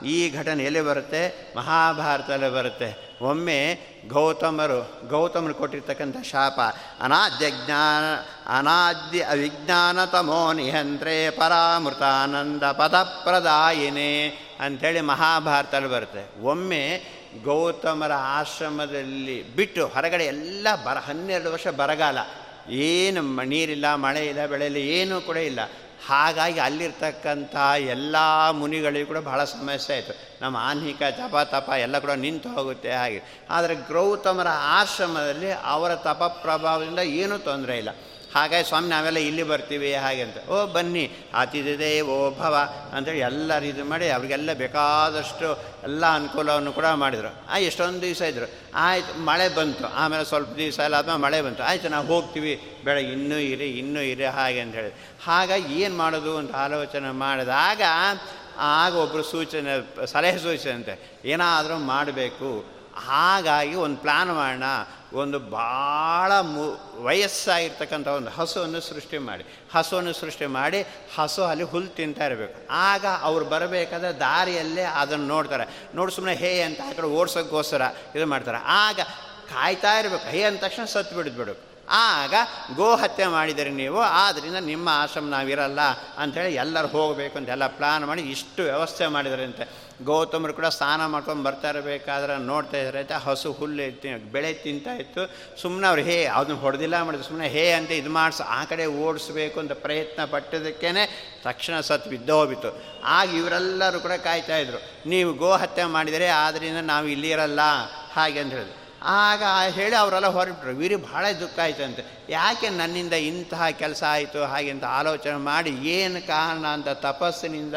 ಈ ಘಟನೆಯಲ್ಲಿ ಬರುತ್ತೆ, ಮಹಾಭಾರತದಲ್ಲಿ ಬರುತ್ತೆ. ಒಮ್ಮೆ ಗೌತಮರು ಗೌತಮರು ಕೊಟ್ಟಿರ್ತಕ್ಕಂಥ ಶಾಪ. ಅನಾದ್ಯ ಜ್ಞಾನ, ಅನಾದ್ಯ ಅವಿಜ್ಞಾನ ತಮೋ ನಿಹಂತ್ರೇ ಪರಾಮೃತಾನಂದ ಪದಪ್ರದಾಯಿನೇ ಅಂಥೇಳಿ ಮಹಾಭಾರತದಲ್ಲಿ ಬರುತ್ತೆ. ಒಮ್ಮೆ ಗೌತಮರ ಆಶ್ರಮದಲ್ಲಿ ಬಿಟ್ಟು ಹೊರಗಡೆ ಎಲ್ಲ ಬರ, ಹನ್ನೆರಡು ವರ್ಷ ಬರಗಾಲ. ಏನು ನೀರಿಲ್ಲ ಮಳೆ ಇಲ್ಲ ಬೆಳೆ ಇಲ್ಲ ಏನೂ ಕೂಡ ಇಲ್ಲ. ಹಾಗಾಗಿ ಅಲ್ಲಿರ್ತಕ್ಕಂಥ ಎಲ್ಲ ಮುನಿಗಳಿಗೂ ಕೂಡ ಬಹಳ ಸಮಸ್ಯೆ ಆಯಿತು. ನಮ್ಮ ಆನ್ಹಿಕ ತಪ ತಪ ಎಲ್ಲ ಕೂಡ ನಿಂತು ಹೋಗುತ್ತೆ ಹಾಗೆ. ಆದರೆ ಗೌತಮರ ಆಶ್ರಮದಲ್ಲಿ ಅವರ ತಪ ಪ್ರಭಾವದಿಂದ ಏನೂ ತೊಂದರೆ ಇಲ್ಲ. ಹಾಗಾಗಿ ಸ್ವಾಮಿ, ನಾವೆಲ್ಲ ಇಲ್ಲಿ ಬರ್ತೀವಿ, ಹಾಗೆ ಅಂತ. ಓ, ಬನ್ನಿ. ಆತಿಥಿದೆ ಓ, ಭವ ಅಂತೇಳಿ ಎಲ್ಲರೂ ಇದು ಮಾಡಿ ಅವರಿಗೆಲ್ಲ ಬೇಕಾದಷ್ಟು ಎಲ್ಲ ಅನುಕೂಲವನ್ನು ಕೂಡ ಮಾಡಿದರು. ಆ, ಎಷ್ಟೊಂದು ದಿವಸ ಇದ್ದರು ಆಯಿತು, ಮಳೆ ಬಂತು. ಆಮೇಲೆ ಸ್ವಲ್ಪ ದಿವಸ ಎಲ್ಲ ಆದ್ಮೇಲೆ ಮಳೆ ಬಂತು. ಆಯಿತು, ನಾವು ಹೋಗ್ತೀವಿ. ಬೆಳಗ್ಗೆ ಇನ್ನೂ ಇರಿ ಇನ್ನೂ ಇರಿ, ಹಾಗೆ ಅಂತ ಹೇಳಿ. ಹಾಗಾಗಿ ಏನು ಮಾಡೋದು ಅಂತ ಆಲೋಚನೆ ಮಾಡಿದಾಗ ಆಗ ಒಬ್ಬರು ಸೂಚನೆ, ಸಲಹೆ ಸೂಚನೆ ಏನಾದರೂ ಮಾಡಬೇಕು. ಹಾಗಾಗಿ ಒಂದು ಪ್ಲ್ಯಾನ್ ಮಾಡೋಣ. ಒಂದು ಭಾಳ ಮು, ವಯಸ್ಸಾಗಿರ್ತಕ್ಕಂಥ ಒಂದು ಹಸುವನ್ನು ಸೃಷ್ಟಿ ಮಾಡಿ. ಹಸುವನ್ನು ಸೃಷ್ಟಿ ಮಾಡಿ, ಹಸು ಅಲ್ಲಿ ಹುಲ್ಲು ತಿಂತಾ ಇರಬೇಕು. ಆಗ ಅವ್ರು ಬರಬೇಕಾದ್ರೆ ದಾರಿಯಲ್ಲೇ ಅದನ್ನು ನೋಡ್ತಾರೆ. ನೋಡಿ ಸುಮ್ಮನೆ ಹೇ ಅಂತ ಆ ಕಡೆ ಓಡ್ಸೋಕ್ಕೋಸ್ಕರ ಇದು ಮಾಡ್ತಾರೆ. ಆಗ ಕಾಯ್ತಾ ಇರಬೇಕು. ಹೇ ಅಂದ ತಕ್ಷಣ ಸತ್ತು ಬಿಡಬೇಕು ಆಗ ಗೋ ಹತ್ಯೆ ಮಾಡಿದರೆ ನೀವು ಆದ್ದರಿಂದ ನಿಮ್ಮ ಆಶ್ರಮ ನಾವಿರಲ್ಲ ಅಂಥೇಳಿ ಎಲ್ಲರೂ ಹೋಗಬೇಕು ಅಂತ ಎಲ್ಲ ಪ್ಲಾನ್ ಮಾಡಿ ಇಷ್ಟು ವ್ಯವಸ್ಥೆ ಮಾಡಿದರಂತೆ ಗೌತಮರು ಕೂಡ ಸ್ನಾನ ಮಾಡ್ಕೊಂಡು ಬರ್ತಾ ಇರಬೇಕಾದ್ರೆ ನೋಡ್ತಾ ಇದ್ದಾರೆ ಹಸು ಹುಲ್ಲು ಬೆಳೆ ತಿಂತಾ ಇತ್ತು. ಸುಮ್ಮನೆ ಅವ್ರು, ಹೇ, ಅದನ್ನ ಹೊಡೆದಿಲ್ಲ ಮಾಡಿದ್ರು. ಸುಮ್ಮನೆ ಹೇ, ಅಂತ ಇದು ಮಾಡಿಸ್, ಆ ಕಡೆ ಓಡಿಸ್ಬೇಕು ಅಂತ ಪ್ರಯತ್ನ ಪಟ್ಟದಕ್ಕೇ ತಕ್ಷಣ ಸತ್ ಬಿದ್ದೋಗ್ಬಿತ್ತು ಆಗ ಇವರೆಲ್ಲರೂ ಕೂಡ ಕಾಯ್ತಾ ಇದ್ರು, ನೀವು ಗೋ ಹತ್ಯೆ ಮಾಡಿದರೆ ಆದ್ದರಿಂದ ನಾವು ಇಲ್ಲಿ ಇರಲ್ಲ. ಹಾಗೆ ಅಂತ ಹೇಳಿದ್ರು. ಆಗ ಹೇಳಿ ಅವರೆಲ್ಲ ಹೊರಬಿಟ್ರು ವೀರಿ ಭಾಳ ದುಃಖ ಆಯ್ತಂತೆ. ಯಾಕೆ ನನ್ನಿಂದ ಇಂತಹ ಕೆಲಸ ಆಯಿತು ಹಾಗೆ ಅಂತ ಆಲೋಚನೆ ಮಾಡಿ ಏನು ಕಾರಣ ಅಂತ ತಪಸ್ಸಿನಿಂದ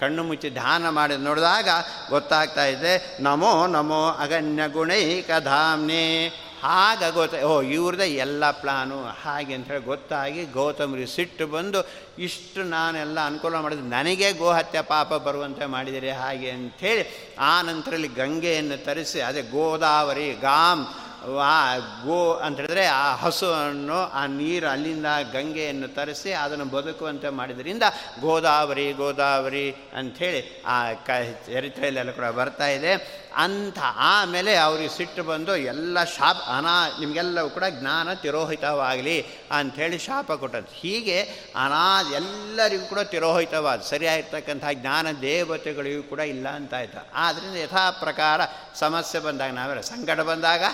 ಕಣ್ಣು ಮುಚ್ಚಿ ಧ್ಯಾನ ಮಾಡಿ ನೋಡಿದಾಗ ಗೊತ್ತಾಗ್ತಾ ಇದೆ. ನಮೋ ನಮೋ ಅಗಣ್ಯ ಗುಣೈಕ ಧಾಮ್ನೆ. ಆಗ ಗೊತ್ತ ಓ ಇವ್ರದ್ದೇ ಎಲ್ಲ ಪ್ಲಾನು, ಹಾಗೆ ಅಂಥೇಳಿ ಗೊತ್ತಾಗಿ ಗೌತಮರಿಗೆ ಸಿಟ್ಟು ಬಂದು, ಇಷ್ಟು ನಾನೆಲ್ಲ ಅನುಕೂಲ ಮಾಡಿದ್ರೆ ನನಗೆ ಗೋಹತ್ಯೆ ಪಾಪ ಬರುವಂತೆ ಮಾಡಿದರೆ, ಹಾಗೆ ಅಂಥೇಳಿ ಆ ನಂತರಲ್ಲಿ ಗಂಗೆಯನ್ನು ತರಿಸಿ, ಅದೇ ಗೋದಾವರಿ, ಗಾಮ್ ಆ ಗೋ ಅಂತ ಹೇಳಿದ್ರೆ ಆ ಹಸುವನ್ನು, ಆ ನೀರು ಅಲ್ಲಿಂದ ಗಂಗೆಯನ್ನು ತರಿಸಿ ಅದನ್ನು ಬದುಕುವಂತೆ ಮಾಡಿದ್ರಿಂದ ಗೋದಾವರಿ ಗೋದಾವರಿ ಅಂಥೇಳಿ ಆ ಕ ಚರಿತ್ರೆಯಲ್ಲೆಲ್ಲ ಕೂಡ ಬರ್ತಾ ಇದೆ. ಅಂಥ ಆಮೇಲೆ ಅವ್ರಿಗೆ ಸಿಟ್ಟು ಬಂದು ಎಲ್ಲ ಶಾಪ ಅನಾ ನಿಮಗೆಲ್ಲವೂ ಕೂಡ ಜ್ಞಾನ ತಿರೋಹಿತವಾಗಲಿ ಅಂಥೇಳಿ ಶಾಪ ಕೊಟ್ಟದ್ದು. ಹೀಗೆ ಅನಾ ಎಲ್ಲರಿಗೂ ಕೂಡ ತಿರೋಹಿತವಾದ, ಸರಿಯಾಗಿರ್ತಕ್ಕಂಥ ಜ್ಞಾನ ದೇವತೆಗಳಿಗೂ ಕೂಡ ಇಲ್ಲ ಅಂತ ಆಯಿತು. ಆದ್ದರಿಂದ ಯಥಾ ಪ್ರಕಾರ ಸಮಸ್ಯೆ ಬಂದಾಗ ನಾವೆಲ್ಲ ಸಂಕಟ ಬಂದಾಗ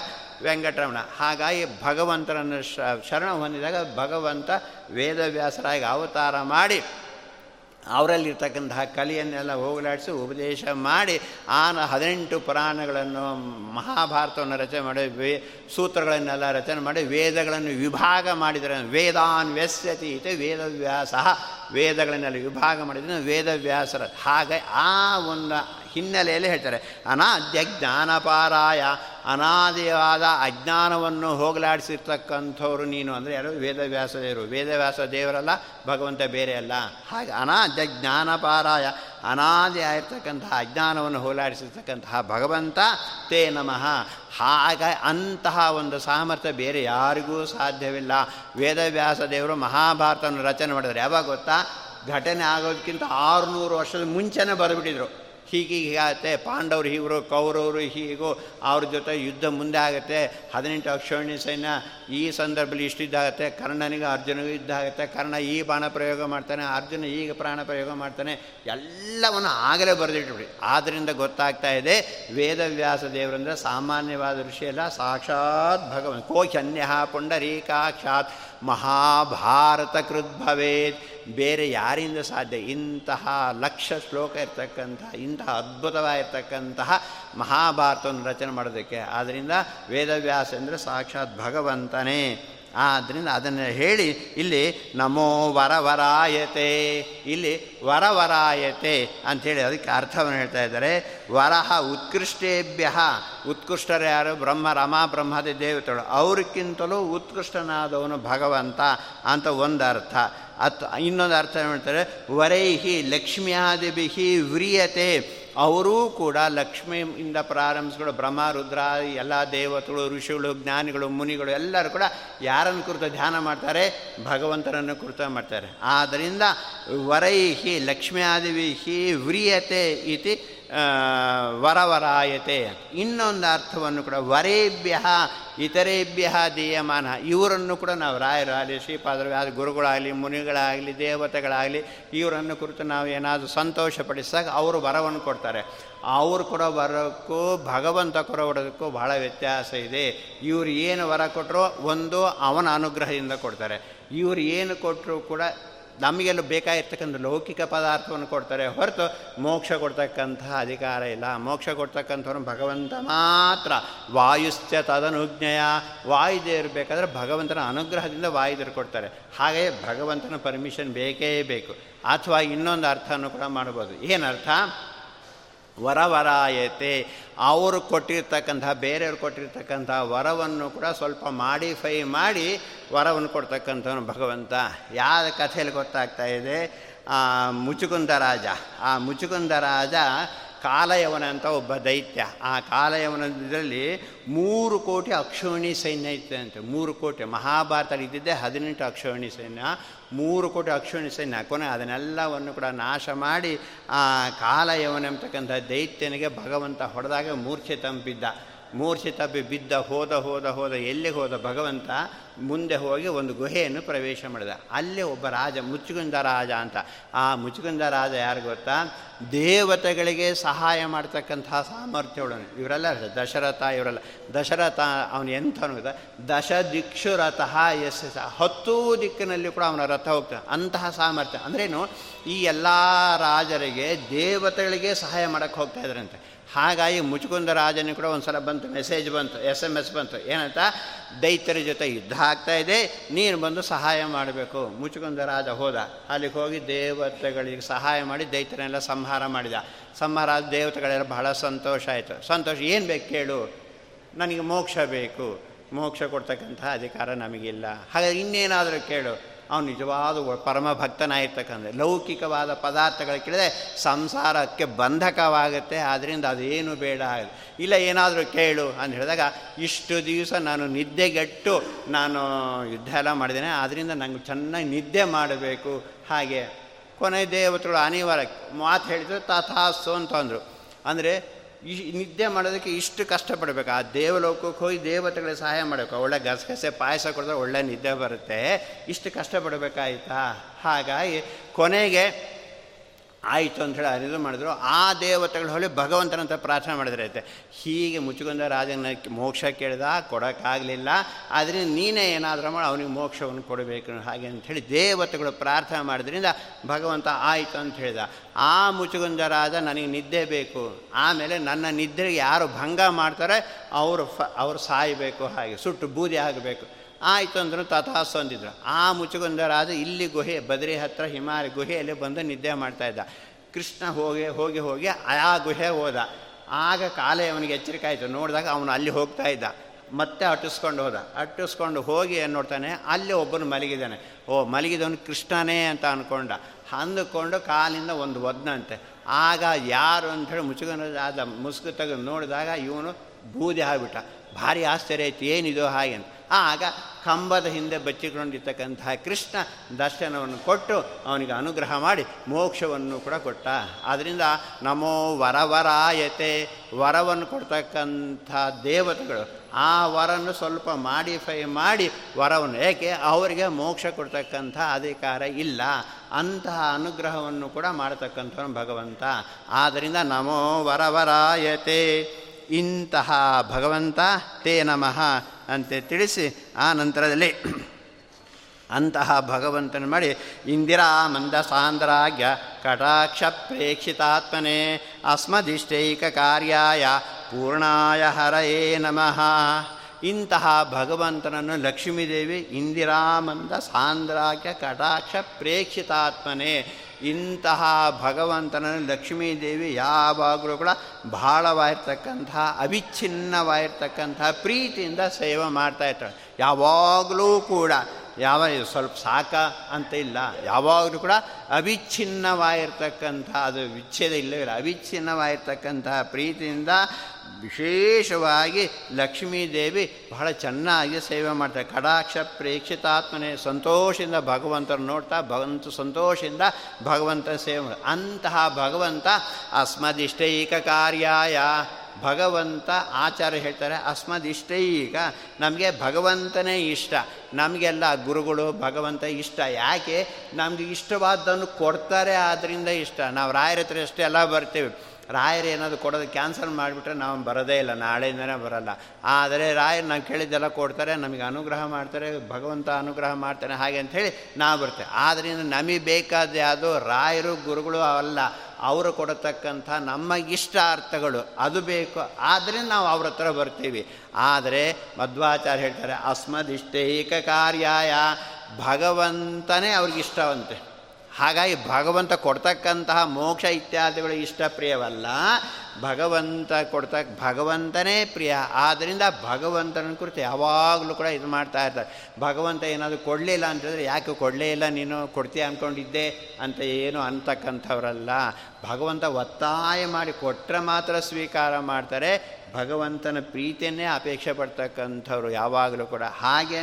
ವೆಂಕಟರಮಣ. ಹಾಗಾಗಿ ಭಗವಂತನನ್ನು ಶರಣ ಹೊಂದಿದಾಗ ಭಗವಂತ ವೇದವ್ಯಾಸರಾಗಿ ಅವತಾರ ಮಾಡಿ, ಅವರಲ್ಲಿರ್ತಕ್ಕಂತಹ ಕಲಿಯನ್ನೆಲ್ಲ ಹೋಗಲಾಡಿಸಿ ಉಪದೇಶ ಮಾಡಿ, ಆನ ಹದಿನೆಂಟು ಪುರಾಣಗಳನ್ನು ಮಹಾಭಾರತವನ್ನು ರಚನೆ ಮಾಡಿ, ವೇ, ಸೂತ್ರಗಳನ್ನೆಲ್ಲ ರಚನೆ ಮಾಡಿ, ವೇದಗಳನ್ನು ವಿಭಾಗ ಮಾಡಿದರೆ ವೇದಾನ್ ವ್ಯಸ್ಯತಿ ಇದೆ ವೇದವ್ಯಾಸ, ವೇದಗಳನ್ನೆಲ್ಲ ವಿಭಾಗ ಮಾಡಿದರೆ ವೇದವ್ಯಾಸರ. ಹಾಗೆ ಆ ಒಂದು ಹಿನ್ನೆಲೆಯಲ್ಲಿ ಹೇಳ್ತಾರೆ. ಅನಾದ್ಯ ಜ್ಞಾನಪಾರಾಯ ಅನಾದಿಯಾದ ಅಜ್ಞಾನವನ್ನು ಹೋಗಲಾಡಿಸಿರ್ತಕ್ಕಂಥವ್ರು ನೀನು ಅಂದರೆ ಯಾರು? ವೇದವ್ಯಾಸ ದೇವರು ವೇದವ್ಯಾಸ ದೇವರಲ್ಲ ಭಗವಂತ ಬೇರೆ ಅಲ್ಲ. ಹಾಗೆ ಅನಾದ್ಯ ಜ್ಞಾನಪಾರಾಯ ಅನಾದಿ ಆಗಿರ್ತಕ್ಕಂತಹ ಅಜ್ಞಾನವನ್ನು ಹೋಗಲಾಡಿಸಿರ್ತಕ್ಕಂತಹ ಭಗವಂತ ತೇ ನಮಃ. ಹಾಗೆ ಅಂತಹ ಒಂದು ಸಾಮರ್ಥ್ಯ ಬೇರೆ ಯಾರಿಗೂ ಸಾಧ್ಯವಿಲ್ಲ. ವೇದವ್ಯಾಸ ದೇವರು ಮಹಾಭಾರತವನ್ನು ರಚನೆ ಮಾಡಿದ್ರು ಯಾವಾಗ ಗೊತ್ತಾ? ಘಟನೆ ಆಗೋದಕ್ಕಿಂತ ಆರುನೂರು ವರ್ಷದ ಮುಂಚೆನೇ ಬರೆದ್ಬಿಟ್ಟಿದ್ರು ಹೀಗೀಗಾಗುತ್ತೆ ಪಾಂಡವರು ಹೀಗರು ಕೌರವರು ಹೀಗೂ, ಅವ್ರ ಜೊತೆ ಯುದ್ಧ ಮುಂದೆ ಆಗುತ್ತೆ. ಹದಿನೆಂಟು ಅಕ್ಷೋಣಿ ಸೈನ್ಯ ಈ ಸಂದರ್ಭದಲ್ಲಿ ಇಷ್ಟು ಇದ್ದಾಗುತ್ತೆ ಕರ್ಣನಿಗೂ ಅರ್ಜುನಿಗೂ ಯುದ್ಧ ಆಗುತ್ತೆ. ಕರ್ಣ ಈ ಬಾಣ ಪ್ರಯೋಗ ಮಾಡ್ತಾನೆ, ಅರ್ಜುನ ಈಗ ಪ್ರಾಣ ಪ್ರಯೋಗ ಮಾಡ್ತಾನೆ. ಎಲ್ಲವನ್ನು ಆಗಲೇ ಬರೆದಿಟ್ಬಿಡಿ. ಆದ್ದರಿಂದ ಗೊತ್ತಾಗ್ತಾ ಇದೆ, ವೇದವ್ಯಾಸ ದೇವರಂದರೆ ಸಾಮಾನ್ಯವಾದ ಋಷಿಯಲ್ಲ ಸಾಕ್ಷಾತ್ ಭಗವಂತ. ಕೋಶನ್ಯ ಪುಂಡರೀಕಾಕ್ಷಾತ್ ಮಹಾಭಾರತ ಕೃದ್ಭವೇತ್ ಬೇರೆ ಯಾರಿಂದ ಸಾಧ್ಯ? ಇಂತಹ ಲಕ್ಷ ಶ್ಲೋಕ ಇರ್ತಕ್ಕಂತಹ, ಇಂತಹ ಅದ್ಭುತವಾಗಿರ್ತಕ್ಕಂತಹ ಮಹಾಭಾರತವನ್ನು ರಚನೆ ಮಾಡೋದಕ್ಕೆ. ಆದ್ದರಿಂದ ವೇದವ್ಯಾಸ ಅಂದರೆ ಸಾಕ್ಷಾತ್ ಭಗವಂತನೇ. ಆದ್ದರಿಂದ ಅದನ್ನು ಹೇಳಿ, ಇಲ್ಲಿ ನಮೋ ವರವರಾಯತೆ, ಇಲ್ಲಿ ವರವರಾಯತೆ ಅಂಥೇಳಿ ಅದಕ್ಕೆ ಅರ್ಥವನ್ನು ಹೇಳ್ತಾ ಇದ್ದಾರೆ. ವರಹ ಉತ್ಕೃಷ್ಟೇಭ್ಯ ಉತ್ಕೃಷ್ಟರು ಯಾರು? ಬ್ರಹ್ಮ ರಮಾ ಬ್ರಹ್ಮದ ದೇವತೆಗಳು. ಅವ್ರಿಗಿಂತಲೂ ಉತ್ಕೃಷ್ಟನಾದವನು ಭಗವಂತ ಅಂತ ಒಂದು ಅರ್ಥ ಅತ್ ಇನ್ನೊಂದು ಅರ್ಥ ಹೇಳ್ತಾರೆ ವರೈಹಿ ಲಕ್ಷ್ಮ್ಯಾದಿಭಿ ವ್ರಿಯತೆ. ಅವರೂ ಕೂಡ ಲಕ್ಷ್ಮಿಯಿಂದ ಪ್ರಾರಂಭಿಸ್ಕೊಂಡು ಬ್ರಹ್ಮ, ರುದ್ರ, ಎಲ್ಲ ದೇವತೆಗಳು, ಋಷಿಗಳು, ಜ್ಞಾನಿಗಳು, ಮುನಿಗಳು ಎಲ್ಲರೂ ಕೂಡ ಯಾರನ್ನು ಕುರಿತು ಧ್ಯಾನ ಮಾಡ್ತಾರೆ? ಭಗವಂತನನ್ನು ಕುರಿತು ಮಾಡ್ತಾರೆ. ಆದ್ದರಿಂದ ವರೈಹಿ ಲಕ್ಷ್ಮ್ಯಾದಿವಿಹಿ ವ್ರಿಯತೆ ಇತಿ ವರವರಾಯತೆ ಇನ್ನೊಂದು ಅರ್ಥವನ್ನು ಕೂಡ ವರೇಭ್ಯ, ಇತರೇಭ್ಯ ದೀಯಮಾನ. ಇವರನ್ನು ಕೂಡ ನಾವು ರಾಯರಾಗಲಿ ಶ್ರೀಪಾದರು ಗುರುಗಳಾಗಲಿ, ಮುನಿಗಳಾಗಲಿ, ದೇವತೆಗಳಾಗಲಿ, ಇವರನ್ನು ಕುರಿತು ನಾವು ಏನಾದರೂ ಸಂತೋಷಪಡಿಸಿದಾಗ ಅವರು ವರವನ್ನು ಕೊಡ್ತಾರೆ. ಅವ್ರು ಕೊಡೋ ವರಕ್ಕೂ ಭಗವಂತ ಕೊಡೋದಕ್ಕೂ ಬಹಳ ವ್ಯತ್ಯಾಸ ಇದೆ. ಇವರು ಏನು ವರ ಕೊಟ್ಟರೋ ಒಂದು ಅವನ ಅನುಗ್ರಹದಿಂದ ಕೊಡ್ತಾರೆ. ಇವರು ಏನು ಕೊಟ್ಟರು ಕೂಡ ನಮಗೆಲ್ಲ ಬೇಕಾಗಿರ್ತಕ್ಕಂಥ ಲೌಕಿಕ ಪದಾರ್ಥವನ್ನು ಕೊಡ್ತಾರೆ ಹೊರತು ಮೋಕ್ಷ ಕೊಡ್ತಕ್ಕಂತಹ ಅಧಿಕಾರ ಇಲ್ಲ. ಮೋಕ್ಷ ಕೊಡ್ತಕ್ಕಂಥವ್ರು ಭಗವಂತ ಮಾತ್ರ. ವಾಯುಸ್ಥ ತದನುಜ್ಞೆಯ. ವಾಯುದೇವರು ಇರಬೇಕಾದ್ರೆ ಭಗವಂತನ ಅನುಗ್ರಹದಿಂದ ವಾಯುದೇವರು ಕೊಡ್ತಾರೆ. ಹಾಗೆಯೇ ಭಗವಂತನ ಪರ್ಮಿಷನ್ ಬೇಕೇ ಬೇಕು. ಅಥವಾ ಇನ್ನೊಂದು ಅರ್ಥವನ್ನು ಕೂಡ ಮಾಡ್ಬೋದು. ಏನರ್ಥ? ವರವರಾಯತೆ ಅವರು ಕೊಟ್ಟಿರ್ತಕ್ಕಂಥ, ಬೇರೆಯವ್ರು ಕೊಟ್ಟಿರ್ತಕ್ಕಂಥ ವರವನ್ನು ಕೂಡ ಸ್ವಲ್ಪ ಮಾಡಿಫೈ ಮಾಡಿ ವರವನ್ನು ಕೊಡ್ತಕ್ಕಂಥವನು ಭಗವಂತ. ಯಾವ ಕಥೆಯಲ್ಲಿ ಗೊತ್ತಾಗ್ತಾ ಇದೆ? ಮುಚುಕುಂದ ರಾಜ. ಆ ಮುಚುಕುಂದ ರಾಜ ಕಾಲಯವನ ಅಂತ ಒಬ್ಬ ದೈತ್ಯ. ಆ ಕಾಲಯವನ ಇದರಲ್ಲಿ ಮೂರು ಕೋಟಿ ಅಕ್ಷೋಣಿ ಸೈನ್ಯ ಇತ್ತು ಅಂತ ಮೂರು ಕೋಟಿ. ಮಹಾಭಾರತ ಇದ್ದಿದ್ದೆ ಹದಿನೆಂಟು ಅಕ್ಷೋಣಿ ಸೈನ್ಯ. ಮೂರು ಕೋಟಿ ಅಕ್ಷೋಣಿ ಸೈನ್ಯ. ಕೊನೆ ಅದನ್ನೆಲ್ಲವನ್ನು ಕೂಡ ನಾಶ ಮಾಡಿ ಆ ಕಾಲಯವನ ಅಂತಕ್ಕಂಥ ದೈತ್ಯನಿಗೆ ಭಗವಂತ ಹೊಡೆದಾಗ ಮೂರ್ಛೆ ತಂಪಿದ್ದ. ಮೂರ್ಛೆ ತಬ್ಬಿ ಬಿದ್ದ, ಹೋದ ಹೋದ ಹೋದ ಎಲ್ಲಿಗೆ ಹೋದ ಭಗವಂತ ಮುಂದೆ ಹೋಗಿ ಒಂದು ಗುಹೆಯನ್ನು ಪ್ರವೇಶ ಮಾಡಿದ. ಅಲ್ಲೇ ಒಬ್ಬ ರಾಜ ಮುಚ್ಚುಗುಂದ ರಾಜ ಅಂತ. ಆ ಮುಚ್ಚುಗುಂದ ರಾಜ ಯಾರು ಗೊತ್ತಾ? ದೇವತೆಗಳಿಗೆ ಸಹಾಯ ಮಾಡ್ತಕ್ಕಂತಹ ಸಾಮರ್ಥ್ಯಗಳನ್ನು ಇವರೆಲ್ಲ ದಶರಥ ಇವರೆಲ್ಲ ದಶರಥ ಅವನು ಎಂಥವನು ಗೊತ್ತಾ? ದಶ ದಿಕ್ಷು ರಥ ಎಸ್ ಹತ್ತು ದಿಕ್ಕಿನಲ್ಲಿ ಕೂಡ ಅವನ ರಥ ಹೋಗ್ತಾನೆ. ಅಂತಹ ಸಾಮರ್ಥ್ಯ. ಅಂದ್ರೇನು? ಈ ಎಲ್ಲ ರಾಜರಿಗೆ ದೇವತೆಗಳಿಗೆ ಸಹಾಯ ಮಾಡೋಕ್ಕೆ ಹೋಗ್ತಾ ಇದ್ರಂತೆ ಹಾಗಾಗಿ ಮುಚುಕುಂದ ರಾಜನಿಗೆ ಕೂಡ ಒಂದು ಸಲ ಬಂತು ಮೆಸೇಜ್ ಬಂತು ಎಸ್ ಎಂ ಎಸ್ ಬಂತು. ಏನಂತ? ದೈತ್ಯರ ಜೊತೆ ಯುದ್ಧ ಆಗ್ತಾ ಇದೆ, ನೀನು ಬಂದು ಸಹಾಯ ಮಾಡಬೇಕು. ಮುಚುಕುಂದ ರಾಜ ಹೋದ. ಅಲ್ಲಿಗೆ ಹೋಗಿ ದೇವತೆಗಳಿಗೆ ಸಹಾಯ ಮಾಡಿ ದೈತ್ಯರನ್ನೆಲ್ಲ ಸಂಹಾರ ಮಾಡಿದ. ಸಂಹಾರ ದೇವತೆಗಳೆಲ್ಲ ಬಹಳ ಸಂತೋಷ ಆಯಿತು. ಸಂತೋಷ ಏನು ಬೇಕು ಕೇಳು. ನನಗೆ ಮೋಕ್ಷ ಬೇಕು. ಮೋಕ್ಷ ಕೊಡ್ತಕ್ಕಂಥ ಅಧಿಕಾರ ನಮಗಿಲ್ಲ. ಹಾಗಾಗಿ ಇನ್ನೇನಾದರೂ ಕೇಳು. ಅವನು ನಿಜವಾದ ಪರಮ ಭಕ್ತನಾಗಿರ್ತಕ್ಕಂಥ ಲೌಕಿಕವಾದ ಪದಾರ್ಥಗಳ ಕೇಳಿದ್ರೆ ಸಂಸಾರಕ್ಕೆ ಬಂಧಕವಾಗುತ್ತೆ ಆದ್ದರಿಂದ ಅದೇನು ಬೇಡ ಇಲ್ಲ, ಏನಾದರೂ ಕೇಳು ಅಂತ ಹೇಳಿದಾಗ, ಇಷ್ಟು ದಿವಸ ನಾನು ನಿದ್ದೆಗೆಟ್ಟು ನಾನು ಯುದ್ಧ ಎಲ್ಲ ಮಾಡಿದ್ದೇನೆ ಆದ್ದರಿಂದ ನಂಗೆ ಚೆನ್ನಾಗಿ ನಿದ್ದೆ ಮಾಡಬೇಕು. ಹಾಗೆ ಕೊನೆ ದೇವತೆಗಳು ಅನಿವಾರ್ಯ, ಮಾತು ಹೇಳಿದ್ರು, ತಥಾಸ್ತು ಅಂತಂದರು ಅಂದರೆ ಈ ನಿದ್ದೆ ಮಾಡೋದಕ್ಕೆ ಇಷ್ಟು ಕಷ್ಟಪಡಬೇಕು. ಆ ದೇವಲೋಕಕ್ಕೆ ಹೋಗಿ ದೇವತೆಗಳಿಗೆ ಸಹಾಯ ಮಾಡಬೇಕು. ಒಳ್ಳೆ ಗಸಗಸೆ, ಪಾಯಸ ಕೊಡಿದ್ರೆ ಒಳ್ಳೆ ನಿದ್ದೆ ಬರುತ್ತೆ. ಇಷ್ಟು ಕಷ್ಟಪಡಬೇಕಾಯ್ತಾ? ಹಾಗಾಗಿ ಕೊನೆಗೆ ಆಯಿತು ಅಂಥೇಳಿ ಅರಿದು ಮಾಡಿದ್ರು. ಆ ದೇವತೆಗಳು ಹೊಳೆ ಭಗವಂತನಂತ ಪ್ರಾರ್ಥನೆ ಮಾಡಿದ್ರೈತೆ ಹೀಗೆ ಮುಚ್ಚುಗುಂದ ರಾಜನ ಮೋಕ್ಷ ಕೇಳಿದ, ಕೊಡೋಕ್ಕಾಗಲಿಲ್ಲ. ಆದ್ದರಿಂದ ನೀನೇ ಏನಾದರೂ ಮಾಡಿ, ಅವನಿಗೆ ಮೋಕ್ಷವನ್ನು ಕೊಡಬೇಕು ಹಾಗೆ ಅಂಥೇಳಿ ದೇವತೆಗಳು ಪ್ರಾರ್ಥನೆ ಮಾಡಿದ್ರಿಂದ ಭಗವಂತ ಆಯಿತು ಅಂತ ಹೇಳಿದ. ಆ ಮುಚ್ಚುಗುಂದ ರಾಜ ನನಗೆ ನಿದ್ದೆ ಬೇಕು. ಆಮೇಲೆ ನನ್ನ ನಿದ್ರೆಗೆ ಯಾರು ಭಂಗ ಮಾಡ್ತಾರೆ, ಅವರು ಫ, ಅವರು ಸಾಯಬೇಕು ಹಾಗೆ, ಸುಟ್ಟು ಬೂದಿ ಆಗಬೇಕು ಆಯಿತು ಅಂದರು ತಥಾಸ್ತು ಅಂದಿದ್ರು. ಆ ಮುಚ್ಚುಗುಂದ ರಾಜ ಇಲ್ಲಿ ಗುಹೆ, ಬದ್ರಿ ಹತ್ರ ಹಿಮಾಲಯ ಗುಹೆಯಲ್ಲಿ ಬಂದು ನಿದ್ದೆ ಮಾಡ್ತಾಯಿದ್ದ ಕೃಷ್ಣ ಹೋಗಿ ಹೋಗಿ ಹೋಗಿ ಆ ಗುಹೆ ಹೋದ. ಆಗ ಕಾಲೇ ಅವನಿಗೆ ಎಚ್ಚರಿಕೆ ಆಯಿತು. ನೋಡಿದಾಗ ಅವನು ಅಲ್ಲಿ ಹೋಗ್ತಾ ಇದ್ದ. ಮತ್ತೆ ಅಟ್ಟಿಸ್ಕೊಂಡು ಹೋದ. ಅಟ್ಟಿಸ್ಕೊಂಡು ಹೋಗಿ ಏನು ನೋಡ್ತಾನೆ? ಅಲ್ಲಿ ಒಬ್ಬನು ಮಲಗಿದ್ದಾನೆ. ಓ, ಮಲಗಿದವನು ಕೃಷ್ಣನೇ ಅಂತ ಅಂದ್ಕೊಂಡ ಅಂದುಕೊಂಡು ಕಾಲಿಂದ ಒಂದು ಒದ್ನಂತೆ ಆಗ ಯಾರು ಅಂಥೇಳಿ ಆದ ಮುಸುಕು ತೆಗೆದು ನೋಡಿದಾಗ ಇವನು ಬೂದಿ ಆಗಿಬಿಟ್ಟ. ಭಾರಿ ಆಶ್ಚರ್ಯ ಆಯ್ತು. ಏನಿದು ಹಾಗೆ ಆಗ ಕಂಬದ ಹಿಂದೆ ಬಚ್ಚಿಕೊಂಡಿರ್ತಕ್ಕಂತಹ ಕೃಷ್ಣ ದರ್ಶನವನ್ನು ಕೊಟ್ಟು ಅವನಿಗೆ ಅನುಗ್ರಹ ಮಾಡಿ ಮೋಕ್ಷವನ್ನು ಕೂಡ ಕೊಟ್ಟ. ಆದ್ದರಿಂದ ನಮೋ ವರವರಾಯತೆ, ವರವನ್ನು ಕೊಡ್ತಕ್ಕಂಥ ದೇವತೆಗಳು ಆ ವರನ್ನು ಸ್ವಲ್ಪ ಮಾಡಿಫೈ ಮಾಡಿ ವರವನ್ನು ಏಕೆ ಅವರಿಗೆ ಮೋಕ್ಷ ಕೊಡ್ತಕ್ಕಂಥ ಅಧಿಕಾರ ಇಲ್ಲ. ಅಂತಹ ಅನುಗ್ರಹವನ್ನು ಕೂಡ ಮಾಡತಕ್ಕಂಥವನು ಭಗವಂತ. ಆದ್ದರಿಂದ ನಮೋ ವರವರಾಯತೆ ಇಂತಹ ಭಗವಂತ ತೇ ನಮಃ ಅಂತ ತಿಳಿಸಿ ಆ ನಂತರದಲ್ಲಿ ಅಂತಹ ಭಗವಂತನ ಮಾಡಿ ಇಂದಿರಾ ಮಂದ ಸಾಂದ್ರಾಗ್ಯ ಕಟಾಕ್ಷ ಪ್ರೇಕ್ಷಿತಾತ್ಮನೆ ಅಸ್ಮದಿಷ್ಟೈಕ ಕಾರ್ಯಾಯ ಪೂರ್ಣಾಯ ಹರಯೇ ನಮಃ. ಇಂತಹ ಭಗವಂತನನ್ನು ಲಕ್ಷ್ಮೀದೇವಿ ಇಂದಿರಾಮಂದ ಸಾಂದ್ರಾಗ್ಯ ಕಟಾಕ್ಷ ಪ್ರೇಕ್ಷಿತಾತ್ಮನೆ ಇಂತಹ ಭಗವಂತನನ್ನು ಲಕ್ಷ್ಮೀದೇವಿ ಯಾವಾಗಲೂ ಕೂಡ ಭಾಳವಾಗಿರ್ತಕ್ಕಂತಹ ಅವಿಚ್ಛಿನ್ನವಾಗಿರ್ತಕ್ಕಂತಹ ಪ್ರೀತಿಯಿಂದ ಸೇವೆ ಮಾಡ್ತಾ ಇರ್ತಾಳೆ. ಯಾವಾಗಲೂ ಕೂಡ ಯಾವ ಸ್ವಲ್ಪ ಸಾಕ ಅಂತ ಇಲ್ಲ. ಯಾವಾಗಲೂ ಕೂಡ ಅವಿಚ್ಛಿನ್ನವಾಗಿರ್ತಕ್ಕಂಥ, ಅದು ವಿಚ್ಛೇದ ಇಲ್ಲವಿಲ್ಲ ಅವಿಚ್ಛಿನ್ನವಾಗಿರ್ತಕ್ಕಂತಹ ಪ್ರೀತಿಯಿಂದ ವಿಶೇಷವಾಗಿ ಲಕ್ಷ್ಮೀದೇವಿ ಬಹಳ ಚೆನ್ನಾಗಿ ಸೇವೆ ಮಾಡ್ತಾರೆ. ಕಡಾಕ್ಷ ಪ್ರೇಕ್ಷಿತಾತ್ಮನೇ ಸಂತೋಷದಿಂದ ಭಗವಂತರು ನೋಡ್ತಾ, ಭಗವಂತ ಸಂತೋಷದಿಂದ ಭಗವಂತ ಸೇವೆ ಅಂತಹ ಭಗವಂತ ಅಸ್ಮದಿಷ್ಟೈಕ ಕಾರ್ಯಾಯ ಭಗವಂತ ಆಚಾರ್ಯ ಹೇಳ್ತಾರೆ. ಅಸ್ಮದಿಷ್ಟೈಕ ನಮಗೆ ಭಗವಂತನೇ ಇಷ್ಟ. ನಮಗೆಲ್ಲ ಗುರುಗಳು ಭಗವಂತ ಇಷ್ಟ. ಯಾಕೆ? ನಮಗೆ ಇಷ್ಟವಾದ್ದನ್ನು ಕೊಡ್ತಾರೆ ಆದ್ದರಿಂದ ಇಷ್ಟ. ನಾವು ರಾಯರ ಹತ್ರ ಅಷ್ಟೇ ಎಲ್ಲ ಬರ್ತೀವಿ. ರಾಯರು ಏನಾದರೂ ಕೊಡೋದು ಕ್ಯಾನ್ಸಲ್ ಮಾಡಿಬಿಟ್ರೆ ನಾವು ಬರೋದೇ ಇಲ್ಲ, ನಾಳೆಯಿಂದನೇ ಬರೋಲ್ಲ. ಆದರೆ ರಾಯರು ನಾವು ಕೇಳಿದ್ದೆಲ್ಲ ಕೊಡ್ತಾರೆ, ನಮಗೆ ಅನುಗ್ರಹ ಮಾಡ್ತಾರೆ, ಭಗವಂತ ಅನುಗ್ರಹ ಮಾಡ್ತಾನೆ, ಹಾಗೆ ಅಂಥೇಳಿ ನಾವು ಬರ್ತೇವೆ. ಆದ್ದರಿಂದ ನಮಗೆ ಬೇಕಾದ ಯಾವುದು? ರಾಯರು, ಗುರುಗಳು ಅಲ್ಲ, ಅವರು ಕೊಡತಕ್ಕಂಥ ನಮಗಿಷ್ಟ ಅರ್ಥಗಳು ಅದು ಬೇಕು. ಆದರೆ ನಾವು ಅವ್ರ ಹತ್ರ ಬರ್ತೀವಿ. ಆದರೆ ಮಧ್ವಾಚಾರ್ಯ ಹೇಳ್ತಾರೆ, ಅಸ್ಮದಿಷ್ಟೈಕ ಕಾರ್ಯಾಯ, ಭಗವಂತನೇ ಅವ್ರಿಗಿಷ್ಟವಂತೆ ಹಾಗಾಗಿ ಭಗವಂತ ಕೊಡ್ತಕ್ಕಂತಹ ಮೋಕ್ಷ ಇತ್ಯಾದಿಗಳು ಇಷ್ಟ ಪ್ರಿಯವಲ್ಲ, ಭಗವಂತ ಕೊಡ್ತಕ್ಕ ಭಗವಂತನೇ ಪ್ರಿಯ. ಆದ್ದರಿಂದ ಭಗವಂತನ ಕುರಿತು ಯಾವಾಗಲೂ ಕೂಡ ಇದು ಮಾಡ್ತಾ ಇರ್ತಾರೆ. ಭಗವಂತ ಏನಾದರೂ ಕೊಡಲಿಲ್ಲ ಅಂತಂದರೆ ಯಾಕೆ ಕೊಡಲೇ ಇಲ್ಲ, ನೀನು ಕೊಡ್ತೀಯ ಅಂದ್ಕೊಂಡಿದ್ದೆ ಅಂತ ಏನು ಅಂತಕ್ಕಂಥವ್ರಲ್ಲ. ಭಗವಂತ ಒತ್ತಾಯ ಮಾಡಿ ಕೊಟ್ಟರೆ ಮಾತ್ರ ಸ್ವೀಕಾರ ಮಾಡ್ತಾರೆ. ಭಗವಂತನ ಪ್ರೀತಿಯನ್ನೇ ಅಪೇಕ್ಷೆ ಪಡ್ತಕ್ಕಂಥವ್ರು ಯಾವಾಗಲೂ ಕೂಡ. ಹಾಗೇ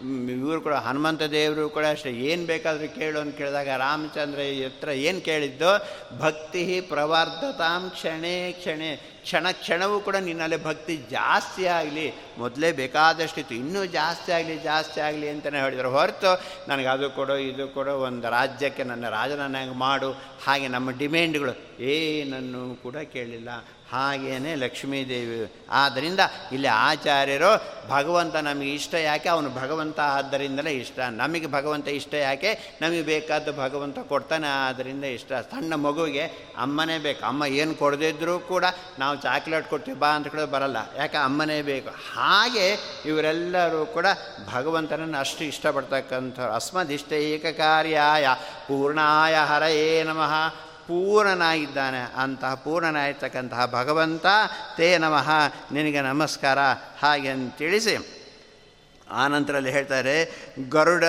ಇವರು ಕೂಡ ಹನುಮಂತ ದೇವರು ಕೂಡ ಅಷ್ಟೇ. ಏನು ಬೇಕಾದರೂ ಕೇಳು ಅಂತ ಕೇಳಿದಾಗ ರಾಮಚಂದ್ರ ಹತ್ರ ಏನು ಕೇಳಿದ್ದು, ಭಕ್ತಿ ಪ್ರವರ್ಧತಾಂ ಕ್ಷಣೇ ಕ್ಷಣೇ. ಕ್ಷಣ ಕ್ಷಣವೂ ಕೂಡ ನಿನ್ನಲ್ಲಿ ಭಕ್ತಿ ಜಾಸ್ತಿ ಆಗಲಿ. ಮೊದಲೇ ಬೇಕಾದಷ್ಟಿತ್ತು. ಇನ್ನೂ ಜಾಸ್ತಿ ಆಗಲಿ ಜಾಸ್ತಿ ಆಗಲಿ ಅಂತಲೇ ಹೇಳಿದ್ರು. ಹೊರತು ನನಗೆ ಅದು ಕೊಡು, ಇದು ಕೊಡು, ಒಂದು ರಾಜ್ಯಕ್ಕೆ ನನ್ನ ರಾಜನನ್ನಾಗಿ ಮಾಡು, ಹಾಗೆ ನಮ್ಮ ಡಿಮ್ಯಾಂಡ್ಗಳು. ಏನನ್ನು ಕೂಡ ಕೇಳಿಲ್ಲ. ಹಾಗೇನೆ ಲಕ್ಷ್ಮೀದೇವಿ. ಆದ್ದರಿಂದ ಇಲ್ಲಿ ಆಚಾರ್ಯರು ಭಗವಂತ ನಮಗೆ ಇಷ್ಟ ಯಾಕೆ? ಅವನು ಭಗವಂತ ಆದ್ದರಿಂದಲೇ ಇಷ್ಟ. ನಮಗೆ ಭಗವಂತ ಇಷ್ಟ ಯಾಕೆ? ನಮಗೆ ಬೇಕಾದ ಭಗವಂತ ಕೊಡ್ತಾನೆ ಆದ್ದರಿಂದ ಇಷ್ಟ. ಸಣ್ಣ ಮಗುವಿಗೆ ಅಮ್ಮನೇ ಬೇಕು. ಅಮ್ಮ ಏನು ಕೊಡದಿದ್ದರೂ ಕೂಡ ನಾವು ಚಾಕ್ಲೇಟ್ ಕೊಡ್ತೀವಿ, ಬಾ ಅಂತ ಕೂಡ ಬರಲ್ಲ. ಯಾಕೆ? ಅಮ್ಮನೇ ಬೇಕು. ಹಾಗೆ ಇವರೆಲ್ಲರೂ ಕೂಡ ಭಗವಂತನನ್ನು ಅಷ್ಟು ಇಷ್ಟಪಡ್ತಕ್ಕಂಥವ್ರು ಅಸ್ಮದಿಷ್ಟ ಏಕಕಾರ್ಯಾಯ ಪೂರ್ಣಾಯ ಹರಯೇ ನಮಃ. ಪೂರ್ಣನಾಗಿದ್ದಾನೆ. ಅಂತಹ ಪೂರ್ಣನಾಗಿರ್ತಕ್ಕಂತಹ ಭಗವಂತ, ತೇ ನಮಃ, ನಿನಗೆ ನಮಸ್ಕಾರ, ಹಾಗೆ ತಿಳಿಸಿ. ಆನಂತರಲ್ಲಿ ಹೇಳ್ತಾರೆ, ಗರುಡ,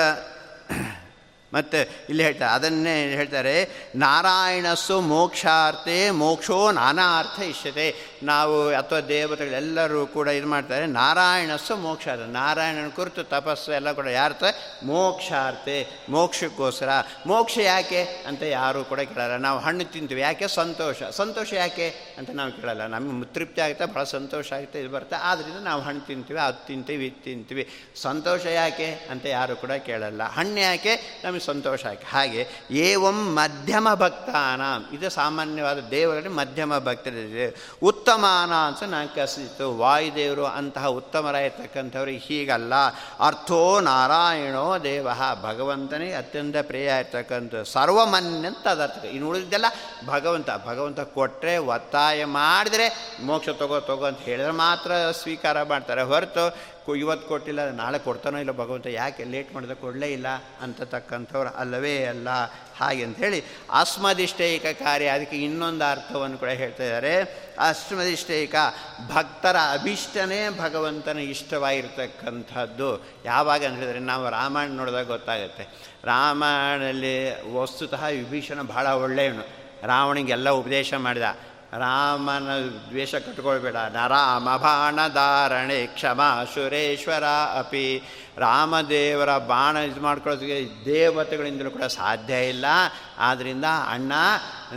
ಮತ್ತು ಇಲ್ಲಿ ಹೇಳ್ತಾರೆ, ಅದನ್ನೇ ಹೇಳ್ತಾರೆ, ನಾರಾಯಣಸ್ಸು ಮೋಕ್ಷಾರ್ಥೆ ಮೋಕ್ಷೋ ನಾನಾ ಅರ್ಥ ಇಷ್ಯತೆ ನಾವು ಅಥವಾ ದೇವತೆಗಳೆಲ್ಲರೂ ಕೂಡ ಇದು ಮಾಡ್ತಾರೆ, ನಾರಾಯಣಸ್ಸು ಮೋಕ್ಷಾರ್ಥ. ನಾರಾಯಣನ ಕುರಿತು ತಪಸ್ಸು ಎಲ್ಲ ಕೂಡ ಯಾರ್ಥ ಮೋಕ್ಷಾರ್ಥೆ ಮೋಕ್ಷಕ್ಕೋಸ್ಕರ. ಮೋಕ್ಷ ಯಾಕೆ ಅಂತ ಯಾರೂ ಕೂಡ ಕೇಳಲ್ಲ. ನಾವು ಹಣ್ಣು ತಿಂತೀವಿ, ಯಾಕೆ? ಸಂತೋಷ. ಸಂತೋಷ ಯಾಕೆ ಅಂತ ನಾವು ಕೇಳಲ್ಲ. ನಮಗೆ ತೃಪ್ತಿ ಆಗುತ್ತೆ ಭಾಳ ಸಂತೋಷ ಆಗುತ್ತೆ, ಇದು ಬರುತ್ತೆ. ಆದ್ದರಿಂದ ನಾವು ಹಣ್ಣು ತಿಂತೀವಿ, ಅದು ತಿಂತೀವಿ, ಇದು ತಿಂತೀವಿ. ಸಂತೋಷ ಯಾಕೆ ಅಂತ ಯಾರು ಕೂಡ ಕೇಳಲ್ಲ. ಹಣ್ಣು ಯಾಕೆ? ನಮಗೆ ಸಂತೋಷ ಯಾಕೆ? ಹಾಗೆ, ಏವಂ ಮಧ್ಯಮ ಭಕ್ತಾನ. ಇದು ಸಾಮಾನ್ಯವಾದ ದೇವರಲ್ಲಿ ಮಧ್ಯಮ ಭಕ್ತರಿದೆ. ಉತ್ತಮಾನ ಅಂತ ನಾನು ಕಸಿತು ವಾಯುದೇವರು ಅಂತಹ ಉತ್ತಮರಾಗಿರ್ತಕ್ಕಂಥವ್ರಿಗೆ ಹೀಗಲ್ಲ. ಅರ್ಥೋ ನಾರಾಯಣೋ ದೇವ. ಭಗವಂತನೇ ಅತ್ಯಂತ ಪ್ರಿಯ ಇರ್ತಕ್ಕಂಥ ಸರ್ವಮನ್ಯಂತ ಅದರ್ಥ ಇನ್ನು ಉಳಿದಿದ್ದೆಲ್ಲ ಭಗವಂತ. ಭಗವಂತ ಕೊಟ್ಟರೆ ಒತ್ತಾಯ ಮಾಡಿದರೆ ಮೋಕ್ಷ ತಗೋ ತಗೋ ಅಂತ ಹೇಳಿದ್ರೆ ಮಾತ್ರ ಸ್ವೀಕಾರ ಮಾಡ್ತಾರೆ. ಹೊರತು ಇವತ್ತು ಕೊಟ್ಟಿಲ್ಲ, ನಾಳೆ ಕೊಡ್ತಾನೋ ಇಲ್ಲ ಭಗವಂತ, ಯಾಕೆ ಲೇಟ್ ಮಾಡಿದ, ಕೊಡಲೇ ಇಲ್ಲ ಅಂತತಕ್ಕಂಥವ್ರು ಅಲ್ಲವೇ ಅಲ್ಲ, ಹಾಗೆ ಅಂಥೇಳಿ ಅಸ್ಮದಿಷ್ಟೈಕ ಕಾರ್ಯ, ಅದಕ್ಕೆ ಇನ್ನೊಂದು ಅರ್ಥವನ್ನು ಕೂಡ ಹೇಳ್ತಾ ಇದ್ದಾರೆ. ಅಸ್ಮದಿಷ್ಟೈಕ ಭಕ್ತರ ಅಭಿಷ್ಟನೇ ಭಗವಂತನ ಇಷ್ಟವಾಗಿರ್ತಕ್ಕಂಥದ್ದು. ಯಾವಾಗ ಅಂತ ಹೇಳಿದರೆ ನಾವು ರಾಮಾಯಣ ನೋಡಿದಾಗ ಗೊತ್ತಾಗುತ್ತೆ. ರಾಮಾಯಣದಲ್ಲಿ ವಸ್ತುತಃ ವಿಭೀಷಣ ಭಾಳ ಒಳ್ಳೆಯವನು. ರಾವಣಿಗೆಲ್ಲ ಉಪದೇಶ ಮಾಡಿದ. ರಾಮನ ದ್ವೇಷ ಕಟ್ಕೊಳ್ಬೇಡ. ನರಾಮ ಬಾಣಧಾರಣೆ ಕ್ಷಮಾ ಸುರೇಶ್ವರ ಅಪಿ. ರಾಮದೇವರ ಬಾಣ ಇದು ಮಾಡ್ಕೊಳ್ಳೋದಕ್ಕೆ ದೇವತೆಗಳಿಂದಲೂ ಕೂಡ ಸಾಧ್ಯ ಇಲ್ಲ. ಆದ್ದರಿಂದ ಅಣ್ಣ,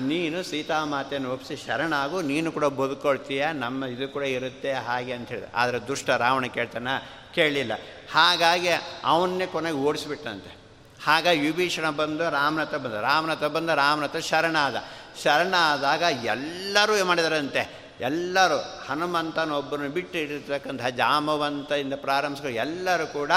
ನೀನು ಸೀತಾಮಾತೆಯನ್ನು ಒಪ್ಪಿಸಿ ಶರಣಾಗು. ನೀನು ಕೂಡ ಬದುಕೊಳ್ತೀಯ. ನಮ್ಮ ಇದು ಕೂಡ ಇರುತ್ತೆ ಹಾಗೆ ಅಂತ ಹೇಳಿದೆ. ಆದರೆ ದುಷ್ಟ ರಾವಣ ಕೇಳ್ತಾನ ಕೇಳಲಿಲ್ಲ ಹಾಗಾಗಿ ಅವನ್ನೇ ಕೊನೆಗೆ ಓಡಿಸ್ಬಿಟ್ಟಂತೆ ಹಾಗಾಗಿ ವಿಭೀಷಣ ಬಂದು ರಾಮನಥ ಬಂದ. ರಾಮನಥ ಬಂದ ರಾಮನಥ ಶರಣಾದ. ಶರಣಾದಾಗ ಎಲ್ಲರೂ ಏನು ಮಾಡಿದಾರಂತೆ? ಎಲ್ಲರೂ ಹನುಮಂತನೊಬ್ಬನ ಬಿಟ್ಟು ಇಟ್ಟಿರ್ತಕ್ಕಂಥ ಜಾಮವಂತದಿಂದ ಪ್ರಾರಂಭಿಸ್ಕೊಂಡು ಎಲ್ಲರೂ ಕೂಡ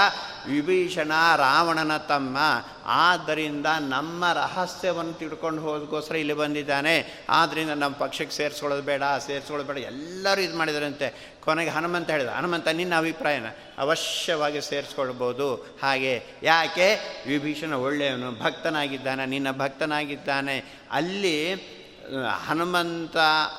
ವಿಭೀಷಣ, ರಾವಣನ ತಮ್ಮ, ಆದ್ದರಿಂದ ನಮ್ಮ ರಹಸ್ಯವನ್ನು ತಿಳ್ಕೊಂಡು ಹೋದಕ್ಕೋಸ್ಕರ ಇಲ್ಲಿ ಬಂದಿದ್ದಾನೆ. ಆದ್ದರಿಂದ ನಮ್ಮ ಪಕ್ಷಕ್ಕೆ ಸೇರಿಸ್ಕೊಳ್ಳೋದು ಬೇಡ ಸೇರಿಸ್ಕೊಳ್ಳೋದು ಬೇಡ. ಎಲ್ಲರೂ ಇದು ಮಾಡಿದರಂತೆ. ಕೊನೆಗೆ ಹನುಮಂತ ಹೇಳಿದ, ಹನುಮಂತ, ನಿನ್ನ ಅಭಿಪ್ರಾಯನ ಅವಶ್ಯವಾಗಿ ಸೇರಿಸ್ಕೊಳ್ಬೋದು. ಹಾಗೆ ಯಾಕೆ? ವಿಭೀಷಣ ಒಳ್ಳೆಯವನು, ಭಕ್ತನಾಗಿದ್ದಾನೆ, ನಿನ್ನ ಭಕ್ತನಾಗಿದ್ದಾನೆ. ಅಲ್ಲಿ ಹನುಮಂತ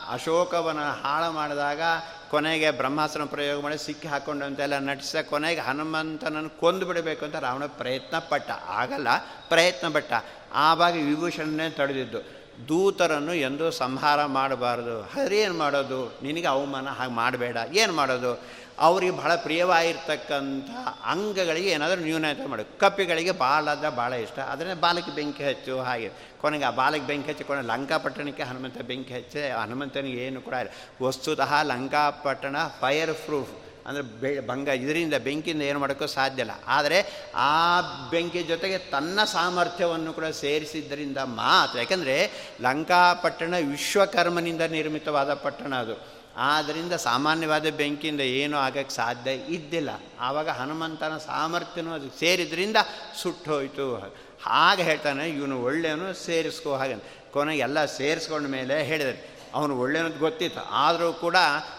ಅಶೋಕವನ ಹಾಳು ಮಾಡಿದಾಗ ಕೊನೆಗೆ ಬ್ರಹ್ಮಾಸ್ತ್ರ ಪ್ರಯೋಗ ಮಾಡಿ ಸಿಕ್ಕಿ ಹಾಕ್ಕೊಂಡು ಅಂತೆಲ್ಲ ನಟಿಸ ಕೊನೆಗೆ ಹನುಮಂತನನ್ನು ಕೊಂದು ಬಿಡಬೇಕು ಅಂತ ರಾವಣ ಪ್ರಯತ್ನ ಪಟ್ಟ. ಆಗಲ್ಲ, ಪ್ರಯತ್ನ ಪಟ್ಟ. ಆವಾಗ ವಿಭೂಷಣನೇ ತಡೆದಿದ್ದು. ದೂತರನ್ನು ಎಂದೂ ಸಂಹಾರ ಮಾಡಬಾರ್ದು. ಏನು ಮಾಡೋದು? ನಿನಗೆ ಅವಮಾನ ಹಾಗೆ ಮಾಡಬೇಡ. ಏನು ಮಾಡೋದು? ಅವ್ರಿಗೆ ಭಾಳ ಪ್ರಿಯವಾಗಿರ್ತಕ್ಕಂಥ ಅಂಗಗಳಿಗೆ ಏನಾದರೂ ನ್ಯೂನತೆ ಮಾಡು. ಕಪ್ಪಿಗಳಿಗೆ ಬಾಲದ ಭಾಳ ಇಷ್ಟ. ಅದರಿಂದ ಬಾಲಕ್ಕೆ ಬೆಂಕಿ ಹಚ್ಚು ಹಾಗೆ. ಕೊನೆಗೆ ಆ ಬಾಲಕ್ಕೆ ಬೆಂಕಿ ಹಚ್ಚಿ ಕೊನೆ ಲಂಕಾಪಟ್ಟಣಕ್ಕೆ ಹನುಮಂತ ಬೆಂಕಿ ಹಚ್ಚಿ ಹನುಮಂತನಿಗೆ ಏನು ಕೂಡ ಇಲ್ಲ. ವಸ್ತುತಃ ಲಂಕಾಪಟ್ಟಣ ಫೈರ್ ಪ್ರೂಫ್ ಅಂದರೆ ಬೆ, ಭಂಗ ಇದರಿಂದ ಬೆಂಕಿಯಿಂದ ಏನು ಮಾಡೋಕ್ಕೂ ಸಾಧ್ಯ ಇಲ್ಲ. ಆದರೆ ಆ ಬೆಂಕಿ ಜೊತೆಗೆ ತನ್ನ ಸಾಮರ್ಥ್ಯವನ್ನು ಕೂಡ ಸೇರಿಸಿದ್ದರಿಂದ ಮಾತ್ರ. ಯಾಕಂದರೆ ಲಂಕಾಪಟ್ಟಣ ವಿಶ್ವಕರ್ಮನಿಂದ ನಿರ್ಮಿತವಾದ ಪಟ್ಟಣ ಅದು. ಆದ್ದರಿಂದ ಸಾಮಾನ್ಯವಾದ ಬೆಂಕಿಯಿಂದ ಏನೂ ಆಗಕ್ಕೆ ಸಾಧ್ಯ ಇದ್ದಿಲ್ಲ. ಆವಾಗ ಹನುಮಂತನ ಸಾಮರ್ಥ್ಯನೂ ಅದಕ್ಕೆ ಸೇರಿದ್ರಿಂದ ಸುಟ್ಟೋಯ್ತು. ಹಾಗೆ ಹೇಳ್ತಾನೆ, ಇವನು ಒಳ್ಳೆಯವನು, ಸೇರಿಸ್ಕೋ ಹಾಗೆ ಕೊನೆಗೆ ಎಲ್ಲ ಸೇರಿಸ್ಕೊಂಡ ಮೇಲೆ ಹೇಳಿದರು ಅವನು ಒಳ್ಳೆಯವನದ್ದು ಗೊತ್ತಿತ್ತು. ಆದರೂ ಕೂಡ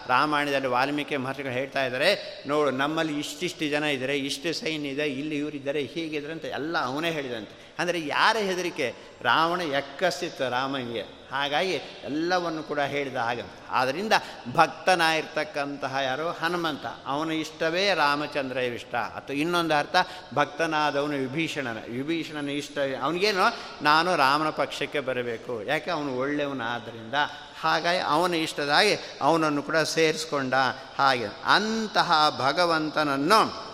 ರಾಮಾಯಣದಲ್ಲಿ ವಾಲ್ಮೀಕಿ ಮಹರ್ಷಿಗಳು ಹೇಳ್ತಾ ಇದ್ದಾರೆ, ನೋಡು, ನಮ್ಮಲ್ಲಿ ಇಷ್ಟಿಷ್ಟು ಜನ ಇದ್ದಾರೆ, ಇಷ್ಟು ಸೈನ್ ಇದೆ, ಇಲ್ಲಿ ಇವರಿದ್ದಾರೆ ಹೀಗಿದ್ರೆ ಅಂತ ಎಲ್ಲ ಅವನೇ ಹೇಳಿದಂತೆ. ಅಂದರೆ ಯಾರ ಹೆದರಿಕೆ? ರಾವಣ ಎಕ್ಕಸ್ತಿತ್ತು ರಾಮನಿಗೆ ಹಾಗಾಗಿ ಎಲ್ಲವನ್ನು ಕೂಡ ಹೇಳಿದ ಹಾಗೆ ಆದ್ದರಿಂದ ಭಕ್ತನಾಗಿರ್ತಕ್ಕಂತಹ ಯಾರು ಹನುಮಂತ, ಅವನ ಇಷ್ಟವೇ ರಾಮಚಂದ್ರ ಇಷ್ಟ. ಅಥವಾ ಇನ್ನೊಂದು ಅರ್ಥ, ಭಕ್ತನಾದವನು ವಿಭೀಷಣನ. ವಿಭೀಷಣನ ಇಷ್ಟ ಅವನಿಗೇನು? ನಾನು ರಾಮನ ಪಕ್ಷಕ್ಕೆ ಬರಬೇಕು. ಯಾಕೆ? ಅವನು ಒಳ್ಳೆಯವನಾದ್ದರಿಂದ ಹಾಗಾಗಿ ಅವನ ಇಷ್ಟದಾಗಿ ಅವನನ್ನು ಕೂಡ ಸೇರಿಸ್ಕೊಂಡ ಹಾಗೆ. ಅಂತಹ ಭಗವಂತನನ್ನು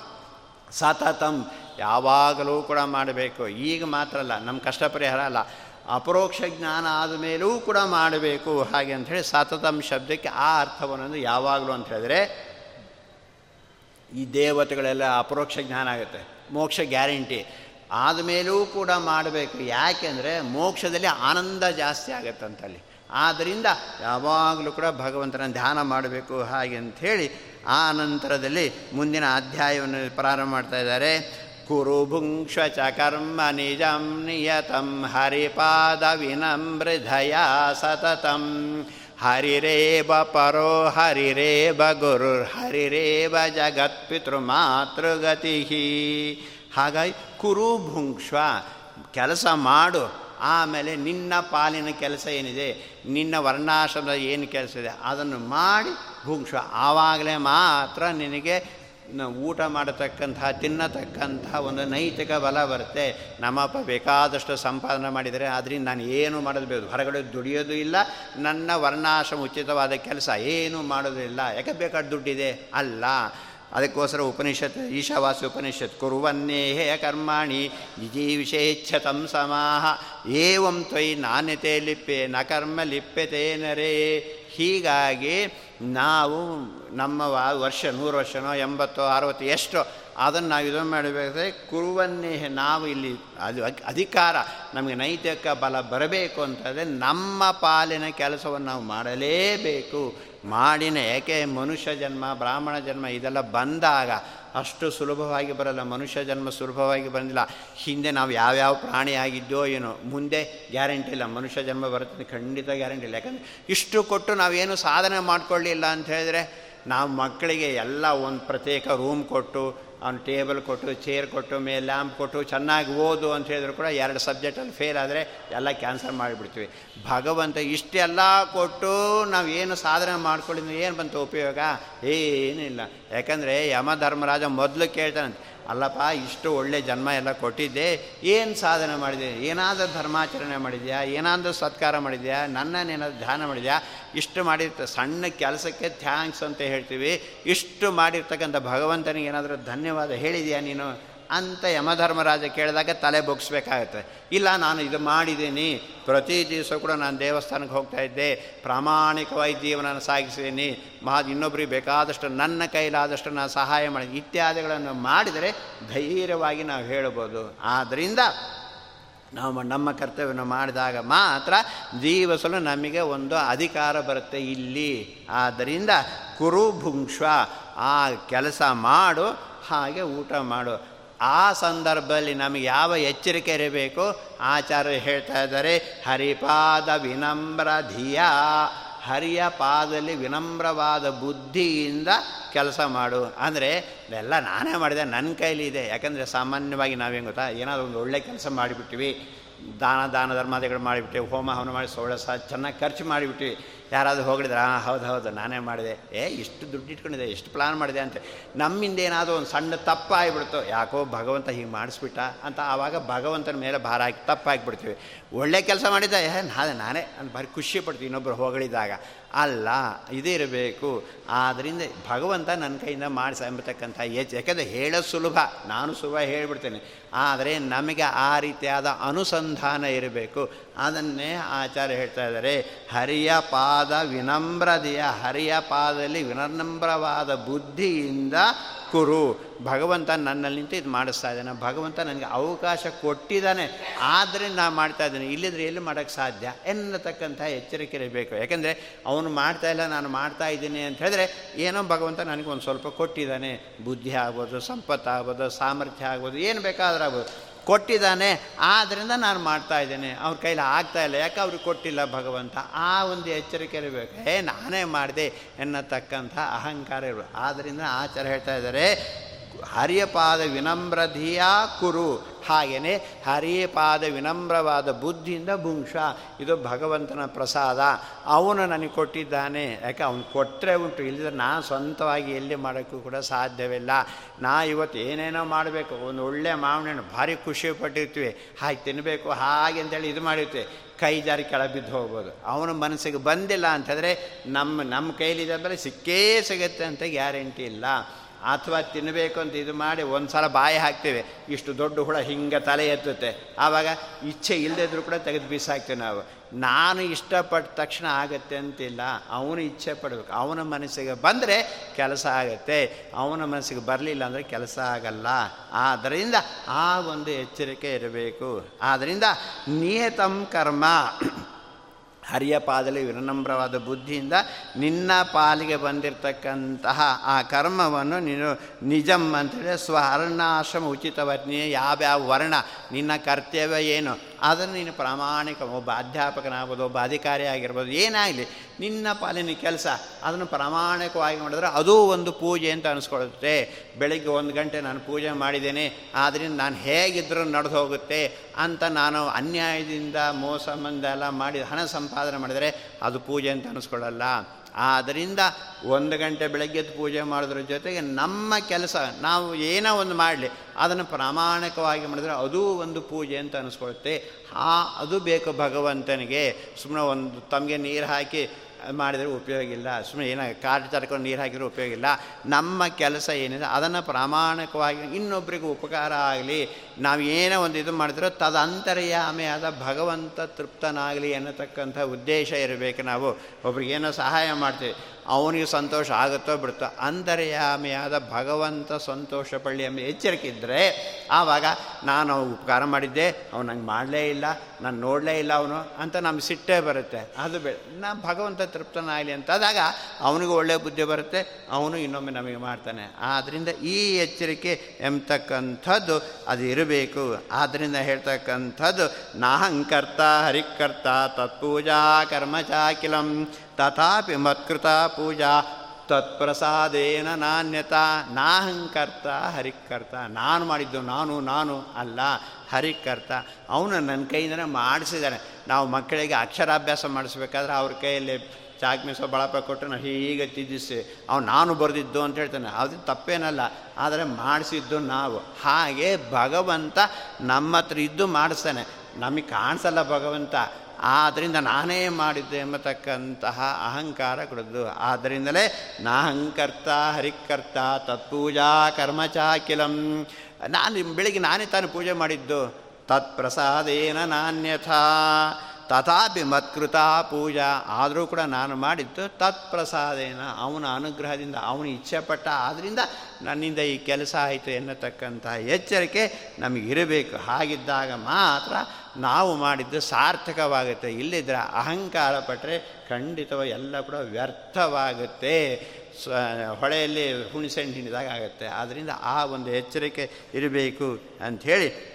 ಸತತಂ ಯಾವಾಗಲೂ ಕೂಡ ಮಾಡಬೇಕು. ಈಗ ಮಾತ್ರ ಅಲ್ಲ ನಮ್ಮ ಕಷ್ಟ ಪರಿಹಾರ ಅಲ್ಲ. ಅಪರೋಕ್ಷ ಜ್ಞಾನ ಆದ ಮೇಲೂ ಕೂಡ ಮಾಡಬೇಕು. ಹಾಗೆ ಅಂಥೇಳಿ ಸತತಂ ಶಬ್ದಕ್ಕೆ ಆ ಅರ್ಥವನ್ನು ಯಾವಾಗಲೂ ಅಂತ ಹೇಳಿದ್ರೆ, ಈ ದೇವತೆಗಳೆಲ್ಲ ಅಪರೋಕ್ಷ ಜ್ಞಾನ ಆಗುತ್ತೆ. ಮೋಕ್ಷ ಗ್ಯಾರಂಟಿ. ಆದಮೇಲೂ ಕೂಡ ಮಾಡಬೇಕು. ಯಾಕೆಂದರೆ ಮೋಕ್ಷದಲ್ಲಿ ಆನಂದ ಜಾಸ್ತಿ ಆಗುತ್ತಂತಲ್ಲಿ ಆದ್ದರಿಂದ ಯಾವಾಗಲೂ ಕೂಡ ಭಗವಂತನ ಧ್ಯಾನ ಮಾಡಬೇಕು. ಹಾಗೆ ಅಂಥೇಳಿ ಆ ನಂತರದಲ್ಲಿ ಮುಂದಿನ ಅಧ್ಯಾಯವನ್ನು ಪ್ರಾರಂಭ ಮಾಡ್ತಾ ಇದ್ದಾರೆ. ಕುರು ಭುಂಕ್ಷ ಚ ಕರ್ಮ ನಿಜಂ ನಿಯತಂ ಹರಿಪಾದ हरिरेव परो ಪರೋ ಹರಿರೇವ ಜಗತ್ಪಿತೃ ಮಾತೃಗತಿ ಹಾಗಾಗಿ ಕುರು ಭುಂಕ್ಷ್ವ ಕೆಲಸ ಮಾಡು, ಆಮೇಲೆ ನಿನ್ನ ಪಾಲಿನ ಕೆಲಸ ಏನಿದೆ, ನಿನ್ನ ವರ್ಣಾಶ್ರಮದ ಏನು ಕೆಲಸ ಇದೆ, ಅದನ್ನು ಮಾಡಿ ಭುಂಕ್ಷ ಆವಾಗಲೇ ಮಾತ್ರ ನಿನಗೆ ಊಟ ಮಾಡತಕ್ಕಂತಹ, ತಿನ್ನತಕ್ಕಂತಹ ಒಂದು ನೈತಿಕ ಬಲ ಬರುತ್ತೆ. ನಮ್ಮಪ್ಪ ಬೇಕಾದಷ್ಟು ಸಂಪಾದನೆ ಮಾಡಿದರೆ ಅದರಿಂದ ನಾನು ಏನು ಮಾಡೋದು ಹೊರಗಡೆ ದುಡಿಯೋದು ಇಲ್ಲ. ನನ್ನ ವರ್ಣಾಶ್ರಮ ಉಚಿತವಾದ ಕೆಲಸ ಏನು ಮಾಡೋದಿಲ್ಲ ಯಾಕೆ ಬೇಕಾದ ದುಡ್ಡಿದೆ? ಅಲ್ಲ. ಅದಕ್ಕೋಸ್ಕರ ಉಪನಿಷತ್ ಈಶಾವಾಸಿ ಉಪನಿಷತ್, ಕುರುವನ್ನೇಹೇ ಕರ್ಮಾಣಿ ವಿಷೇಚ್ಛತಂ ಸಮಾಹ. ಏವಂ ತ್ವಯಿ ನಾಣ್ಯತೆ ಲಿಪ್ಪೆ ನ ಕರ್ಮ ಲಿಪ್ಯತೆ ನರೇ. ಹೀಗಾಗಿ ನಾವು ನಮ್ಮ ವರ್ಷ, ನೂರು ವರ್ಷನೋ, ಎಂಬತ್ತೋ, ಅರವತ್ತು, ಎಷ್ಟೋ, ಅದನ್ನು ನಾವು ಇದನ್ನು ಮಾಡಬೇಕಾದ್ರೆ ಕುರುವನ್ನೇ ನಾವು ಇಲ್ಲಿ ಅದು ಅಧಿಕಾರ, ನಮಗೆ ನೈತಿಕ ಬಲ ಬರಬೇಕು ಅಂತಂದರೆ ನಮ್ಮ ಪಾಲಿನ ಕೆಲಸವನ್ನು ನಾವು ಮಾಡಲೇಬೇಕು. ಮಾಡಿನ ಏಕೆ ಮನುಷ್ಯ ಜನ್ಮ, ಬ್ರಾಹ್ಮಣ ಜನ್ಮ ಇದೆಲ್ಲ ಬಂದಾಗ ಅಷ್ಟು ಸುಲಭವಾಗಿ ಬರಲ್ಲ, ಮನುಷ್ಯ ಜನ್ಮ ಸುಲಭವಾಗಿ ಬಂದಿಲ್ಲ. ಹಿಂದೆ ನಾವು ಯಾವ್ಯಾವ ಪ್ರಾಣಿ ಆಗಿದ್ದೋ ಏನೋ, ಮುಂದೆ ಗ್ಯಾರಂಟಿ ಇಲ್ಲ, ಮನುಷ್ಯ ಜನ್ಮ ಬರುತ್ತೆ ಖಂಡಿತ ಗ್ಯಾರಂಟಿ ಇಲ್ಲ. ಯಾಕಂದರೆ ಇಷ್ಟು ಕೊಟ್ಟು ನಾವೇನು ಸಾಧನೆ ಮಾಡಿಕೊಳ್ಳಿಲ್ಲ ಅಂತ ಹೇಳಿದ್ರೆ, ನಾವು ಮಕ್ಕಳಿಗೆ ಎಲ್ಲ ಒಂದು ಪ್ರತ್ಯೇಕ ರೂಮ್ ಕೊಟ್ಟು ಅವ್ನು ಟೇಬಲ್ ಕೊಟ್ಟು ಚೇರ್ ಕೊಟ್ಟು ಮೇಲೆ ಲ್ಯಾಂಪ್ ಕೊಟ್ಟು, ಚೆನ್ನಾಗಿ ಓದು ಅಂತ ಹೇಳಿದ್ರು ಕೂಡ ಎರಡು ಸಬ್ಜೆಕ್ಟಲ್ಲಿ ಫೇಲ್ ಆದರೆ ಎಲ್ಲ ಕ್ಯಾನ್ಸಲ್ ಮಾಡಿಬಿಡ್ತೀವಿ. ಭಗವಂತ ಇಷ್ಟೆಲ್ಲ ಕೊಟ್ಟು ನಾವು ಏನು ಸಾಧನೆ ಮಾಡ್ಕೊಂಡಿದ್ವಿ ಏನು ಬಂತು ಉಪಯೋಗ? ಏನಿಲ್ಲ ಯಾಕಂದರೆ ಯಮಧರ್ಮರಾಜ ಮೊದಲು ಕೇಳ್ತಾನಂತೆ ಅಲ್ಲಪ್ಪ, ಇಷ್ಟು ಒಳ್ಳೆ ಜನ್ಮ ಎಲ್ಲ ಕೊಟ್ಟಿದ್ದೆ. ಏನು ಸಾಧನೆ ಮಾಡಿದೆ? ಏನಾದರೂ ಧರ್ಮಾಚರಣೆ ಮಾಡಿದ್ಯಾ? ಏನಾದರೂ ಸತ್ಕಾರ ಮಾಡಿದ್ಯಾ? ನನ್ನನ್ನೇನಾದರೂ ಧ್ಯಾನ ಮಾಡಿದ್ಯಾ? ಇಷ್ಟು ಮಾಡಿರ್ತ, ಸಣ್ಣ ಕೆಲಸಕ್ಕೆ ಥ್ಯಾಂಕ್ಸ್ ಅಂತ ಹೇಳ್ತೀವಿ. ಇಷ್ಟು ಮಾಡಿರ್ತಕ್ಕಂಥ ಭಗವಂತನಿಗೆ ಏನಾದರೂ ಧನ್ಯವಾದ ಹೇಳಿದ್ಯಾ ನೀನು? ಅಂತ ಯಮಧರ್ಮರಾಜ ಕೇಳಿದಾಗ ತಲೆ ಬೊಗ್ಸ್ಬೇಕಾಗತ್ತೆ. ಇಲ್ಲ, ನಾನು ಇದು ಮಾಡಿದ್ದೀನಿ. ಪ್ರತಿ ದಿವಸ ಕೂಡ ನಾನು ದೇವಸ್ಥಾನಕ್ಕೆ ಹೋಗ್ತಾ ಇದ್ದೆ. ಪ್ರಾಮಾಣಿಕವಾಗಿ ಜೀವನ ಸಾಗಿಸಿದ್ದೀನಿ. ಮಹಾ ಇನ್ನೊಬ್ಬರಿಗೆ ಬೇಕಾದಷ್ಟು ನನ್ನ ಕೈಲಾದಷ್ಟು ನಾನು ಸಹಾಯ ಮಾಡಿ ಇತ್ಯಾದಿಗಳನ್ನು ಮಾಡಿದರೆ ಧೈರ್ಯವಾಗಿ ನಾವು ಹೇಳ್ಬೋದು. ಆದ್ದರಿಂದ ನಾವು ನಮ್ಮ ಕರ್ತವ್ಯವನ್ನು ಮಾಡಿದಾಗ ಮಾತ್ರ ಜೀವಸಲು ನಮಗೆ ಒಂದು ಅಧಿಕಾರ ಬರುತ್ತೆ ಇಲ್ಲಿ. ಆದ್ದರಿಂದ ಕುರು ಭುಂಕ್ಷ್ವ ಆ ಕೆಲಸ ಮಾಡು, ಹಾಗೆ ಊಟ ಮಾಡು. ಆ ಸಂದರ್ಭದಲ್ಲಿ ನಮಗೆ ಯಾವ ಎಚ್ಚರಿಕೆ ಇರಬೇಕು? ಆಚಾರ್ಯ ಹೇಳ್ತಾ ಇದ್ದಾರೆ, ಹರಿಪಾದ ವಿನಮ್ರ ಧಿಯ. ಹರಿಯ ಪಾದಲ್ಲಿ ವಿನಮ್ರವಾದ ಬುದ್ಧಿಯಿಂದ ಕೆಲಸ ಮಾಡು. ಅಂದರೆ, ಇದೆಲ್ಲ ನಾನೇ ಮಾಡಿದೆ ನನ್ನ ಕೈಲಿ ಇದೆ. ಯಾಕಂದರೆ, ಸಾಮಾನ್ಯವಾಗಿ ನಾವೇನು ಗೊತ್ತಾ? ಏನಾದರೂ ಒಂದು ಒಳ್ಳೆ ಕೆಲಸ ಮಾಡಿಬಿಟ್ಟಿವಿ. ದಾನ ದಾನ ಧರ್ಮಾದಿಗಳು ಮಾಡಿಬಿಟ್ಟಿವಿ, ಹೋಮ ಹವನ ಮಾಡಿ ಸೋಳಸ ಚೆನ್ನಾಗಿ ಖರ್ಚು ಮಾಡಿಬಿಟ್ಟಿವಿ. ಯಾರಾದರೂ ಹೋಗಿದ್ರೆ ಹಾಂ ಹೌದು ಹೌದು, ನಾನೇ ಮಾಡಿದೆ. ಏ, ಇಷ್ಟು ದುಡ್ಡು ಇಟ್ಕೊಂಡಿದೆ ಎಷ್ಟು ಪ್ಲಾನ್ ಮಾಡಿದೆ ಅಂತ. ನಮ್ಮಿಂದ ಏನಾದರೂ ಒಂದು ಸಣ್ಣ ತಪ್ಪಾಗಿಬಿಡ್ತು. ಯಾಕೋ ಭಗವಂತ ಹೀಗೆ ಮಾಡಿಸ್ಬಿಟ್ಟ ಅಂತ ಆವಾಗ ಭಗವಂತನ ಮೇಲೆ ಭಾರ ಹಾಕಿ ತಪ್ಪಾಗಿಬಿಡ್ತೀವಿ. ಒಳ್ಳೆ ಕೆಲಸ ಮಾಡಿದ್ದ, ಏ, ನಾನೇ ನಾನೇ ಅಂತ ಭಾರಿ ಖುಷಿ ಪಡ್ತೀವಿ ಇನ್ನೊಬ್ಬರು ಹೊಗಳಿದಾಗ ಅಲ್ಲ ಇದಿರಬೇಕು ಆದ್ದರಿಂದ ಭಗವಂತ ನನ್ನ ಕೈಯಿಂದ ಮಾಡಿಸ ಎಂಬತಕ್ಕಂಥ ಏಜ್ ಯಾಕಂದರೆ ಹೇಳೋದು ಸುಲಭ. ನಾನು ಸುಲಭ ಹೇಳಿಬಿಡ್ತೇನೆ. ಆದರೆ ನಮಗೆ ಆ ರೀತಿಯಾದ ಅನುಸಂಧಾನ ಇರಬೇಕು. ಅದನ್ನೇ ಆಚಾರ್ಯ ಹೇಳ್ತಾ ಇದ್ದಾರೆ. ಹರಿಯ ಪಾದ ವಿನಮ್ರದೆಯ, ಹರಿಯ ಪಾದದಲ್ಲಿ ವಿನಮ್ರವಾದ ಬುದ್ಧಿಯಿಂದ ಕುರು. ಭಗವಂತ ನನ್ನಲ್ಲಿ ನಿಂತು ಇದು ಮಾಡಿಸ್ತಾ ಇದ್ದಾನೆ. ಭಗವಂತ ನನಗೆ ಅವಕಾಶ ಕೊಟ್ಟಿದ್ದಾನೆ. ಆದರೆ ನಾನು ಮಾಡ್ತಾ ಇದ್ದೇನೆ. ಇಲ್ಲಿದ್ರೆ ಎಲ್ಲಿ ಮಾಡೋಕ್ಕೆ ಸಾಧ್ಯ? ಎನ್ನತಕ್ಕಂಥ ಎಚ್ಚರಿಕೆ ಇರಬೇಕು. ಯಾಕೆಂದರೆ ಅವನು ಮಾಡ್ತಾ ಇಲ್ಲ, ನಾನು ಮಾಡ್ತಾ ಇದ್ದೀನಿ ಅಂತ ಹೇಳಿದ್ರೆ ಏನೋ ಭಗವಂತ ನನಗೆ ಒಂದು ಸ್ವಲ್ಪ ಕೊಟ್ಟಿದ್ದಾನೆ. ಬುದ್ಧಿ ಆಗ್ಬೋದು, ಸಂಪತ್ತು ಆಗ್ಬೋದು, ಸಾಮರ್ಥ್ಯ ಆಗ್ಬೋದು, ಏನು ಬೇಕಾದ್ರೂ ಆಗ್ಬೋದು. ಕೊಟ್ಟಿದ್ದಾನೆ ಆದ್ದರಿಂದ ನಾನು ಮಾಡ್ತಾ ಇದ್ದೇನೆ. ಅವ್ರ ಕೈಲಿ ಆಗ್ತಾ ಇಲ್ಲ. ಯಾಕೆ ಅವ್ರಿಗೆ ಕೊಟ್ಟಿಲ್ಲ ಭಗವಂತ? ಆ ಒಂದು ಎಚ್ಚರಿಕೆ ಇರಬೇಕು. ಏ ನಾನೇ ಮಾಡಿದೆ ಎನ್ನತಕ್ಕಂಥ ಅಹಂಕಾರ ಇರಬೇಕು. ಆದ್ದರಿಂದ ಆಚಾರ ಹೇಳ್ತಾ ಇದ್ದಾರೆ ಹರಿಯಪಾದ ವಿನಮ್ರಧಿಯಾ ಕುರು. ಹಾಗೆಯೇ ಹರಿಯಪಾದ ವಿನಮ್ರವಾದ ಬುದ್ಧಿಯಿಂದ ಭುಂಶ ಇದು ಭಗವಂತನ ಪ್ರಸಾದ. ಅವನು ನನಗೆ ಕೊಟ್ಟಿದ್ದಾನೆ. ಯಾಕೆ? ಅವನು ಕೊಟ್ಟರೆ ಉಂಟು. ಇಲ್ಲದ ನಾನು ಸ್ವಂತವಾಗಿ ಎಲ್ಲಿ ಮಾಡೋಕ್ಕೂ ಕೂಡ ಸಾಧ್ಯವಿಲ್ಲ. ನಾ ಇವತ್ತು ಏನೇನೋ ಮಾಡಬೇಕು. ಒಂದು ಒಳ್ಳೆ ಮಾವಿನ ಭಾರಿ ಖುಷಿ ಪಟ್ಟಿರ್ತೀವಿ. ಹಾಗೆ ತಿನ್ನಬೇಕು ಹಾಗೆ ಅಂತೇಳಿ ಇದು ಮಾಡಿರ್ತೀವಿ. ಕೈ ಜಾರಿ ಕೆಳ ಬಿದ್ದು ಹೋಗ್ಬೋದು. ಅವನ ಮನಸ್ಸಿಗೆ ಬಂದಿಲ್ಲ ಅಂತಂದರೆ ನಮ್ಮ ನಮ್ಮ ಕೈಲಿದೆ ಮೇಲೆ ಸಿಕ್ಕೇ ಸಿಗುತ್ತೆ ಅಂತ ಗ್ಯಾರಂಟಿ ಇಲ್ಲ. ಅಥವಾ ತಿನ್ನಬೇಕು ಅಂತ ಇದು ಮಾಡಿ ಒಂದು ಸಲ ಬಾಯಿ ಹಾಕ್ತೇವೆ. ಇಷ್ಟು ದೊಡ್ಡ ಹುಳ ಹಿಂಗೆ ತಲೆ ಎತ್ತುತ್ತೆ. ಆವಾಗ ಇಚ್ಛೆ ಇಲ್ಲದಿದ್ರು ಕೂಡ ತೆಗೆದು ಬೀಸಾಕ್ತೀವಿ ನಾವು. ನಾನು ಇಷ್ಟಪಟ್ಟ ತಕ್ಷಣ ಆಗತ್ತೆ ಅಂತಿಲ್ಲ. ಅವನು ಇಚ್ಛೆ ಪಡಬೇಕು. ಅವನ ಮನಸ್ಸಿಗೆ ಬಂದರೆ ಕೆಲಸ ಆಗತ್ತೆ. ಅವನ ಮನಸ್ಸಿಗೆ ಬರಲಿಲ್ಲ ಅಂದರೆ ಕೆಲಸ ಆಗಲ್ಲ. ಆದ್ದರಿಂದ ಆ ಒಂದು ಎಚ್ಚರಿಕೆ ಇರಬೇಕು. ಆದ್ದರಿಂದ ನಿಯತಂ ಕರ್ಮ. ಹರಿಯ ಪಾದಲಿ ವಿನಮ್ರವಾದ ಬುದ್ಧಿಯಿಂದ ನಿನ್ನ ಪಾಲಿಗೆ ಬಂದಿರತಕ್ಕಂತಹ ಆ ಕರ್ಮವನ್ನು ನೀನು ನಿಜಂ ಅಂತೇಳಿ ಸ್ವರ್ಣಾಶ್ರಮ ಉಚಿತ ವರ್ಣೀಯ ಯಾವ್ಯಾವ ವರ್ಣ ನಿನ್ನ ಕರ್ತವ್ಯ ಏನು ಅದನ್ನು ನೀನು ಪ್ರಾಮಾಣಿಕ, ಒಬ್ಬ ಅಧ್ಯಾಪಕನಾಗ್ಬೋದು, ಒಬ್ಬ ಅಧಿಕಾರಿ ಆಗಿರ್ಬೋದು ಏನಾಗಲಿ, ನಿನ್ನ ಪಾಲಿನ ಕೆಲಸ, ಅದನ್ನು ಪ್ರಾಮಾಣಿಕವಾಗಿ ಮಾಡಿದ್ರೆ ಅದೂ ಒಂದು ಪೂಜೆ ಅಂತ ಅನಿಸ್ಕೊಳ್ಳುತ್ತೆ. ಬೆಳಿಗ್ಗೆ ಒಂದು ಗಂಟೆ ನಾನು ಪೂಜೆ ಮಾಡಿದ್ದೇನೆ ಆದ್ದರಿಂದ ನಾನು ಹೇಗಿದ್ದರೂ ನಡೆದು ಹೋಗುತ್ತೆ ಅಂತ ನಾನು ಅನ್ಯಾಯದಿಂದ ಮೋಸ ಮಂದ ಎಲ್ಲ ಮಾಡಿ ಹಣ ಸಂಪಾದನೆ ಮಾಡಿದರೆ ಅದು ಪೂಜೆ ಅಂತ ಅನಿಸ್ಕೊಳ್ಳಲ್ಲ. ಆದ್ದರಿಂದ ಒಂದು ಗಂಟೆ ಬೆಳಗ್ಗೆ ಪೂಜೆ ಮಾಡೋದ್ರ ಜೊತೆಗೆ ನಮ್ಮ ಕೆಲಸ, ನಾವು ಏನೋ ಒಂದು ಮಾಡಲಿ, ಅದನ್ನು ಪ್ರಾಮಾಣಿಕವಾಗಿ ಮಾಡಿದ್ರೆ ಅದೂ ಒಂದು ಪೂಜೆ ಅಂತ ಅನಿಸ್ಕೊಳುತ್ತೆ. ಆ ಅದು ಬೇಕು ಭಗವಂತನಿಗೆ. ಸುಮ್ಮನೆ ಒಂದು ತಮಗೆ ನೀರು ಹಾಕಿ ಮಾಡಿದರೆ ಉಪಯೋಗ ಇಲ್ಲ. ಸುಮ್ಮನೆ ಏನ ಕಾಡು ತರ್ಕೊಂಡು ನೀರು ಹಾಕಿರೋ ಉಪಯೋಗ ಇಲ್ಲ. ನಮ್ಮ ಕೆಲಸ ಏನಿದೆ ಅದನ್ನು ಪ್ರಾಮಾಣಿಕವಾಗಿ ಇನ್ನೊಬ್ಬರಿಗೂ ಉಪಕಾರ ಆಗಲಿ, ನಾವು ಏನೋ ಒಂದು ಇದು ಮಾಡಿದ್ರೂ ತದಂತರ್ಯಾಮೆಯಾದ ಭಗವಂತ ತೃಪ್ತನಾಗಲಿ ಅನ್ನತಕ್ಕಂಥ ಉದ್ದೇಶ ಇರಬೇಕು ನಾವು. ಒಬ್ರಿಗೇನೋ ಸಹಾಯ ಮಾಡ್ತೀವಿ. ಅವನಿಗೆ ಸಂತೋಷ ಆಗುತ್ತೋ ಬಿಡುತ್ತೋ ಅಂತರ್ಯಾಮಿಯಾದ ಭಗವಂತ ಸಂತೋಷ ಪಳ್ಳಿ ಎಂಬ ಎಚ್ಚರಿಕೆ ಇದ್ದರೆ ಆವಾಗ ನಾನು ಉಪಕಾರ ಮಾಡಿದ್ದೆ, ಅವನು ನಂಗೆ ಮಾಡಲೇ ಇಲ್ಲ, ನಾನು ನೋಡಲೇ ಇಲ್ಲ ಅವನು ಅಂತ ನಮ್ಗೆ ಸಿಟ್ಟೇ ಬರುತ್ತೆ. ಅದು ಬೆ ನಾ ಭಗವಂತ ತೃಪ್ತನಾಗಲಿ ಅಂತಾದಾಗ ಅವನಿಗೂ ಒಳ್ಳೆಯ ಬುದ್ಧಿ ಬರುತ್ತೆ, ಅವನು ಇನ್ನೊಮ್ಮೆ ನಮಗೆ ಮಾಡ್ತಾನೆ. ಆದ್ದರಿಂದ ಈ ಎಚ್ಚರಿಕೆ ಎಂಬತಕ್ಕಂಥದ್ದು ಅದು ಇರಬೇಕು. ಆದ್ದರಿಂದ ಹೇಳ್ತಕ್ಕಂಥದ್ದು ನಾಹಂಕರ್ತ ಹರಿಕರ್ತ ತತ್ಪೂಜಾ ಕರ್ಮ ಚಾಕಿಲಂ ತಥಾಪಿ ಮತ್ಕೃತ ಪೂಜಾ ತತ್ಪ್ರಸಾದೇನ ನಾಣ್ಯತ ನಾಹಂಕರ್ತ ಹರಿಕರ್ತ ನಾನು ಮಾಡಿದ್ದು ನಾನು ನಾನು ಅಲ್ಲ, ಹರಿಕರ್ತ. ಅವನು ನನ್ನ ಕೈಯಿಂದನೇ ಮಾಡಿಸಿದ್ದಾನೆ. ನಾವು ಮಕ್ಕಳಿಗೆ ಅಕ್ಷರಾಭ್ಯಾಸ ಮಾಡಿಸ್ಬೇಕಾದ್ರೆ ಅವ್ರ ಕೈಯಲ್ಲಿ ಚಾಕ್ ಮೀಸೋ ಬಳಪ ಕೊಟ್ಟು ನಾವು ಹೀಗೆ ತಿದ್ದಿಸಿ, ಅವ್ನು ನಾನು ಬರೆದಿದ್ದು ಅಂತ ಹೇಳ್ತಾನೆ. ಅದು ತಪ್ಪೇನಲ್ಲ. ಆದರೆ ಮಾಡಿಸಿದ್ದು ನಾವು. ಹಾಗೆ ಭಗವಂತ ನಮ್ಮ ಹತ್ರ ಇದ್ದು ಮಾಡಿಸ್ತಾನೆ. ನಮಗೆ ಕಾಣಿಸಲ್ಲ ಭಗವಂತ. ಆದ್ದರಿಂದ ನಾನೇ ಮಾಡಿದ್ದೆ ಎಂಬತಕ್ಕಂತಹ ಅಹಂಕಾರ ಕೊಡೋದು. ಆದ್ದರಿಂದಲೇ ನಾಹಂಕರ್ತ, ಹರಿಕರ್ತ, ತತ್ಪೂಜಾ, ಕರ್ಮಚಾಕಿಲಂ. ನಾನು ಬೆಳಿಗ್ಗೆ ನಾನೇ ತಾನು ಪೂಜೆ ಮಾಡಿದ್ದು. ತತ್ಪ್ರಸಾದೇನ ನಾಣ್ಯಥಾ. ತಥಾಪಿ ಮತ್ಕೃತ ಪೂಜಾ. ಆದರೂ ಕೂಡ ನಾನು ಮಾಡಿದ್ದು ತತ್ಪ್ರಸಾದೇನ. ಅವನ ಅನುಗ್ರಹದಿಂದ, ಅವನು ಇಚ್ಛೆಪಟ್ಟ ಆದ್ದರಿಂದ ನನ್ನಿಂದ ಈ ಕೆಲಸ ಆಯಿತು ಎನ್ನತಕ್ಕಂಥ ಎಚ್ಚರಿಕೆ ನಮಗಿರಬೇಕು. ಹಾಗಿದ್ದಾಗ ಮಾತ್ರ ನಾವು ಮಾಡಿದ್ದು ಸಾರ್ಥಕವಾಗುತ್ತೆ. ಇಲ್ಲಿದ್ರೆ ಅಹಂಕಾರ ಪಟ್ಟರೆ ಖಂಡಿತವಾಗಿ ಎಲ್ಲ ಕೂಡ ವ್ಯರ್ಥವಾಗುತ್ತೆ. ಸ್ವ ಹೊಳೆಯಲ್ಲಿ ಹುಣಿಸೆಣ್ಣು ಹಿಂಡಿದಾಗ ಆಗುತ್ತೆ. ಆದ್ದರಿಂದ ಆ ಒಂದು ಎಚ್ಚರಿಕೆ ಇರಬೇಕು ಅಂಥೇಳಿ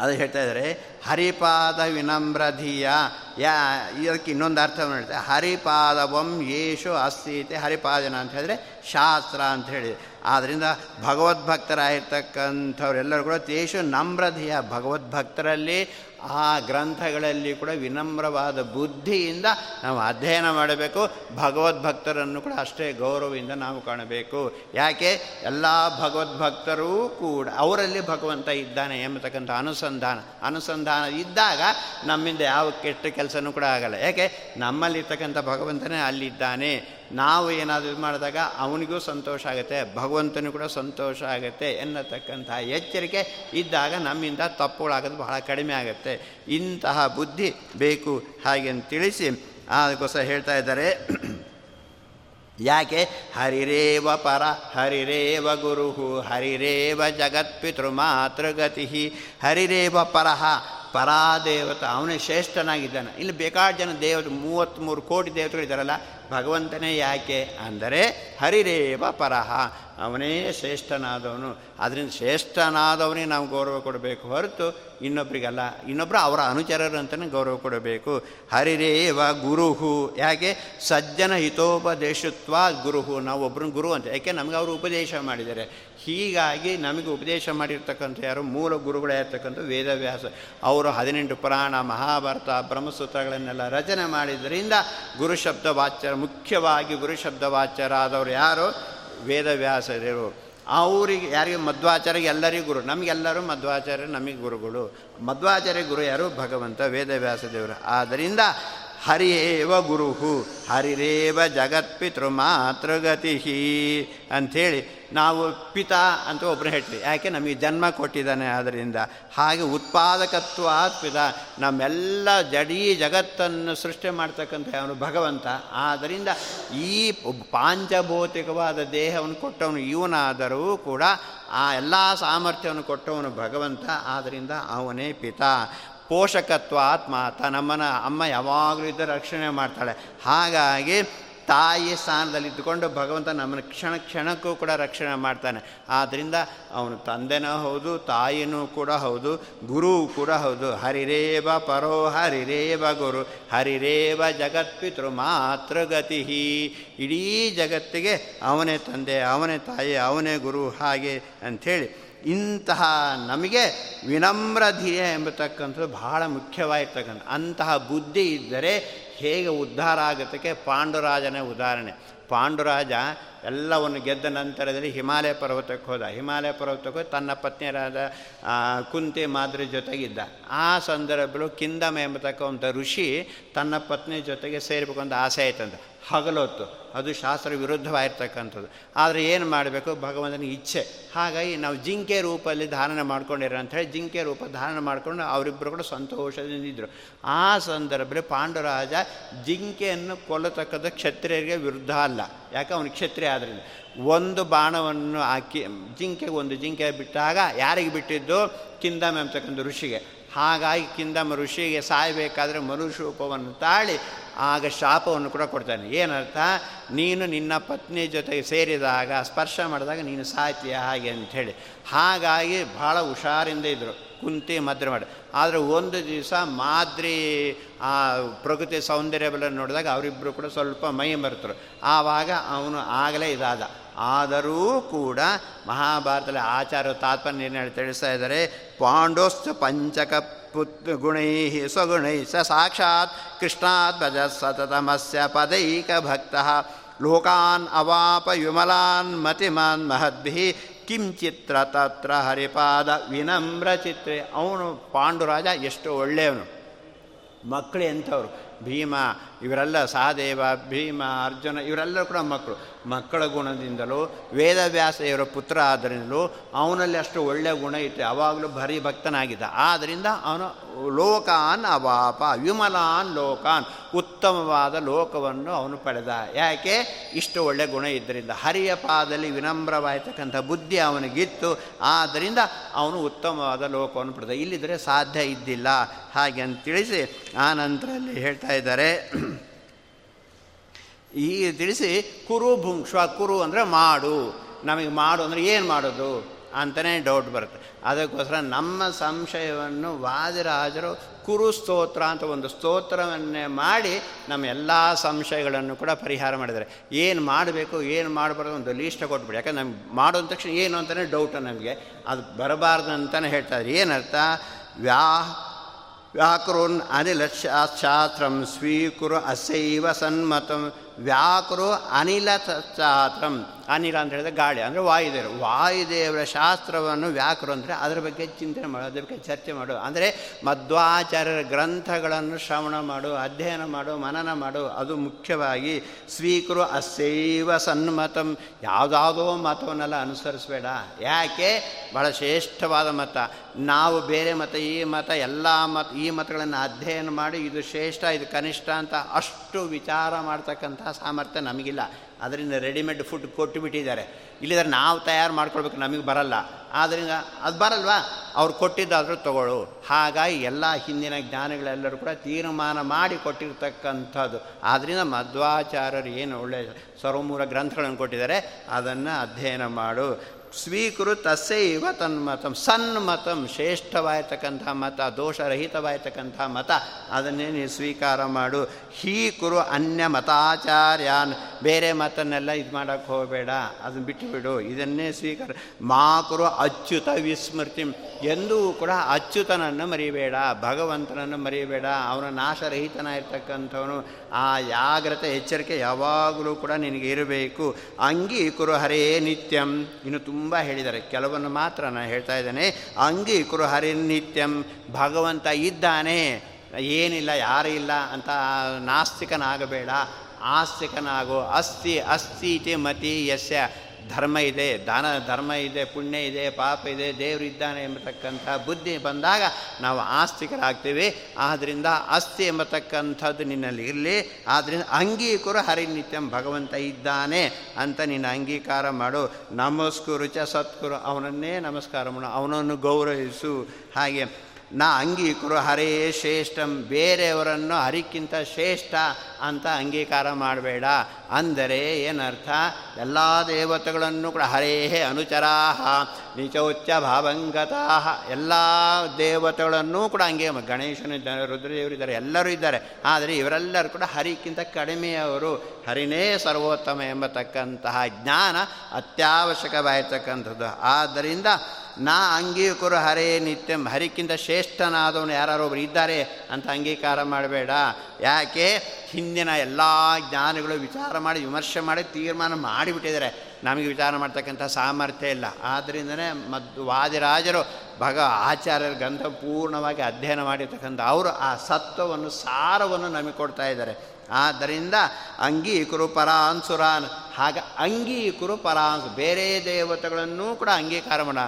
ಅದು ಹೇಳ್ತಾ ಇದ್ದಾರೆ ಹರಿಪಾದ ವಿನಮ್ರಧೀಯ, ಯಾ, ಇದಕ್ಕೆ ಇನ್ನೊಂದು ಅರ್ಥ ಹೇಳ್ತಾರೆ ಹರಿಪಾದವಂ ಯೇಷು ಅಸ್ತಿತೆ, ಹರಿಪಾದನ ಅಂತ ಹೇಳಿದ್ರೆ ಶಾಸ್ತ್ರ ಅಂತ ಹೇಳಿ. ಆದ್ದರಿಂದ ಭಗವದ್ಭಕ್ತರಾಗಿರ್ತಕ್ಕಂಥವರೆಲ್ಲರೂ ಕೂಡ ತೇಷು ನಮ್ರಧೀಯ ಭಗವದ್ಭಕ್ತರಲ್ಲಿ ಆ ಗ್ರಂಥಗಳಲ್ಲಿ ಕೂಡ ವಿನಮ್ರವಾದ ಬುದ್ಧಿಯಿಂದ ನಾವು ಅಧ್ಯಯನ ಮಾಡಬೇಕು. ಭಗವದ್ಭಕ್ತರನ್ನು ಕೂಡ ಅಷ್ಟೇ ಗೌರವದಿಂದ ನಾವು ಕಾಣಬೇಕು. ಯಾಕೆ? ಎಲ್ಲ ಭಗವದ್ಭಕ್ತರೂ ಕೂಡ, ಅವರಲ್ಲಿ ಭಗವಂತ ಇದ್ದಾನೆ ಎಂಬತಕ್ಕಂಥ ಅನುಸಂಧಾನ. ಅನುಸಂಧಾನ ಇದ್ದಾಗ ನಮ್ಮಿಂದ ಯಾವ ಕೆಟ್ಟ ಕೆಲಸನೂ ಕೂಡ ಆಗಲ್ಲ. ಯಾಕೆ? ನಮ್ಮಲ್ಲಿರ್ತಕ್ಕಂಥ ಭಗವಂತನೇ ಅಲ್ಲಿದ್ದಾನೆ. ನಾವು ಏನಾದರೂ ಇದು ಮಾಡಿದಾಗ ಅವನಿಗೂ ಸಂತೋಷ ಆಗುತ್ತೆ, ಭಗವಂತನಿಗೂ ಕೂಡ ಸಂತೋಷ ಆಗುತ್ತೆ ಎನ್ನತಕ್ಕಂತಹ ಎಚ್ಚರಿಕೆ ಇದ್ದಾಗ ನಮ್ಮಿಂದ ತಪ್ಪುಗಳಾಗೋದು ಬಹಳ ಕಡಿಮೆ ಆಗುತ್ತೆ. ಇಂತಹ ಬುದ್ಧಿ ಬೇಕು ಹಾಗೆ ತಿಳಿಸಿ ಅದಕ್ಕೋಸ್ಕರ ಹೇಳ್ತಾ ಇದ್ದಾರೆ. ಯಾಕೆ? ಹರಿರೇವ ಪರ, ಹರಿರೇವ ಗುರು ಹರಿರೇವ ಜಗತ್ಪಿತೃ ಮಾತೃಗತಿ ಹರಿರೇವ ಪರಹ ಪರಾದೇವತ, ಅವನೇ ಶ್ರೇಷ್ಠನಾಗಿದ್ದಾನೆ. ಇಲ್ಲಿ ಬೇಕಾದ ಜನ ದೇವತೆ ಮೂವತ್ತ್ಮೂರು ಕೋಟಿ ದೇವತೆಗಳಿದ್ದಾರಲ್ಲ ಭಗವಂತನೇ ಯಾಕೆ ಅಂದರೆ, ಹರಿರೇವ ಪರಹ, ಅವನೇ ಶ್ರೇಷ್ಠನಾದವನು. ಅದರಿಂದ ಶ್ರೇಷ್ಠನಾದವನಿಗೆ ನಾವು ಗೌರವ ಕೊಡಬೇಕು ಹೊರತು ಇನ್ನೊಬ್ರಿಗಲ್ಲ. ಇನ್ನೊಬ್ಬರು ಅವರ ಅನುಚರರು ಅಂತಲೇ ಗೌರವ ಕೊಡಬೇಕು. ಹರಿರೇವ ಗುರುಹು, ಯಾಕೆ? ಸಜ್ಜನ ಹಿತೋಪದೇಶತ್ವ ಗುರುಹು. ನಾವು ಒಬ್ಬರನ್ನ ಗುರು ಅಂತ. ಯಾಕೆ? ನಮಗೆ ಅವರು ಉಪದೇಶ ಮಾಡಿದ್ದಾರೆ. ಹೀಗಾಗಿ ನಮಗೆ ಉಪದೇಶ ಮಾಡಿರ್ತಕ್ಕಂಥ ಯಾರು ಮೂಲ ಗುರುಗಳೇ ಇರ್ತಕ್ಕಂಥ ವೇದವ್ಯಾಸ, ಅವರು ಹದಿನೆಂಟು ಪುರಾಣ, ಮಹಾಭಾರತ, ಬ್ರಹ್ಮಸೂತ್ರಗಳನ್ನೆಲ್ಲ ರಚನೆ ಮಾಡಿದ್ದರಿಂದ ಗುರುಶಬ್ದ ವಾಚ್ಯರ ಮುಖ್ಯವಾಗಿ ಗುರುಶಬ್ದ ವಾಚ್ಯರಾದವರು ಯಾರು? ವೇದವ್ಯಾಸರು ಅವರಿಗೆ ಯಾರಿಗೆ? ಮಧ್ವಾಚಾರ್ಯ ಎಲ್ಲರಿಗೂ ಗುರು. ನಮಗೆಲ್ಲರೂ ಮಧ್ವಾಚಾರ್ಯ, ನಮಗೆ ಗುರುಗಳು. ಮಧ್ವಾಚಾರ್ಯ ಗುರು ಯಾರು? ಭಗವಂತ ವೇದವ್ಯಾಸ ದೇವರು ಆದ್ದರಿಂದ ಹರಿಯೇವ ಗುರುಹು, ಹರಿರೇವ ಜಗತ್ಪಿತೃ ಮಾತೃಗತಿ ಅಂಥೇಳಿ ನಾವು ಪಿತ ಅಂತ ಒಬ್ಬರು ಹೇಳ್ತೀವಿ. ಯಾಕೆ? ನಮಗೆ ಜನ್ಮ ಕೊಟ್ಟಿದ್ದಾನೆ ಆದ್ದರಿಂದ ಹಾಗೆ ಉತ್ಪಾದಕತ್ವ ಪಿತ ನಮ್ಮೆಲ್ಲ ಜಡೀ ಜಗತ್ತನ್ನು ಸೃಷ್ಟಿ ಮಾಡ್ತಕ್ಕಂಥ ಅವನು ಭಗವಂತ. ಆದ್ದರಿಂದ ಈ ಪಾಂಚಭೌತಿಕವಾದ ದೇಹವನ್ನು ಕೊಟ್ಟವನು ಇವನಾದರೂ ಕೂಡ ಆ ಎಲ್ಲ ಸಾಮರ್ಥ್ಯವನ್ನು ಕೊಟ್ಟವನು ಭಗವಂತ. ಆದ್ದರಿಂದ ಅವನೇ ಪಿತ. ಪೋಷಕತ್ವ ಆತ್ಮ. ನಮ್ಮನ ಅಮ್ಮ ಯಾವಾಗಲೂ ಇದ್ದ ರಕ್ಷಣೆ ಮಾಡ್ತಾಳೆ. ಹಾಗಾಗಿ ತಾಯಿ ಸ್ಥಾನದಲ್ಲಿ ಇದ್ದುಕೊಂಡು ಭಗವಂತ ನಮ್ಮನ್ನು ಕ್ಷಣ ಕ್ಷಣಕ್ಕೂ ಕೂಡ ರಕ್ಷಣೆ ಮಾಡ್ತಾನೆ. ಆದ್ದರಿಂದ ಅವನು ತಂದೆನೂ ಹೌದು, ತಾಯಿನೂ ಕೂಡ ಹೌದು, ಗುರು ಕೂಡ ಹೌದು. ಹರಿರೇವ ಪರೋ, ಹರಿರೇವ ಗುರು, ಹರಿರೇವ ಜಗತ್ಪಿತೃ ಮಾತೃ ಗತಿ ಇಡೀ ಜಗತ್ತಿಗೆ ಅವನೇ ತಂದೆ, ಅವನೇ ತಾಯಿ, ಅವನೇ ಗುರು ಹಾಗೆ ಅಂಥೇಳಿ. ಇಂತಹ ನಮಗೆ ವಿನಮ್ರ ಧ್ಯೇಯ ಎಂಬತಕ್ಕಂಥದ್ದು ಬಹಳ ಮುಖ್ಯವಾಗಿರ್ತಕ್ಕಂಥ, ಅಂತಹ ಬುದ್ಧಿ ಇದ್ದರೆ ಹೇಗೆ ಉದ್ಧಾರ ಆಗುತ್ತಕ್ಕೆ ಪಾಂಡುರಾಜನೇ ಉದಾಹರಣೆ. ಪಾಂಡುರಾಜ ಎಲ್ಲವನ್ನು ಗೆದ್ದ ನಂತರದಲ್ಲಿ ಹಿಮಾಲಯ ಪರ್ವತಕ್ಕೆ ಹೋದ. ಹಿಮಾಲಯ ಪರ್ವತಕ್ಕೆ ತನ್ನ ಪತ್ನಿಯರಾದ ಕುಂತಿ ಮಾದರಿ ಜೊತೆಗಿದ್ದ. ಆ ಸಂದರ್ಭದಲ್ಲೂ ಕಿಂದಮ ಎಂಬತಕ್ಕಂಥ ಋಷಿ ತನ್ನ ಪತ್ನಿ ಜೊತೆಗೆ ಸೇರಬೇಕು ಅಂತ ಆಸೆ ಆಯ್ತಂತ. ಹಗಲೊತ್ತು. ಅದು ಶಾಸ್ತ್ರ ವಿರುದ್ಧವಾಗಿರ್ತಕ್ಕಂಥದ್ದು. ಆದರೆ ಏನು ಮಾಡಬೇಕು? ಭಗವಂತನ ಇಚ್ಛೆ. ಹಾಗಾಗಿ ನಾವು ಜಿಂಕೆ ರೂಪದಲ್ಲಿ ಧಾರಣೆ ಮಾಡ್ಕೊಂಡಿರೋ ಅಂಥೇಳಿ ಜಿಂಕೆ ರೂಪ ಧಾರಣೆ ಮಾಡಿಕೊಂಡು ಅವರಿಬ್ಬರು ಕೂಡ ಸಂತೋಷದಿಂದಿದ್ದರು ಆ ಸಂದರ್ಭದಲ್ಲಿ ಪಾಂಡುರಾಜ ಜಿಂಕೆಯನ್ನು ಕೊಲ್ಲತಕ್ಕಂಥ ಕ್ಷತ್ರಿಯರಿಗೆ ವಿರುದ್ಧ ಅಲ್ಲ. ಯಾಕೆ? ಅವನು ಕ್ಷತ್ರಿಯ ಆದ್ರಿಂದ. ಒಂದು ಬಾಣವನ್ನು ಹಾಕಿ, ಜಿಂಕೆಗೆ ಒಂದು ಜಿಂಕೆ ಬಿಟ್ಟಾಗ ಯಾರಿಗೆ ಬಿಟ್ಟಿದ್ದು? ಕಿಂದಮ್ ಎಂಬತಕ್ಕಂಥ ಋಷಿಗೆ. ಹಾಗಾಗಿ ಕಿಂದಮ ಋಷಿಗೆ ಸಾಯಬೇಕಾದ್ರೆ ಮನುಷ್ಯರೂಪವನ್ನು ತಾಳಿ ಆಗ ಶಾಪವನ್ನು ಕೂಡ ಕೊಡ್ತಾನೆ. ಏನರ್ಥ? ನೀನು ನಿನ್ನ ಪತ್ನಿ ಜೊತೆಗೆ ಸೇರಿದಾಗ, ಸ್ಪರ್ಶ ಮಾಡಿದಾಗ ನೀನು ಸಾಯ್ತೀಯ ಹಾಗೆ ಅಂಥೇಳಿ. ಹಾಗಾಗಿ ಭಾಳ ಹುಷಾರಿಂದ ಇದ್ದರು ಕುಂತಿ ಮದ್ರೆ ಮಾಡಿ. ಆದರೆ ಒಂದು ದಿವಸ ಮಾದ್ರಿ, ಆ ಪ್ರಕೃತಿ ಸೌಂದರ್ಯವನ್ನು ನೋಡಿದಾಗ ಅವರಿಬ್ಬರು ಕೂಡ ಸ್ವಲ್ಪ ಮೈ ಬರ್ತರು ಆವಾಗ ಅವನು ಆಗಲೇ ಇದಾದ. ಆದರೂ ಕೂಡ ಮಹಾಭಾರತದಲ್ಲಿ ಆಚಾರ ತಾತ್ಪರ್ಯ ತಿಳಿಸ್ತಾ ಇದ್ದಾರೆ? ಪಾಂಡೋಸ್ತು ಪಂಚಕ ಗುಣೈ ಸ್ವಗುಣೈ ಸ ಸಾಕ್ಷಾತ್ ಕೃಷ್ಣಾತ್ ಭಜ ಸತತಮಸ್ಯ ಪದೈಕ ಭಕ್ತ ಲೋಕಾನ್ ಅವಾಪ ವಿಮಲಾನ್ ಮತಿಮಾನ್ ಮಹದ್ಭಿ ಕಿಂಚಿತ್ರ ತತ್ರ ಹರಿಪಾದ ವಿನಮ್ರ ಚಿತ್ರೆ. ಅವನು ಪಾಂಡುರಾಜ ಎಷ್ಟು ಒಳ್ಳೆಯವನು. ಮಕ್ಕಳು ಎಂಥವ್ರು. ಭೀಮ, ಇವರೆಲ್ಲ ಸಹದೇವ, ಭೀಮ, ಅರ್ಜುನ, ಇವರೆಲ್ಲರೂ ಕೂಡ ಮಕ್ಕಳು. ಮಕ್ಕಳ ಗುಣದಿಂದಲೂ ವೇದವ್ಯಾಸ ಇವರ ಪುತ್ರ ಆದ್ದರಿಂದಲೂ ಅವನಲ್ಲಿ ಅಷ್ಟು ಒಳ್ಳೆಯ ಗುಣ ಇತ್ತು ಯಾವಾಗಲೂ ಭರಿ ಭಕ್ತನಾಗಿದ್ದ. ಆದ್ದರಿಂದ ಅವನು ಲೋಕಾನ್ ಅವಾಪ, ವಿಮಲಾನ್ ಲೋಕಾನ್, ಉತ್ತಮವಾದ ಲೋಕವನ್ನು ಅವನು ಪಡೆದ. ಯಾಕೆ? ಇಷ್ಟು ಒಳ್ಳೆಯ ಗುಣ ಇದ್ದರಿಂದ ಹರಿಯ ಪಾದಲ್ಲಿ ವಿನಮ್ರವಾಯ್ತಕ್ಕಂಥ ಬುದ್ಧಿ ಅವನಿಗಿತ್ತು. ಆದ್ದರಿಂದ ಅವನು ಉತ್ತಮವಾದ ಲೋಕವನ್ನು ಪಡೆದ. ಇಲ್ಲಿದ್ದರೆ ಸಾಧ್ಯ ಇದ್ದಿಲ್ಲ. ಹಾಗೆ ಅಂತ ತಿಳಿಸಿ ಆ ನಂತರಲ್ಲಿ ಹೇಳ್ತಾ ಇದ್ದಾರೆ. ಈ ತಿಳಿಸಿ ಕುರು ಭುಂಕ್ಷ ಕುರು ಅಂದರೆ ಮಾಡು. ನಮಗೆ ಮಾಡು ಅಂದರೆ ಏನು ಮಾಡೋದು? ಅಂತಲೇ ಡೌಟ್ ಬರುತ್ತೆ. ಅದಕ್ಕೋಸ್ಕರ ನಮ್ಮ ಸಂಶಯವನ್ನು ವಾದಿರಾಜರು ಕುರು ಸ್ತೋತ್ರ ಅಂತ ಒಂದು ಸ್ತೋತ್ರವನ್ನೇ ಮಾಡಿ ನಮ್ಮ ಎಲ್ಲ ಸಂಶಯಗಳನ್ನು ಕೂಡ ಪರಿಹಾರ ಮಾಡಿದ್ದಾರೆ. ಏನು ಮಾಡಬೇಕು, ಏನು ಮಾಡಬಾರ್ದು ಒಂದು ಲೀಸ್ಟ ಕೊಟ್ಬಿಡಿ. ಯಾಕಂದ್ರೆ ನಮ್ಗೆ ಮಾಡೋ ತಕ್ಷಣ ಏನು ಅಂತಲೇ ಡೌಟು ನಮಗೆ. ಅದು ಬರಬಾರ್ದು ಅಂತಲೇ ಹೇಳ್ತಾರೆ ಏನರ್ಥ? ವ್ಯಾ ಅನಿಲಶಾಸ್ತ್ರಂ ಸ್ವೀಕುರು ಅಸೈವ ಸನ್ಮತಂ ವ್ಯಾಕೃ ಅನಿಲ ಚಾತ್ರಂ ಅನಿಲ ಅಂತ ಹೇಳಿದ್ರೆ ಗಾಳಿ, ಅಂದರೆ ವಾಯುದೇವರು ವಾಯುದೇವರ ಶಾಸ್ತ್ರವನ್ನು ವ್ಯಾಕರು ಅಂದರೆ ಅದರ ಬಗ್ಗೆ ಚಿಂತನೆ ಮಾಡು, ಅದ್ರ ಬಗ್ಗೆ ಚರ್ಚೆ ಮಾಡು. ಅಂದರೆ ಮಧ್ವಾಚಾರ್ಯರ ಗ್ರಂಥಗಳನ್ನು ಶ್ರವಣ ಮಾಡು, ಅಧ್ಯಯನ ಮಾಡು, ಮನನ ಮಾಡು. ಅದು ಮುಖ್ಯವಾಗಿ ಸ್ವೀಕರು ಅಸೈವ ಸನ್ಮತಂ. ಯಾವುದಾದೋ ಮತವನ್ನೆಲ್ಲ ಅನುಸರಿಸಬೇಡ. ಯಾಕೆ? ಬಹಳ ಶ್ರೇಷ್ಠವಾದ ಮತ. ನಾವು ಬೇರೆ ಮತ, ಈ ಮತ, ಎಲ್ಲ ಮತ, ಈ ಮತಗಳನ್ನು ಅಧ್ಯಯನ ಮಾಡಿ, ಇದು ಶ್ರೇಷ್ಠ, ಇದು ಕನಿಷ್ಠ ಅಂತ ಅಷ್ಟು ವಿಚಾರ ಮಾಡ್ತಕ್ಕಂಥ ಸಾಮರ್ಥ್ಯ ನಮಗಿಲ್ಲ. ಅದರಿಂದ ರೆಡಿಮೇಡ್ ಫುಡ್ ಕೊಟ್ಟುಬಿಟ್ಟಿದ್ದಾರೆ ಇಲ್ಲಿದ್ರೆ ನಾವು ತಯಾರು ಮಾಡ್ಕೊಳ್ಬೇಕು, ನಮಗೆ ಬರಲ್ಲ. ಆದ್ದರಿಂದ ಅದು ಬರಲ್ವಾ? ಅವ್ರು ಕೊಟ್ಟಿದ್ದಾದರೂ ತಗೊಳ್ಳು. ಹಾಗಾಗಿ ಎಲ್ಲ ಹಿಂದಿನ ಜ್ಞಾನಿಗಳೆಲ್ಲರೂ ಕೂಡ ತೀರ್ಮಾನ ಮಾಡಿ ಕೊಟ್ಟಿರ್ತಕ್ಕಂಥದ್ದು. ಆದ್ದರಿಂದ ಮಧ್ವಾಚಾರ್ಯರು ಏನು ಒಳ್ಳೆಯ ಸರ್ವಮೂಲ ಗ್ರಂಥಗಳನ್ನು ಕೊಟ್ಟಿದ್ದಾರೆ. ಅದನ್ನು ಅಧ್ಯಯನ ಮಾಡು. ಸ್ವೀಕೃ ತಸ್ಸೈವ ತನ್ಮತಂ ಸನ್ಮತಂ, ಶ್ರೇಷ್ಠವಾಯ್ತಕ್ಕಂಥ ಮತ, ದೋಷರಹಿತವಾಯ್ತಕ್ಕಂಥ ಮತ, ಅದನ್ನೇ ನೀವು ಸ್ವೀಕಾರ ಮಾಡು. ಹೀ ಕುರು ಅನ್ಯ ಮತಾಚಾರ್ಯಾನ್, ಬೇರೆ ಮತನ್ನೆಲ್ಲ ಇದು ಮಾಡೋಕ್ಕೆ ಹೋಗಬೇಡ ಅದನ್ನು ಬಿಟ್ಟು ಬಿಡು ಇದನ್ನೇ ಸ್ವೀಕಾರ. ಮಾ ಕುರು ಅಚ್ಯುತ ವಿಸ್ಮೃತಿ, ಎಂದೂ ಕೂಡ ಅಚ್ಯುತನನ್ನು ಮರಿಬೇಡ, ಭಗವಂತನನ್ನು ಮರಿಬೇಡ, ಅವನ ನಾಶರಹಿತನಾಗಿರ್ತಕ್ಕಂಥವನು ಆ ಜಾಗ್ರತೆ ಎಚ್ಚರಿಕೆ ಯಾವಾಗಲೂ ಕೂಡ ನಿನಗೆ ಇರಬೇಕು. ಅಂಗೀಕುರು ಹರೇ ನಿತ್ಯಂ. ಇನ್ನು ತುಂಬ ಹೇಳಿದ್ದಾರೆ. ಕೆಲವನ್ನು ಮಾತ್ರ ನಾನು ಹೇಳ್ತಾ ಇದ್ದೇನೆ. ಅಂಗೀಕುರು ಹರಿ ನಿತ್ಯಂ. ಭಗವಂತ ಇದ್ದಾನೆ. ಏನಿಲ್ಲ, ಯಾರೂ ಇಲ್ಲ ಅಂತ ನಾಸ್ತಿಕನಾಗಬೇಡ. ಆಸ್ತಿಕನಾಗೋ. ಅಸ್ತಿ ಅಸ್ತಿ ಇತಿ ಮತಿ ಯಸ್ಯ ಧರ್ಮ ಇದೆ, ದಾನ ಧರ್ಮ ಇದೆ, ಪುಣ್ಯ ಇದೆ, ಪಾಪ ಇದೆ, ದೇವರು ಇದ್ದಾನೆ ಎಂಬತಕ್ಕಂಥ ಬುದ್ಧಿ ಬಂದಾಗ ನಾವು ಆಸ್ತಿಕರಾಗ್ತೀವಿ. ಆದ್ದರಿಂದ ಆಸ್ತಿ ಎಂಬತಕ್ಕಂಥದ್ದು ನಿನ್ನಲ್ಲಿ ಇರಲಿ. ಆದ್ದರಿಂದ ಅಂಗೀಕರು ಹರಿನಿತ್ಯಂ ಭಗವಂತ ಇದ್ದಾನೆ ಅಂತ ನಿನ್ನ ಅಂಗೀಕಾರ ಮಾಡು. ನಮಸ್ಕುರು ಚ ಸತ್ಕುರು ಅವನನ್ನೇ ನಮಸ್ಕಾರ ಮಾಡು, ಅವನನ್ನು ಗೌರವಿಸು. ಹಾಗೆ ನಾ ಅಂಗೀಕರು ಹರೇ ಶ್ರೇಷ್ಠಂ, ಬೇರೆಯವರನ್ನು ಹರಿಕ್ಕಿಂತ ಶ್ರೇಷ್ಠ ಅಂತ ಅಂಗೀಕಾರ ಮಾಡಬೇಡ. ಅಂದರೆ ಏನರ್ಥ? ಎಲ್ಲ ದೇವತೆಗಳನ್ನು ಕೂಡ ಹರೇ ಅನುಚರಾಹ ನಿಚೌಚ ಭಾವಂಗತಾಹ. ಎಲ್ಲ ದೇವತೆಗಳನ್ನೂ ಕೂಡ ಹಂಗೆ ರುದ್ರದೇವರು ಇದ್ದಾರೆ, ಎಲ್ಲರೂ ಇದ್ದಾರೆ. ಆದರೆ ಇವರೆಲ್ಲರೂ ಕೂಡ ಹರಿಕ್ಕಿಂತ ಕಡಿಮೆಯವರು ಹರಿನೇ ಸರ್ವೋತ್ತಮ ಎಂಬತಕ್ಕಂತಹ ಜ್ಞಾನ ಅತ್ಯವಶ್ಯಕವಾಗಿರ್ತಕ್ಕಂಥದ್ದು ಆದ್ದರಿಂದ ನಾ ಅಂಗೀಕರು ಹರೇ ನಿತ್ಯಂ ಹರಿಕ್ಕಿಂತ ಶ್ರೇಷ್ಠನಾದವನು ಯಾರೊಬ್ಬರು ಇದ್ದಾರೆ ಅಂತ ಅಂಗೀಕಾರ ಮಾಡಬೇಡ. ಯಾಕೆ? ಹಿಂದಿನ ಎಲ್ಲ ಜ್ಞಾನಗಳು ವಿಚಾರ ಮಾಡಿ, ವಿಮರ್ಶೆ ಮಾಡಿ, ತೀರ್ಮಾನ ಮಾಡಿಬಿಟ್ಟಿದ್ದಾರೆ. ನಮಗೆ ವಿಚಾರ ಮಾಡ್ತಕ್ಕಂಥ ಸಾಮರ್ಥ್ಯ ಇಲ್ಲ. ಆದ್ದರಿಂದನೇ ಮದ್ದು ವಾದಿರಾಜರು, ಭಗ ಆಚಾರ್ಯರ ಗಂಧ ಪೂರ್ಣವಾಗಿ ಅಧ್ಯಯನ ಮಾಡಿರ್ತಕ್ಕಂಥ ಅವರು ಆ ಸತ್ವವನ್ನು, ಸಾರವನ್ನು ನಮಗೆ ಕೊಡ್ತಾ ಇದ್ದಾರೆ. ಆದ್ದರಿಂದ ಅಂಗೀಕರು ಪರಾನ್ಸುರಾನ್ ಹಾಗೆ ಅಂಗೀಕರು ಪರಾನ್ಸು ಬೇರೆ ದೇವತೆಗಳನ್ನೂ ಕೂಡ ಅಂಗೀಕಾರ ಮಾಡ.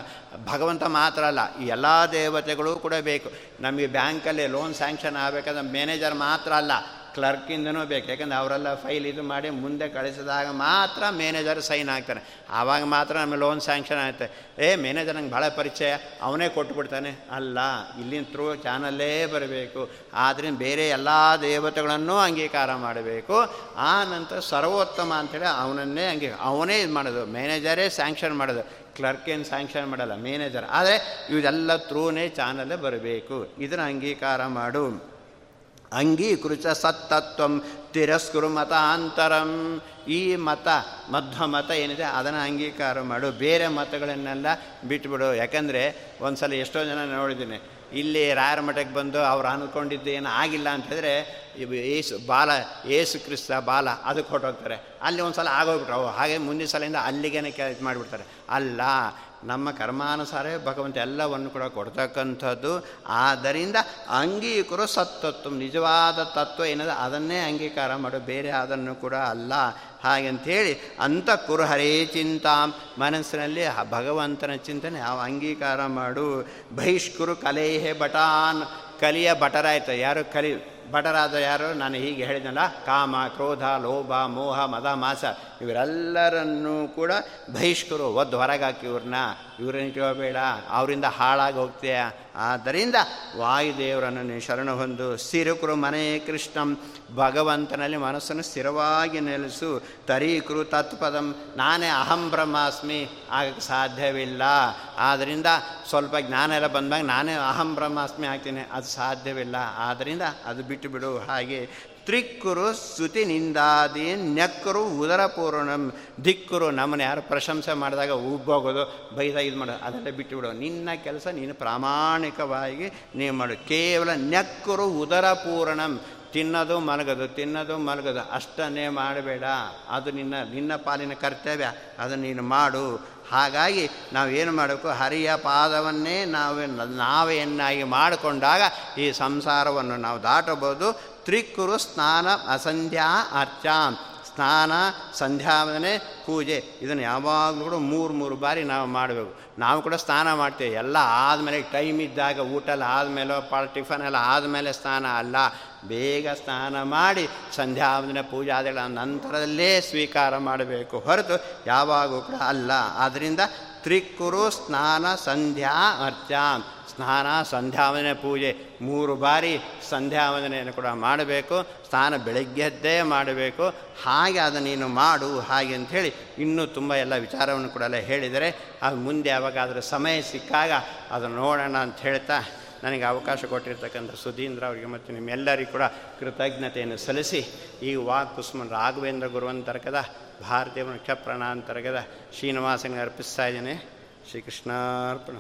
ಭಗವಂತ ಮಾತ್ರ ಅಲ್ಲ, ಈ ಎಲ್ಲ ದೇವತೆಗಳು ಕೂಡ ಬೇಕು. ನಮಗೆ ಬ್ಯಾಂಕಲ್ಲಿ ಲೋನ್ ಸ್ಯಾಂಕ್ಷನ್ ಆಗಬೇಕಾದ್ರೆ ಮ್ಯಾನೇಜರ್ ಮಾತ್ರ ಅಲ್ಲ. ಕ್ಲರ್ಕಿಂದನೂ ಬೇಕು. ಯಾಕಂದ್ರೆ ಅವರೆಲ್ಲ ಫೈಲ್ ಇದು ಮಾಡಿ ಮುಂದೆ ಕಳಿಸಿದಾಗ ಮಾತ್ರ ಮ್ಯಾನೇಜರ್ ಸೈನ್ ಆಗ್ತಾನೆ ಆವಾಗ ಮಾತ್ರ ನಮಗೆ ಲೋನ್ ಸ್ಯಾಂಕ್ಷನ್ ಆಗುತ್ತೆ. ಏ ಮ್ಯಾನೇಜರ್ ನಂಗೆ ಭಾಳ ಪರಿಚಯ. ಅವನೇ ಕೊಟ್ಬಿಡ್ತಾನೆ. ಅಲ್ಲ, ಇಲ್ಲಿನ ಥ್ರೂ ಚಾನಲ್ಲೇ ಬರಬೇಕು. ಆದ್ದರಿಂದ ಬೇರೆ ಎಲ್ಲ ದೇವತೆಗಳನ್ನು ಅಂಗೀಕಾರ ಮಾಡಬೇಕು. ಆ ನಂತರ ಸರ್ವೋತ್ತಮ ಅಂಥೇಳಿ ಅವನನ್ನೇ ಅಂಗೀ, ಅವನೇ ಇದು ಮಾಡೋದು. ಮ್ಯಾನೇಜರೇ ಸ್ಯಾಂಕ್ಷನ್ ಮಾಡೋದು. ಕ್ಲರ್ಕ್ ಏನು ಸ್ಯಾಂಕ್ಷನ್ ಮಾಡಲ್ಲ ಮ್ಯಾನೇಜರ್ ಆದರೆ ಇವೆಲ್ಲ ಥ್ರೂನೇ ಚಾನಲ್ಲೇ ಬರಬೇಕು. ಇದನ್ನು ಅಂಗೀಕಾರ ಮಾಡು. ಅಂಗೀಕೃತ ಸತ್ತತ್ವಂ ತಿರಸ್ಕೃ ಮತಾಂತರಂ ಈ ಮತ ಮಧ್ವ ಮತ ಏನಿದೆ ಅದನ್ನು ಅಂಗೀಕಾರ ಮಾಡು. ಬೇರೆ ಮತಗಳನ್ನೆಲ್ಲ ಬಿಟ್ಬಿಡು. ಯಾಕಂದರೆ ಒಂದು ಸಲ ಎಷ್ಟೋ ಜನ ನೋಡಿದ್ದೀನಿ, ಇಲ್ಲಿ ರಾಯರ ಮಠಕ್ಕೆ ಬಂದು ಅವ್ರು ಅಂದ್ಕೊಂಡಿದ್ದು ಏನು ಆಗಿಲ್ಲ ಅಂತ ಹೇಳಿದ್ರೆ ಏಸು ಬಾಲ, ಏಸು ಕ್ರಿಸ್ತ ಬಾಲ ಅದಕ್ಕೆ ಹೊರಟೋಗ್ತಾರೆ. ಅಲ್ಲಿ ಒಂದು ಸಲ ಆಗೋಗ್ಬಿಟ್ರು ಹಾಗೆ ಮುಂದಿನ ಸಲಿಂದ ಅಲ್ಲಿಗೇನೆ ಇದು ಮಾಡಿಬಿಡ್ತಾರೆ ಅಲ್ಲ ನಮ್ಮ ಕರ್ಮಾನುಸಾರವೇ ಭಗವಂತ ಎಲ್ಲವನ್ನು ಕೂಡ ಕೊಡ್ತಕ್ಕಂಥದ್ದು. ಆದ್ದರಿಂದ ಅಂಗೀಕರು ಸತ್ತತ್ವ ನಿಜವಾದ ತತ್ವ ಏನದ, ಅದನ್ನೇ ಅಂಗೀಕಾರ ಮಾಡು, ಬೇರೆ ಅದನ್ನು ಕೂಡ ಅಲ್ಲ. ಹಾಗಂಥೇಳಿ ಅಂತ ಕುರು ಹರೇ ಚಿಂತಾ, ಮನಸ್ಸಿನಲ್ಲಿ ಭಗವಂತನ ಚಿಂತನೆ ಯಾವ ಅಂಗೀಕಾರ ಮಾಡು. ಬಹಿಷ್ಕುರು ಕಲೇಹೆ ಬಟಾನ್ ಕಲಿಯ ಭಟರಾಯ್ತು, ಯಾರು ಕಲಿ ಭಟರಾದ ಯಾರು? ನಾನು ಹೀಗೆ ಹೇಳಿದ್ನಲ್ಲ, ಕಾಮ, ಕ್ರೋಧ, ಲೋಭ, ಮೋಹ, ಮದ, ಮಾಸ, ಇವರೆಲ್ಲರನ್ನೂ ಕೂಡ ಬಹಿಷ್ಕರು, ಒದ್ದು ಹೊರಗಾಕಿ ಇವ್ರನ್ನ. ಇವ್ರನ್ನ ಕೇಳಬೇಡ, ಅವರಿಂದ ಹಾಳಾಗಿ ಹೋಗ್ತೀಯ? ಆದ್ದರಿಂದ ವಾಯುದೇವರನ್ನು ನೀವು ಶರಣ ಹೊಂದು ಸ್ಥಿರಕರು ಮನೆ ಕೃಷ್ಣಂ, ಭಗವಂತನಲ್ಲಿ ಮನಸ್ಸನ್ನು ಸ್ಥಿರವಾಗಿ ನೆಲೆಸು, ತರೀಕರು ತತ್ಪದಂ, ನಾನೇ ಅಹಂ ಬ್ರಹ್ಮಾಸ್ಮಿ, ಆಗಕ್ಕೆ ಸಾಧ್ಯವಿಲ್ಲ. ಆದ್ದರಿಂದ ಸ್ವಲ್ಪ ಜ್ಞಾನ ಎಲ್ಲ ಬಂದಾಗ ನಾನೇ ಅಹಂ ಬ್ರಹ್ಮಾಸ್ಮಿ ಆಗ್ತೀನಿ, ಅದು ಸಾಧ್ಯವಿಲ್ಲ. ಆದ್ದರಿಂದ ಅದು ಬಿಟ್ಟು ಬಿಡು ಹಾಗೆ ತ್ರಿಕ್ಕುರು ಸ್ತುತಿ ನಿಂದಾದಿ ನೆಕ್ಕರು ಉದರ ಪೂರ್ಣಂ. ದಿಕ್ಕರು ನಮ್ಮನ್ನು ಯಾರು ಪ್ರಶಂಸೆ ಮಾಡಿದಾಗ ಉಬ್ಬೋಗೋದು ಬೈದಾಗ ಇದು ಮಾಡೋದು ಅದೆಲ್ಲ ಬಿಟ್ಟುಬಿಡು. ನಿನ್ನ ಕೆಲಸ ನೀನು ಪ್ರಾಮಾಣಿಕವಾಗಿ ನೀವು ಮಾಡು. ಕೇವಲ ನೆಕ್ಕರು ಉದರ ಪೂರ್ಣಂ. ತಿನ್ನೋದು ಮಲಗೋದು ತಿನ್ನೋದು ಮಲಗೋದು. ಅಷ್ಟನ್ನೇ ಮಾಡಬೇಡ. ಅದು ನಿನ್ನ ನಿನ್ನ ಪಾಲಿನ ಕರ್ತವ್ಯ. ಅದನ್ನು ನೀನು ಮಾಡು. ಹಾಗಾಗಿ ನಾವೇನು ಮಾಡಬೇಕು? ಹರಿಯ ಪಾದವನ್ನೇ ನಾವು ನಾವೆಯನ್ನಾಗಿ ಮಾಡಿಕೊಂಡಾಗ ಈ ಸಂಸಾರವನ್ನು ನಾವು ದಾಟಬಹುದು. ತ್ರಿಕುರು ಸ್ನಾನ ಅಸಂಧ್ಯಾ ಅರ್ಚಾಂ. ಸ್ನಾನ ಸಂಧ್ಯಾವನೆ ಪೂಜೆ. ಇದನ್ನು ಯಾವಾಗಲೂ ಕೂಡ ಮೂರು ಮೂರು ಬಾರಿ ನಾವು ಮಾಡಬೇಕು. ನಾವು ಕೂಡ ಸ್ನಾನ ಮಾಡ್ತೇವೆ. ಎಲ್ಲ ಆದಮೇಲೆ ಟೈಮ್ ಇದ್ದಾಗ ಊಟ ಆದಮೇಲೆ ಪಾಳ ಟಿಫನ್ ಎಲ್ಲ ಆದಮೇಲೆ ಸ್ನಾನ ಅಲ್ಲ. ಬೇಗ ಸ್ನಾನ ಮಾಡಿ ಸಂಧ್ಯಾವಂದನೆ ಪೂಜಾದಿಗಳ ನಂತರದಲ್ಲೇ ಸ್ವೀಕಾರ ಮಾಡಬೇಕು ಹೊರತು ಯಾವಾಗೂ ಕೂಡ ಅಲ್ಲ. ಆದ್ದರಿಂದ ತ್ರಿಕುರು ಸ್ನಾನ, ಸಂಧ್ಯಾ ಅರ್ಚಾ ಸ್ನಾನ, ಸಂಧ್ಯಾವಂದನೆ, ಪೂಜೆ ಮೂರು ಬಾರಿ ಸಂಧ್ಯಾವಂದನೆಯನ್ನು ಕೂಡ ಮಾಡಬೇಕು. ಸ್ನಾನ ಬೆಳಗ್ಗೆದ್ದೇ ಮಾಡಬೇಕು. ಹಾಗೆ ಅದು ನೀನು ಮಾಡು, ಹಾಗೆ ಅಂಥೇಳಿ ಇನ್ನೂ ತುಂಬ ಎಲ್ಲ ವಿಚಾರವನ್ನು ಕೂಡ ಎಲ್ಲ ಹೇಳಿದರೆ ಅದು ಮುಂದೆ ಯಾವಾಗಾದರೂ ಸಮಯ ಸಿಕ್ಕಾಗ ಅದನ್ನು ನೋಡೋಣ ಅಂತ ಹೇಳ್ತಾ ನನಗೆ ಅವಕಾಶ ಕೊಟ್ಟಿರ್ತಕ್ಕಂಥ ಸುಧೀಂದ್ರ ಅವರಿಗೆ ಮತ್ತು ನಿಮ್ಮೆಲ್ಲರಿಗೂ ಕೂಡ ಕೃತಜ್ಞತೆಯನ್ನು ಸಲ್ಲಿಸಿ, ಈ ವಾಕ್ ರಾಘವೇಂದ್ರ ರಾಘವೇಂದ್ರ ಗುರುವಂತರ್ಗದ ಭಾರತೀಯ ವೃಕ್ಷ ಪ್ರಣಾಂತರ್ಗದ ಶ್ರೀನಿವಾಸನಿಗೆ ಅರ್ಪಿಸ್ತಾ ಇದ್ದೇನೆ. ಶ್ರೀಕೃಷ್ಣಾರ್ಪಣ.